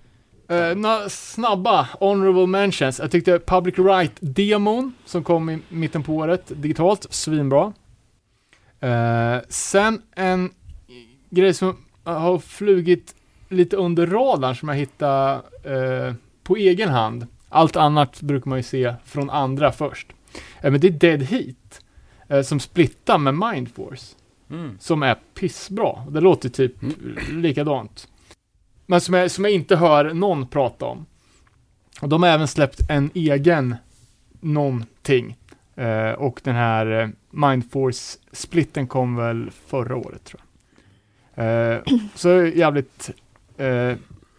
Eh, några snabba honorable mentions. Jag tyckte Public Right-demon som kom i mitten på året digitalt, svinbra. Eh, sen en grej som har flugit lite under radarn som jag hittade eh, på egen hand. Allt annat brukar man ju se från andra först. Eh, men det är Dead Heat eh, som splittar med Mindforce Mm. som är pissbra. Det låter typ likadant. Men som jag, som jag inte hör någon prata om. Och de har även släppt en egen någonting. Eh, och den här eh, Mindforce-splitten kom väl förra året tror jag. Eh, så jävligt eh,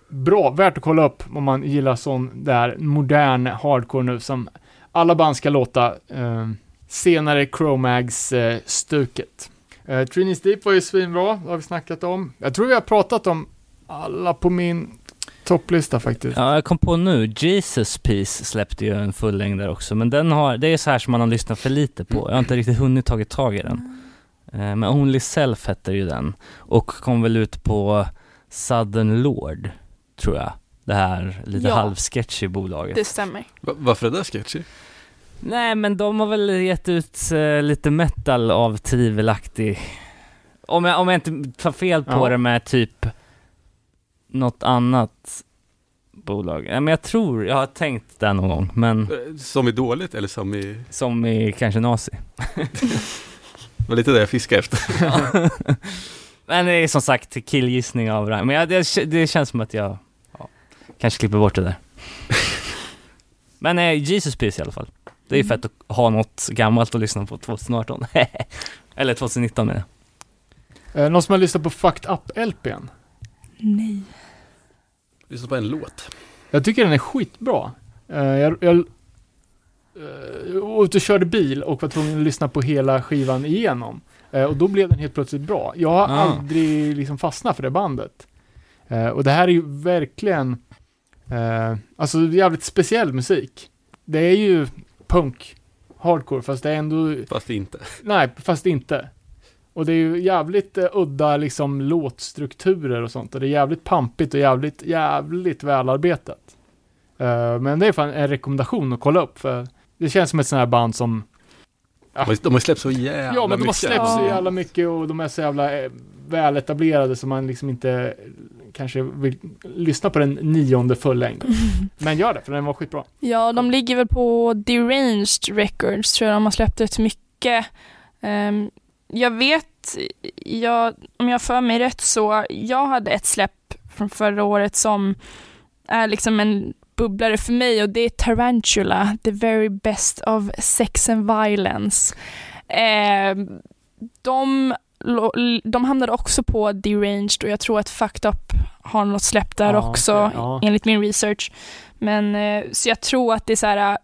bra, värt att kolla upp om man gillar sån där modern hardcore nu som alla band ska låta. Eh, senare Chromags-stuket. Eh, eh Trinis Deep var ju svinbra, det har vi snackat om. Jag tror vi har pratat om alla på min topplista faktiskt. Ja, jag kom på nu, Jesus Peace släppte ju en fullängdare också, men den har, det är så här som man har lyssnat för lite på. Jag har inte riktigt hunnit tagit tag i den. Eh, Men Only Self hette ju den, och kom väl ut på Southern Lord, tror jag. Det här lite Ja. halvsketchy bolaget. Det stämmer. Va- varför är det sketchy? Nej, men de har väl gett ut eh, lite metal av tvivelaktig... Om jag, om jag inte tar fel på Ja. det med typ något annat bolag. Nej, men jag tror, jag har tänkt det någon gång, men Eh, Som är dåligt eller som är... som i kanske nazi. Det var lite det jag fiskade efter. men det är som sagt killgissning av rang. Men jag, det, det känns som att jag ja, kanske klipper bort det där. men eh, Jesus Peace i alla fall. Det är ju fett att ha något gammalt att lyssna på 2018. Eller 2019 menar jag. Eh, någon som har lyssnat på Fucked Up-LPn? Nej. Lyssna på en låt. Jag tycker den är skitbra. Eh, jag jag uh, var ute och körde bil och var tvungen att lyssna på hela skivan igenom. Eh, och då blev den helt plötsligt bra. Jag har Ah. aldrig liksom fastnat för det bandet. Eh, och det här är ju verkligen, alltså jävligt speciell musik. Det är ju punk, hardcore, fast det är ändå Fast inte. Nej, fast inte. Och det är ju jävligt eh, udda liksom låtstrukturer och sånt. Och det är jävligt pampigt och jävligt, jävligt välarbetat. Eh, men det är fan en rekommendation att kolla upp. För det känns som ett sånt här band som... De har, de har släppt så jävla Ja, men de har mycket. släppt så Ja. jävla mycket och de är så jävla eh, väletablerade som man liksom inte kanske vill lyssna på den nionde fullängd. Men gör det, för den var skitbra. Ja, de ligger väl på Deranged Records tror jag de har släppt rätt mycket. Ehm, jag vet, jag, om jag för mig rätt så, jag hade ett släpp från förra året som är liksom en bubblare för mig och det är Tarantula, the very best of sex and violence. Ehm, de, de hamnade också på Deranged och jag tror att Fucked Up har något släpp där Ja, också, okej, ja. enligt min research. Men eh, så jag tror att det är så här, äh,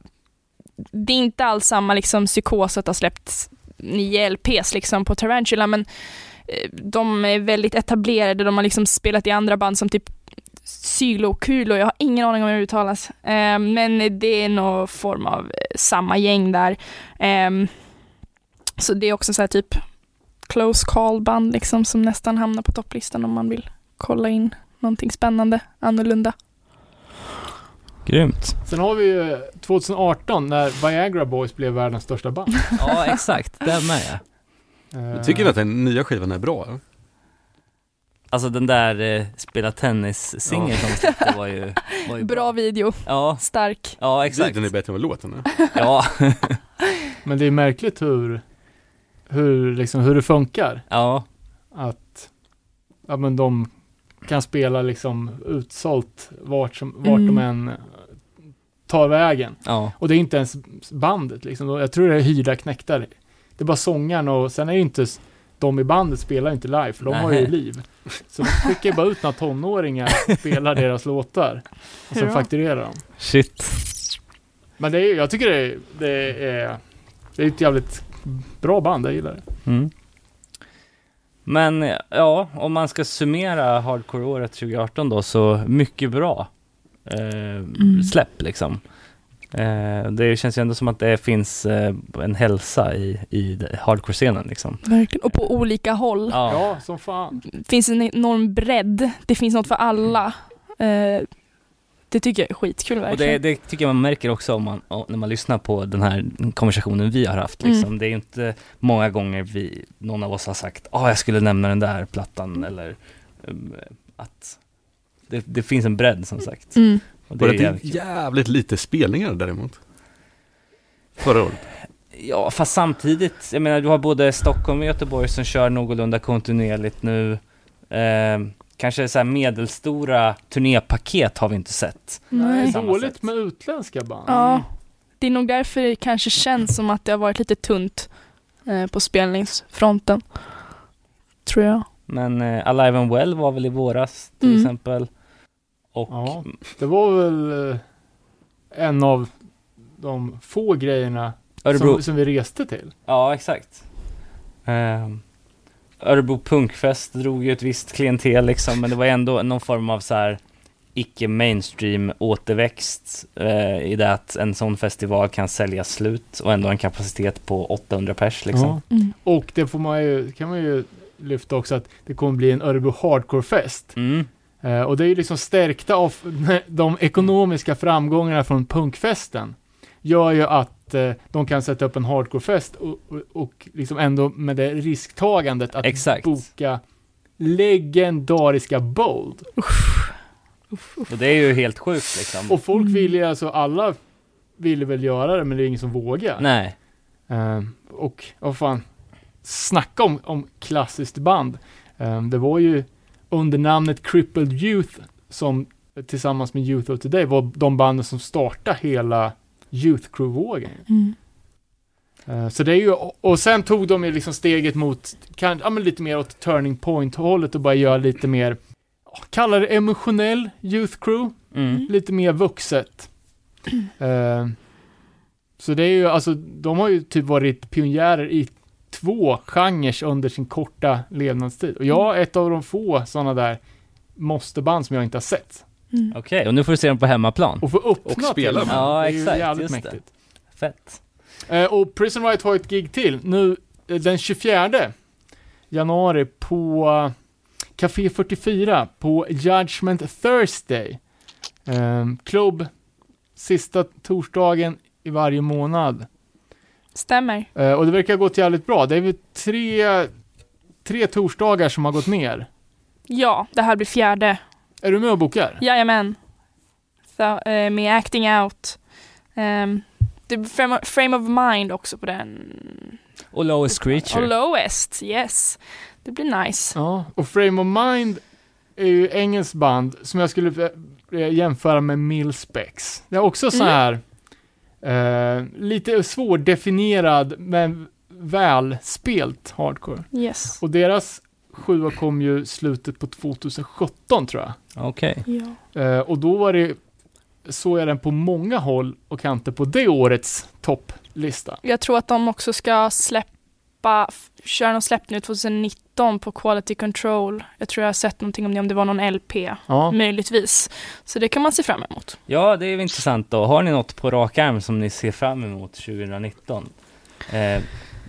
det är inte alls samma liksom psykos att ha släppt nio LPs liksom på Tarantula, men eh, de är väldigt etablerade, de har liksom spelat i andra band som typ Sylo och Kulo, jag har ingen aning om hur det uttalas, eh, men det är någon form av eh, samma gäng där. Ehm, så det är också så här typ close call band liksom som nästan hamnar på topplistan om man vill kolla in någonting spännande, annorlunda. Grymt. Sen har vi ju 2018 när Viagra Boys blev världens största band. Ja, exakt. Det med Eh, Tycker ni att den nya skivan är bra? eller? Alltså den där eh, spela tennis-singeln som släppte var ju, var ju Bra video, Ja, stark. ja exakt. Den är bättre än vad låten är. Ja, Men det är märkligt hur, hur, liksom, hur det funkar. ja, Att ja, men de kan spela liksom utsålt vart, som, vart Mm. de än tar vägen. ja. Och det är inte ens bandet liksom. Jag tror det är hyrda knäktar. Det är bara sångaren och sen är ju inte de i bandet spelar inte live för de har ju Nej. liv. Så de skickar bara ut några tonåringar och spelar deras låtar. Och sen Ja. fakturerar de. Shit. Men det är, jag tycker det är, det är, det är ett jävligt bra band, jag gillar det. Mm. Men ja, om man ska summera hardcore-året 2018 då, så mycket bra eh, släpp liksom. Eh, det känns ju ändå som att det finns eh, en hälsa i, i hardcore-scenen liksom. Verkligen. Och på olika håll. Ja, Ja, som fan. Det finns en enorm bredd. Det finns något för alla. Eh, det tycker jag är skitkul och det, verkligen. det tycker jag man märker också om man, om- när man lyssnar på den här konversationen vi har haft. Liksom. Mm. Det är ju inte många gånger vi, någon av oss har sagt ah, jag skulle nämna den där plattan eller um, att det, det finns en bredd som sagt. Mm. Och det är det jävligt kul. jävligt lite spelningar däremot? Förra året? Ja, fast samtidigt, jag menar du har både Stockholm och Göteborg som kör någorlunda kontinuerligt nu. Eh, kanske så här medelstora turnépaket har vi inte sett. Är Nej. dåligt med utländska band. Ja, det är nog därför det kanske känns som att det har varit lite tunt eh, på spelningsfronten. Tror jag. Men eh, Alive and Well var väl i våras till Mm. exempel. Och Ja. Det var väl eh, en av de få grejerna Örebro, som, som vi reste till. ja exakt. Eh, Örebro Punkfest drog ju ett visst klientel liksom, men det var ändå någon form av så här icke mainstream återväxt eh, i det att en sån festival kan sälja slut och ändå en kapacitet på 800 pers liksom. Ja. Mm. Och det får man ju, kan man ju lyfta också att det kommer bli en Örebro Hardcore-fest. Mm. Eh, och det är ju liksom stärkta av de ekonomiska framgångarna från punkfesten. Gör ju att eh, de kan sätta upp en hardcore-fest och, och, och liksom ändå med det risktagandet att Exakt. boka legendariska Bold. Och det är ju helt sjukt liksom. Och folk Mm. vill ju alltså, alla ville väl göra det men det är ingen som vågar. Nej. Eh, och vad fan, snacka om, om klassiskt band. Eh, det var ju under namnet Crippled Youth som tillsammans med Youth of Today var de banden som startade hela Youth Crew-vågen. Mm. Eh, så det är ju, och- sen tog de ju liksom steget mot, kan, ja men lite mer åt turning point-hållet och bara göra lite mer, kalla det emotionell Youth Crew Mm. lite mer vuxet. Eh, så det är ju, alltså, de har ju typ varit pionjärer i två genrer under sin korta levnadstid. Och jag är ett av de få sådana där måste-band som jag inte har sett. Mm. Okej, och nu får du se dem på hemmaplan. Och få öppna Och spela till med. Ja, det är ju exakt, jävligt just det. mäktigt. Fett. Eh, och Prison Riot har ett gig till nu eh, den 24 januari på Café 44 på Judgment Thursday. Eh, klubb sista torsdagen i varje månad. Stämmer. Eh, och det verkar ha gått jävligt bra. Det är väl tre, tre torsdagar som har gått ner. Ja, det här blir fjärde. Är du med och bokar? Jajamän. Så, eh, med acting out. Um, det blir frame, frame of mind också på den. Och Lowest Och Creature. lowest, yes. Det blir nice. Ja. Och Frame of Mind är ju engelskt band som jag skulle eh, jämföra med Millspex. Det är också så Mm. Eh, lite svårdefinierad men välspelt hardcore. Yes. Och deras sjua kom ju slutet på 2017 tror jag. Okej. Ja. Eh, och då var det, såg jag den på många håll och kanter på det årets topplista. Jag tror att de också ska släppa, f- köra någon släpp nu 2019 på Quality Control. Jag tror jag har sett någonting om det, om det var någon LP. Ja. Möjligtvis. Så det kan man se fram emot. Ja, det är intressant då. Har ni något på rak arm som ni ser fram emot 2019? Eh,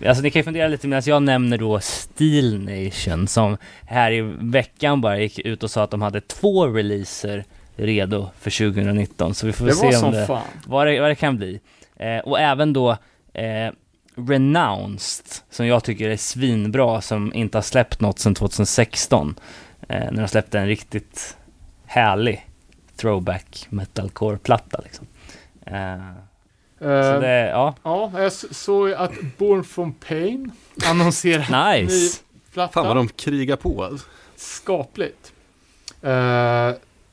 alltså ni kan ju fundera lite medan jag nämner då Steel Nation som här i veckan bara gick ut och sa att de hade två releaser redo för 2019. Så vi får Det se om det, vad, det, vad det kan bli. Eh, och även då eh, Renounced, som jag tycker är svinbra, som inte har släppt något sedan 2016. Eh, när de släppte en riktigt härlig throwback metalcore-platta liksom. Eh, så Eh, det, ja, Ja, jag såg ju att Born from Pain annonserar ny nice. platta. Fan vad de krigar på. Skapligt. Eh,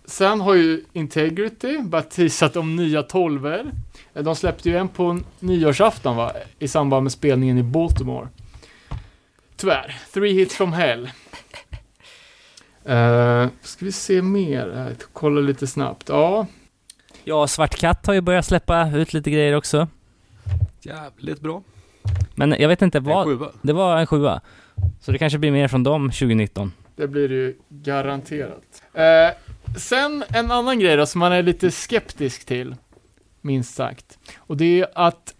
sen har ju Integrity bara teasat om nya tolver. Eh, De släppte ju en på nyårsafton va? I samband med spelningen i Baltimore. Tyvärr. Three hits from hell. Uh, ska vi se mer? Kolla lite snabbt. Ja, Ja, Svart Katt har ju börjat släppa ut lite grejer också. Jävligt bra. Men jag vet inte En vad, sjua. det var en sjua. Så det kanske blir mer från dem 2019. det blir det ju garanterat. Eh, sen en annan grej då som man är lite skeptisk till. Minst sagt. Och det är att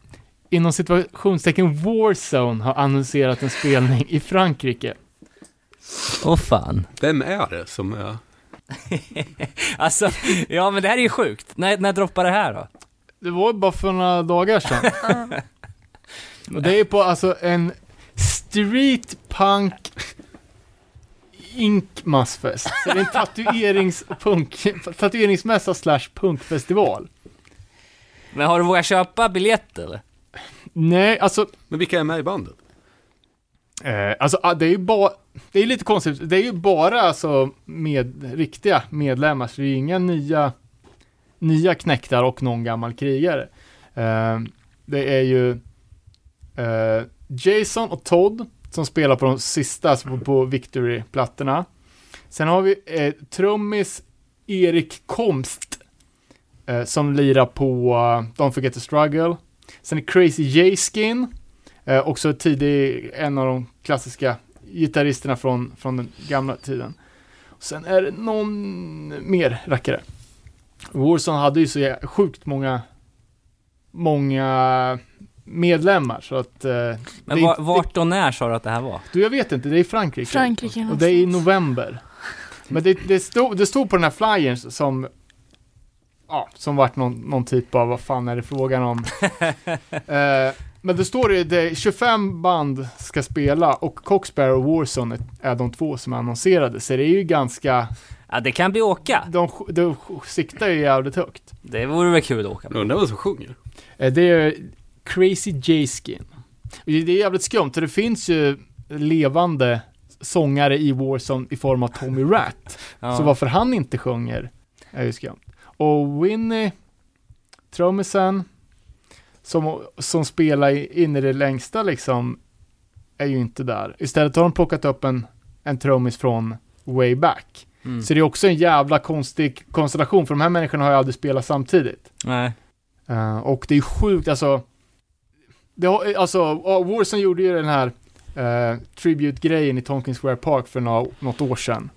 inom situationstecken Warzone har annonserat en spelning i Frankrike. Åh fan. Vem är det som är... Alltså, ja men det här är ju sjukt. När, när droppar det här då? Det var bara för några dagar sedan. Och det är på alltså en street punk Ink massfest. Så det är en tatuerings punk, tatueringsmässa slash punkfestival. Men har du vågat köpa biljett eller? Nej, alltså Men vilka är med i bandet? Eh, alltså ah, det är ju bara, det är lite konstigt, det är ju bara alltså med riktiga medlemmar, så det är ju inga nya, nya knäktar och någon gammal krigare. Eh, det är ju eh, Jason och Todd som spelar på de sista, alltså på, på Victory-plattorna. Sen har vi eh, trummis Erik Komst eh, som lirar på uh, Don't Forget The Struggle. Sen är Crazy J-Skin Eh, också tidig, en av de klassiska gitarristerna från, från den gamla tiden. Sen är det någon mer rackare. Warson hade ju så sjukt många, många medlemmar så att... Eh, Men var, vart och när sa du att det här var? Du, jag vet inte, det är i Frankrike. Frankrike Och det är i november. Men det, det, stod, det stod på den här flyern som Ja, som vart någon, någon typ av, vad fan är det frågan om? eh, men det står det, det 25 band ska spela och Coxbear och Warzone är, är de två som är annonserade. Så det är ju ganska, Ja, det kan bli åka. de, de siktar ju jävligt högt. Det vore väl kul att åka på. undrar vem som sjunger. Eh, det är Crazy J-Skin. Det är jävligt skumt, för det finns ju levande sångare i Warzone i form av Tommy Rat. Ja. Så varför han inte sjunger är ju skumt. Och Winnie, trummisen, som, som spelar in i det längsta liksom, är ju inte där. Istället har de plockat upp en, en trummis från way back. Mm. Så det är också en jävla konstig konstellation, för de här människorna har ju aldrig spelat samtidigt. Nej. Eh, och det är sjukt, alltså, det har, alltså, ja, Warzone gjorde ju den här uh, tribute-grejen i Tompkins Square Park för nå- något år sedan.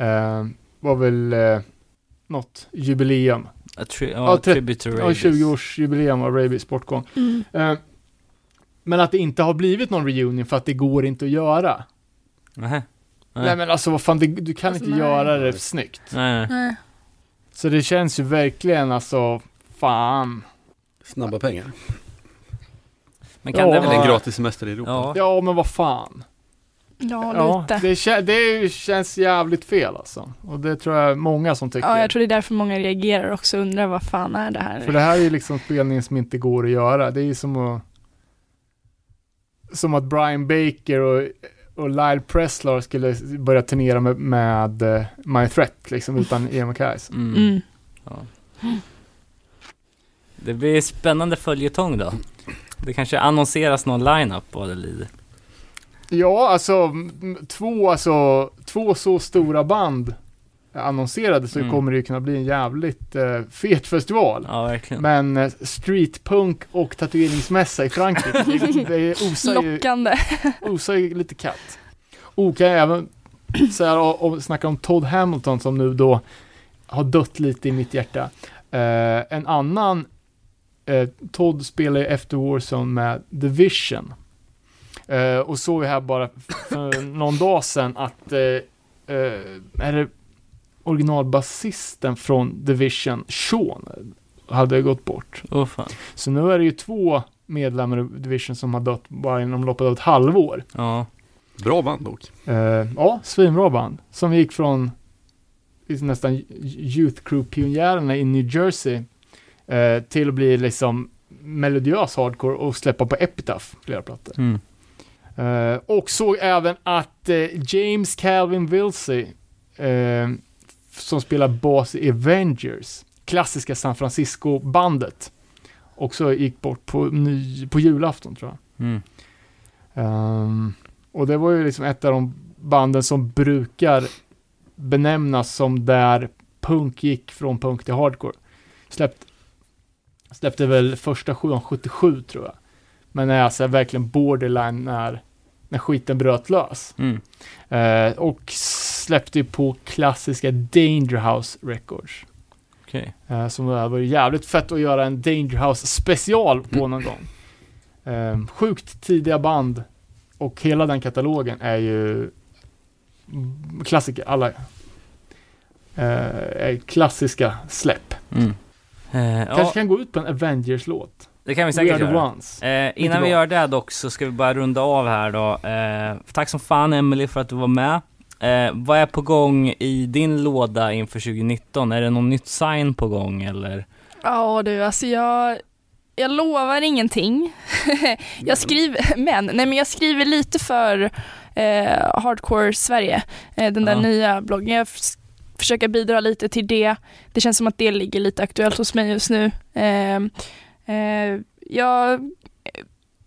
Uh, var väl uh, något jubileum. A tri- Ja, ja, tribute to Ja, Rabies. 20-årsjubileum av Rabies sportgång. Mm. Eh, men att det inte har blivit någon reunion för att det går inte att göra. Nej. Nej, Nej. men alltså vad fan, det, du kan Alltså, inte nej. göra det snyggt. Nej. Nej. Så det känns ju verkligen alltså, fan. Snabba pengar. Men kan Ja, det Eller en vara... gratis semester i Europa. Ja. Ja, men vad fan. Ja, Ja, lite. det, det känns jävligt fel alltså. Och det tror jag många som tycker. Ja, jag tror det är därför många reagerar också och undrar vad fan är det här? För det här är ju liksom spelningen som inte går att göra. Det är ju som att som att Brian Baker och, och Lyle Preslar skulle börja turnera med, med eh, My Threat liksom utan Ian McKays. Mm. Mm. Det blir spännande följetong då. Det kanske annonseras någon line-up vad det lider. Ja, alltså två, alltså två så stora band annonserade så Mm. kommer det ju kunna bli en jävligt eh, fet festival. Ja, verkligen. Men eh, streetpunk och tatueringsmässa i Frankrike, det, det osar ju, Lockande. osar ju lite katt. Och kan jag även säga och, och snacka om Todd Hamilton som nu då har dött lite i mitt hjärta. Eh, en annan, eh, Todd spelar ju efter Warzone med The Vision. Eh, och såg ju här bara för någon dag sedan att, eh, eh, är det originalbasisten från Division, Sean, hade gått bort. Åh fan. Så nu är det ju två medlemmar i Division som har dött bara inom loppet av ett halvår. Ja. Bra band dock. Eh, ja, svinbra band. Som gick från nästan Youth Crew-pionjärerna i New Jersey eh, till att bli liksom melodiös hardcore och släppa på Epitaph flera plattor. Mm. Eh, och såg även att eh, James Calvin Wilsey, eh, som spelar bas i Avengers, klassiska San Francisco-bandet, också gick bort på, ny, på julafton tror jag. Mm. Ehm, och det var ju liksom ett av de banden som brukar benämnas som där punk gick från punk till hardcore. Släppt, släppte väl första sjuan 77 tror jag. Men är alltså verkligen borderline när, när skiten bröt lös. Mm. Eh, och släppte ju på klassiska Danger House Records. Okej. Eh, som det var jävligt fett att göra en Danger House special på någon gång. Eh, sjukt tidiga band och hela den katalogen är ju mm, klassiker, alla eh, är klassiska släpp. Mm. Eh, Kanske ja, kan gå ut på en Avengers-låt. det kan vi säkert göra. Eh, innan vi gör det dock så ska vi bara runda av här då. Eh, tack som fan Emily för att du var med. Eh, vad är på gång i din låda inför 2019? Är det något nytt sign på gång eller? Ja du, alltså jag, jag lovar ingenting. jag skriver, men, nej men jag skriver lite för eh, Hardcore Sverige, eh, den där Ja. nya bloggen. Jag försöka bidra lite till det. Det känns som att det ligger lite aktuellt hos mig just nu. Eh, eh, jag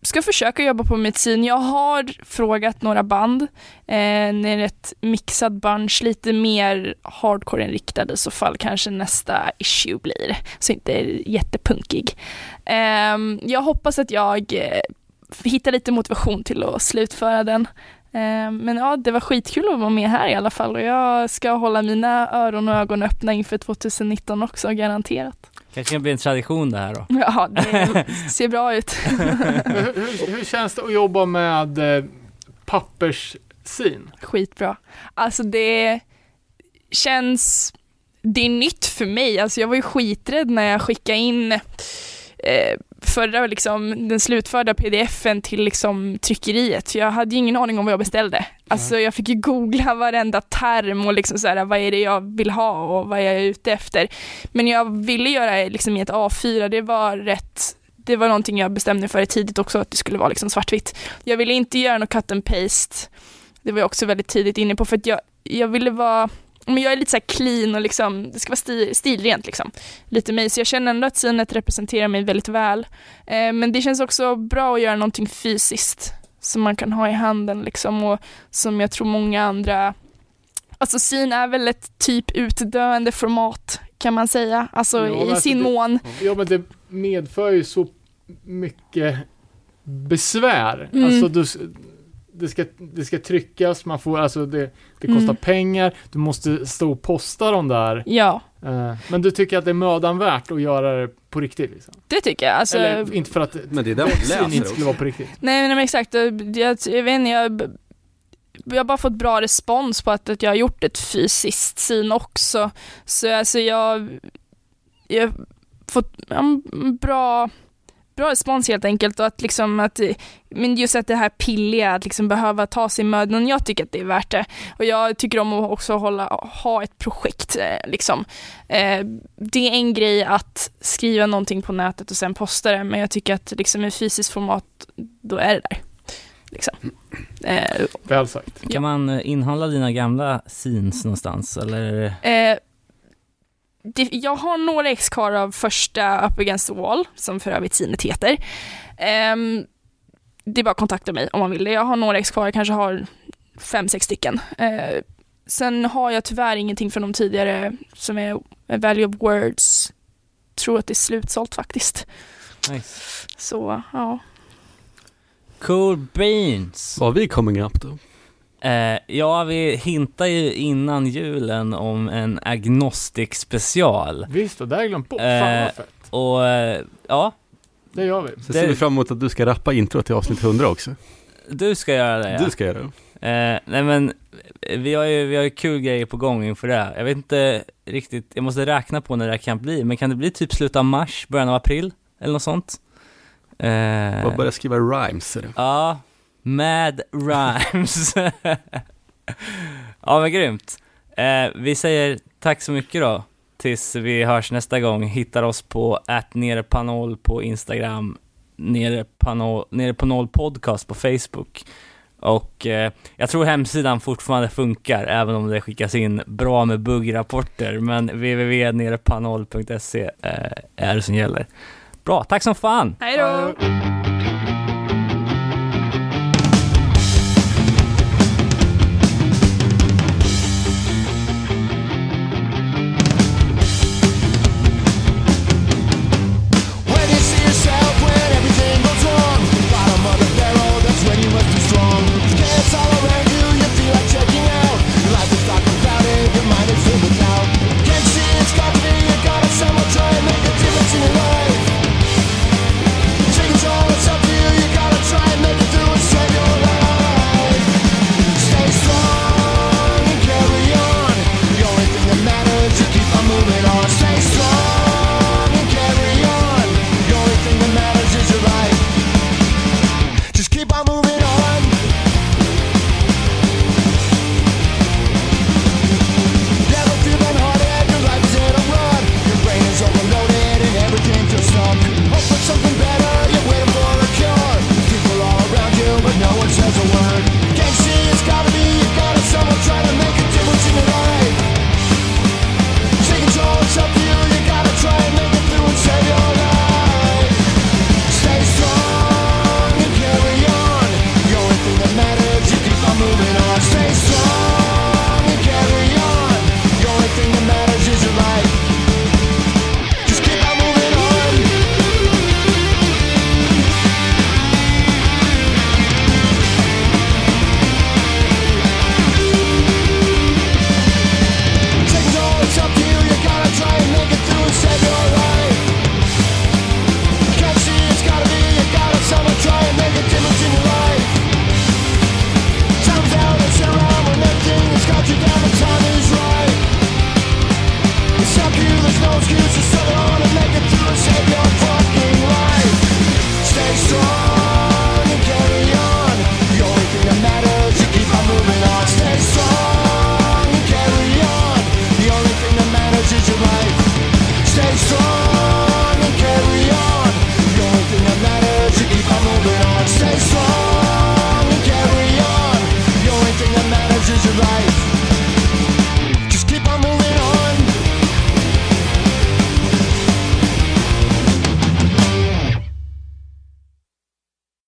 ska försöka jobba på mitt syn. Jag har frågat några band. Eh, rätt mixad bunch, lite mer hardcore-inriktad i så fall kanske nästa issue blir. Så inte jättepunkig. Ehm, jag hoppas att jag eh, hittar lite motivation till att slutföra den. Ehm, men ja, det var skitkul att vara med här i alla fall och jag ska hålla mina öron och ögon öppna inför 2019 också, garanterat. Kanske kan bli en tradition det här då. Ja, det ser bra ut. hur, hur, hur känns det att jobba med eh, papperssyn? Skitbra. Alltså det känns, det är nytt för mig. Alltså jag var ju skiträdd när jag skickade in eh, förra, liksom, den slutförda pdfen till liksom, tryckeriet. Jag hade ju ingen aning om vad jag beställde. Alltså jag fick ju googla varenda term och liksom så här, vad är det jag vill ha och vad jag är ute efter. Men jag ville göra liksom, i ett A4, det var rätt det var någonting jag bestämde för tidigt också, att det skulle vara liksom svartvitt. Jag ville inte göra något cut and paste. Det var jag också väldigt tidigt inne på, för att jag, jag ville vara men jag är lite så clean och liksom, det ska vara stil, stilrent liksom. Lite mig, så jag känner ändå att synet representerar mig väldigt väl. Eh, men det känns också bra att göra någonting fysiskt som man kan ha i handen liksom och som jag tror många andra Alltså syn är väl ett typ utdöende format kan man säga, alltså Ja, i alltså sin det- mån. Ja, men det medför ju så mycket besvär. Mm. Alltså, du, det, ska, det ska tryckas, man får, alltså det, det kostar Mm. pengar, du måste stå och posta dem där. Ja, Eh, men du tycker att det är mödan värt att göra det på riktigt? Liksom. det tycker jag. Alltså, Eller inte för att Men det är där läser inte också. skulle vara på riktigt. Nej men exakt, jag, jag, jag vet inte, jag, jag har bara fått bra respons på att, att jag har gjort ett fysiskt syn också. Så alltså jag, jag har fått ja, bra, bra respons helt enkelt och att liksom att, men just att det här pilliga, att liksom behöva ta sig mödan, jag tycker att det är värt det. Och jag tycker om att också hålla, ha ett projekt eh, liksom. Eh, det är en grej att skriva någonting på nätet och sen posta det, men jag tycker att liksom i fysiskt format, då är det där. Liksom. Eh, Väl sagt. Kan man eh, inhandla dina gamla scenes någonstans eller? Eh, det, jag har några ex kvar av första Up Against the Wall, som för övrigt sinet heter. Ehm, det är bara att kontakta mig om man vill det. Jag har några ex kvar, jag kanske har fem, sex stycken. Eh, sen har jag tyvärr ingenting från de tidigare som är Value of Words. Tror att det är slutsålt faktiskt. Nice. Så, ja. Cool beans. Vad har vi coming up då? Eh, ja, vi hintar ju innan julen om en agnostic special. Visst, och det har jag glömt bort. Fan Eh, vad fett. Och eh, ja, Det gör vi. Så Det- ser vi fram emot att du ska rappa intro till avsnitt 100 också. du ska göra det ja. Du ska göra det. Eh, nej men, vi har ju vi har ju kul grejer på gång inför det. Jag vet inte riktigt, jag måste räkna på när det här kan bli, men kan det bli typ slutet av mars, början av april? Eller något sånt? Eh, Bara börja skriva rhymes. Är det. Ja, Mad Rhymes. ja men grymt. Eh, vi säger tack så mycket då, tills vi hörs nästa gång. Hittar oss på @nerepanol på Instagram, nere på, noll, nere på noll podcast på Facebook. Och eh, jag tror hemsidan fortfarande funkar, även om det skickas in bra med buggrapporter, men www.nerepanol.se eh, är det som gäller. Bra, tack som fan! Hej då!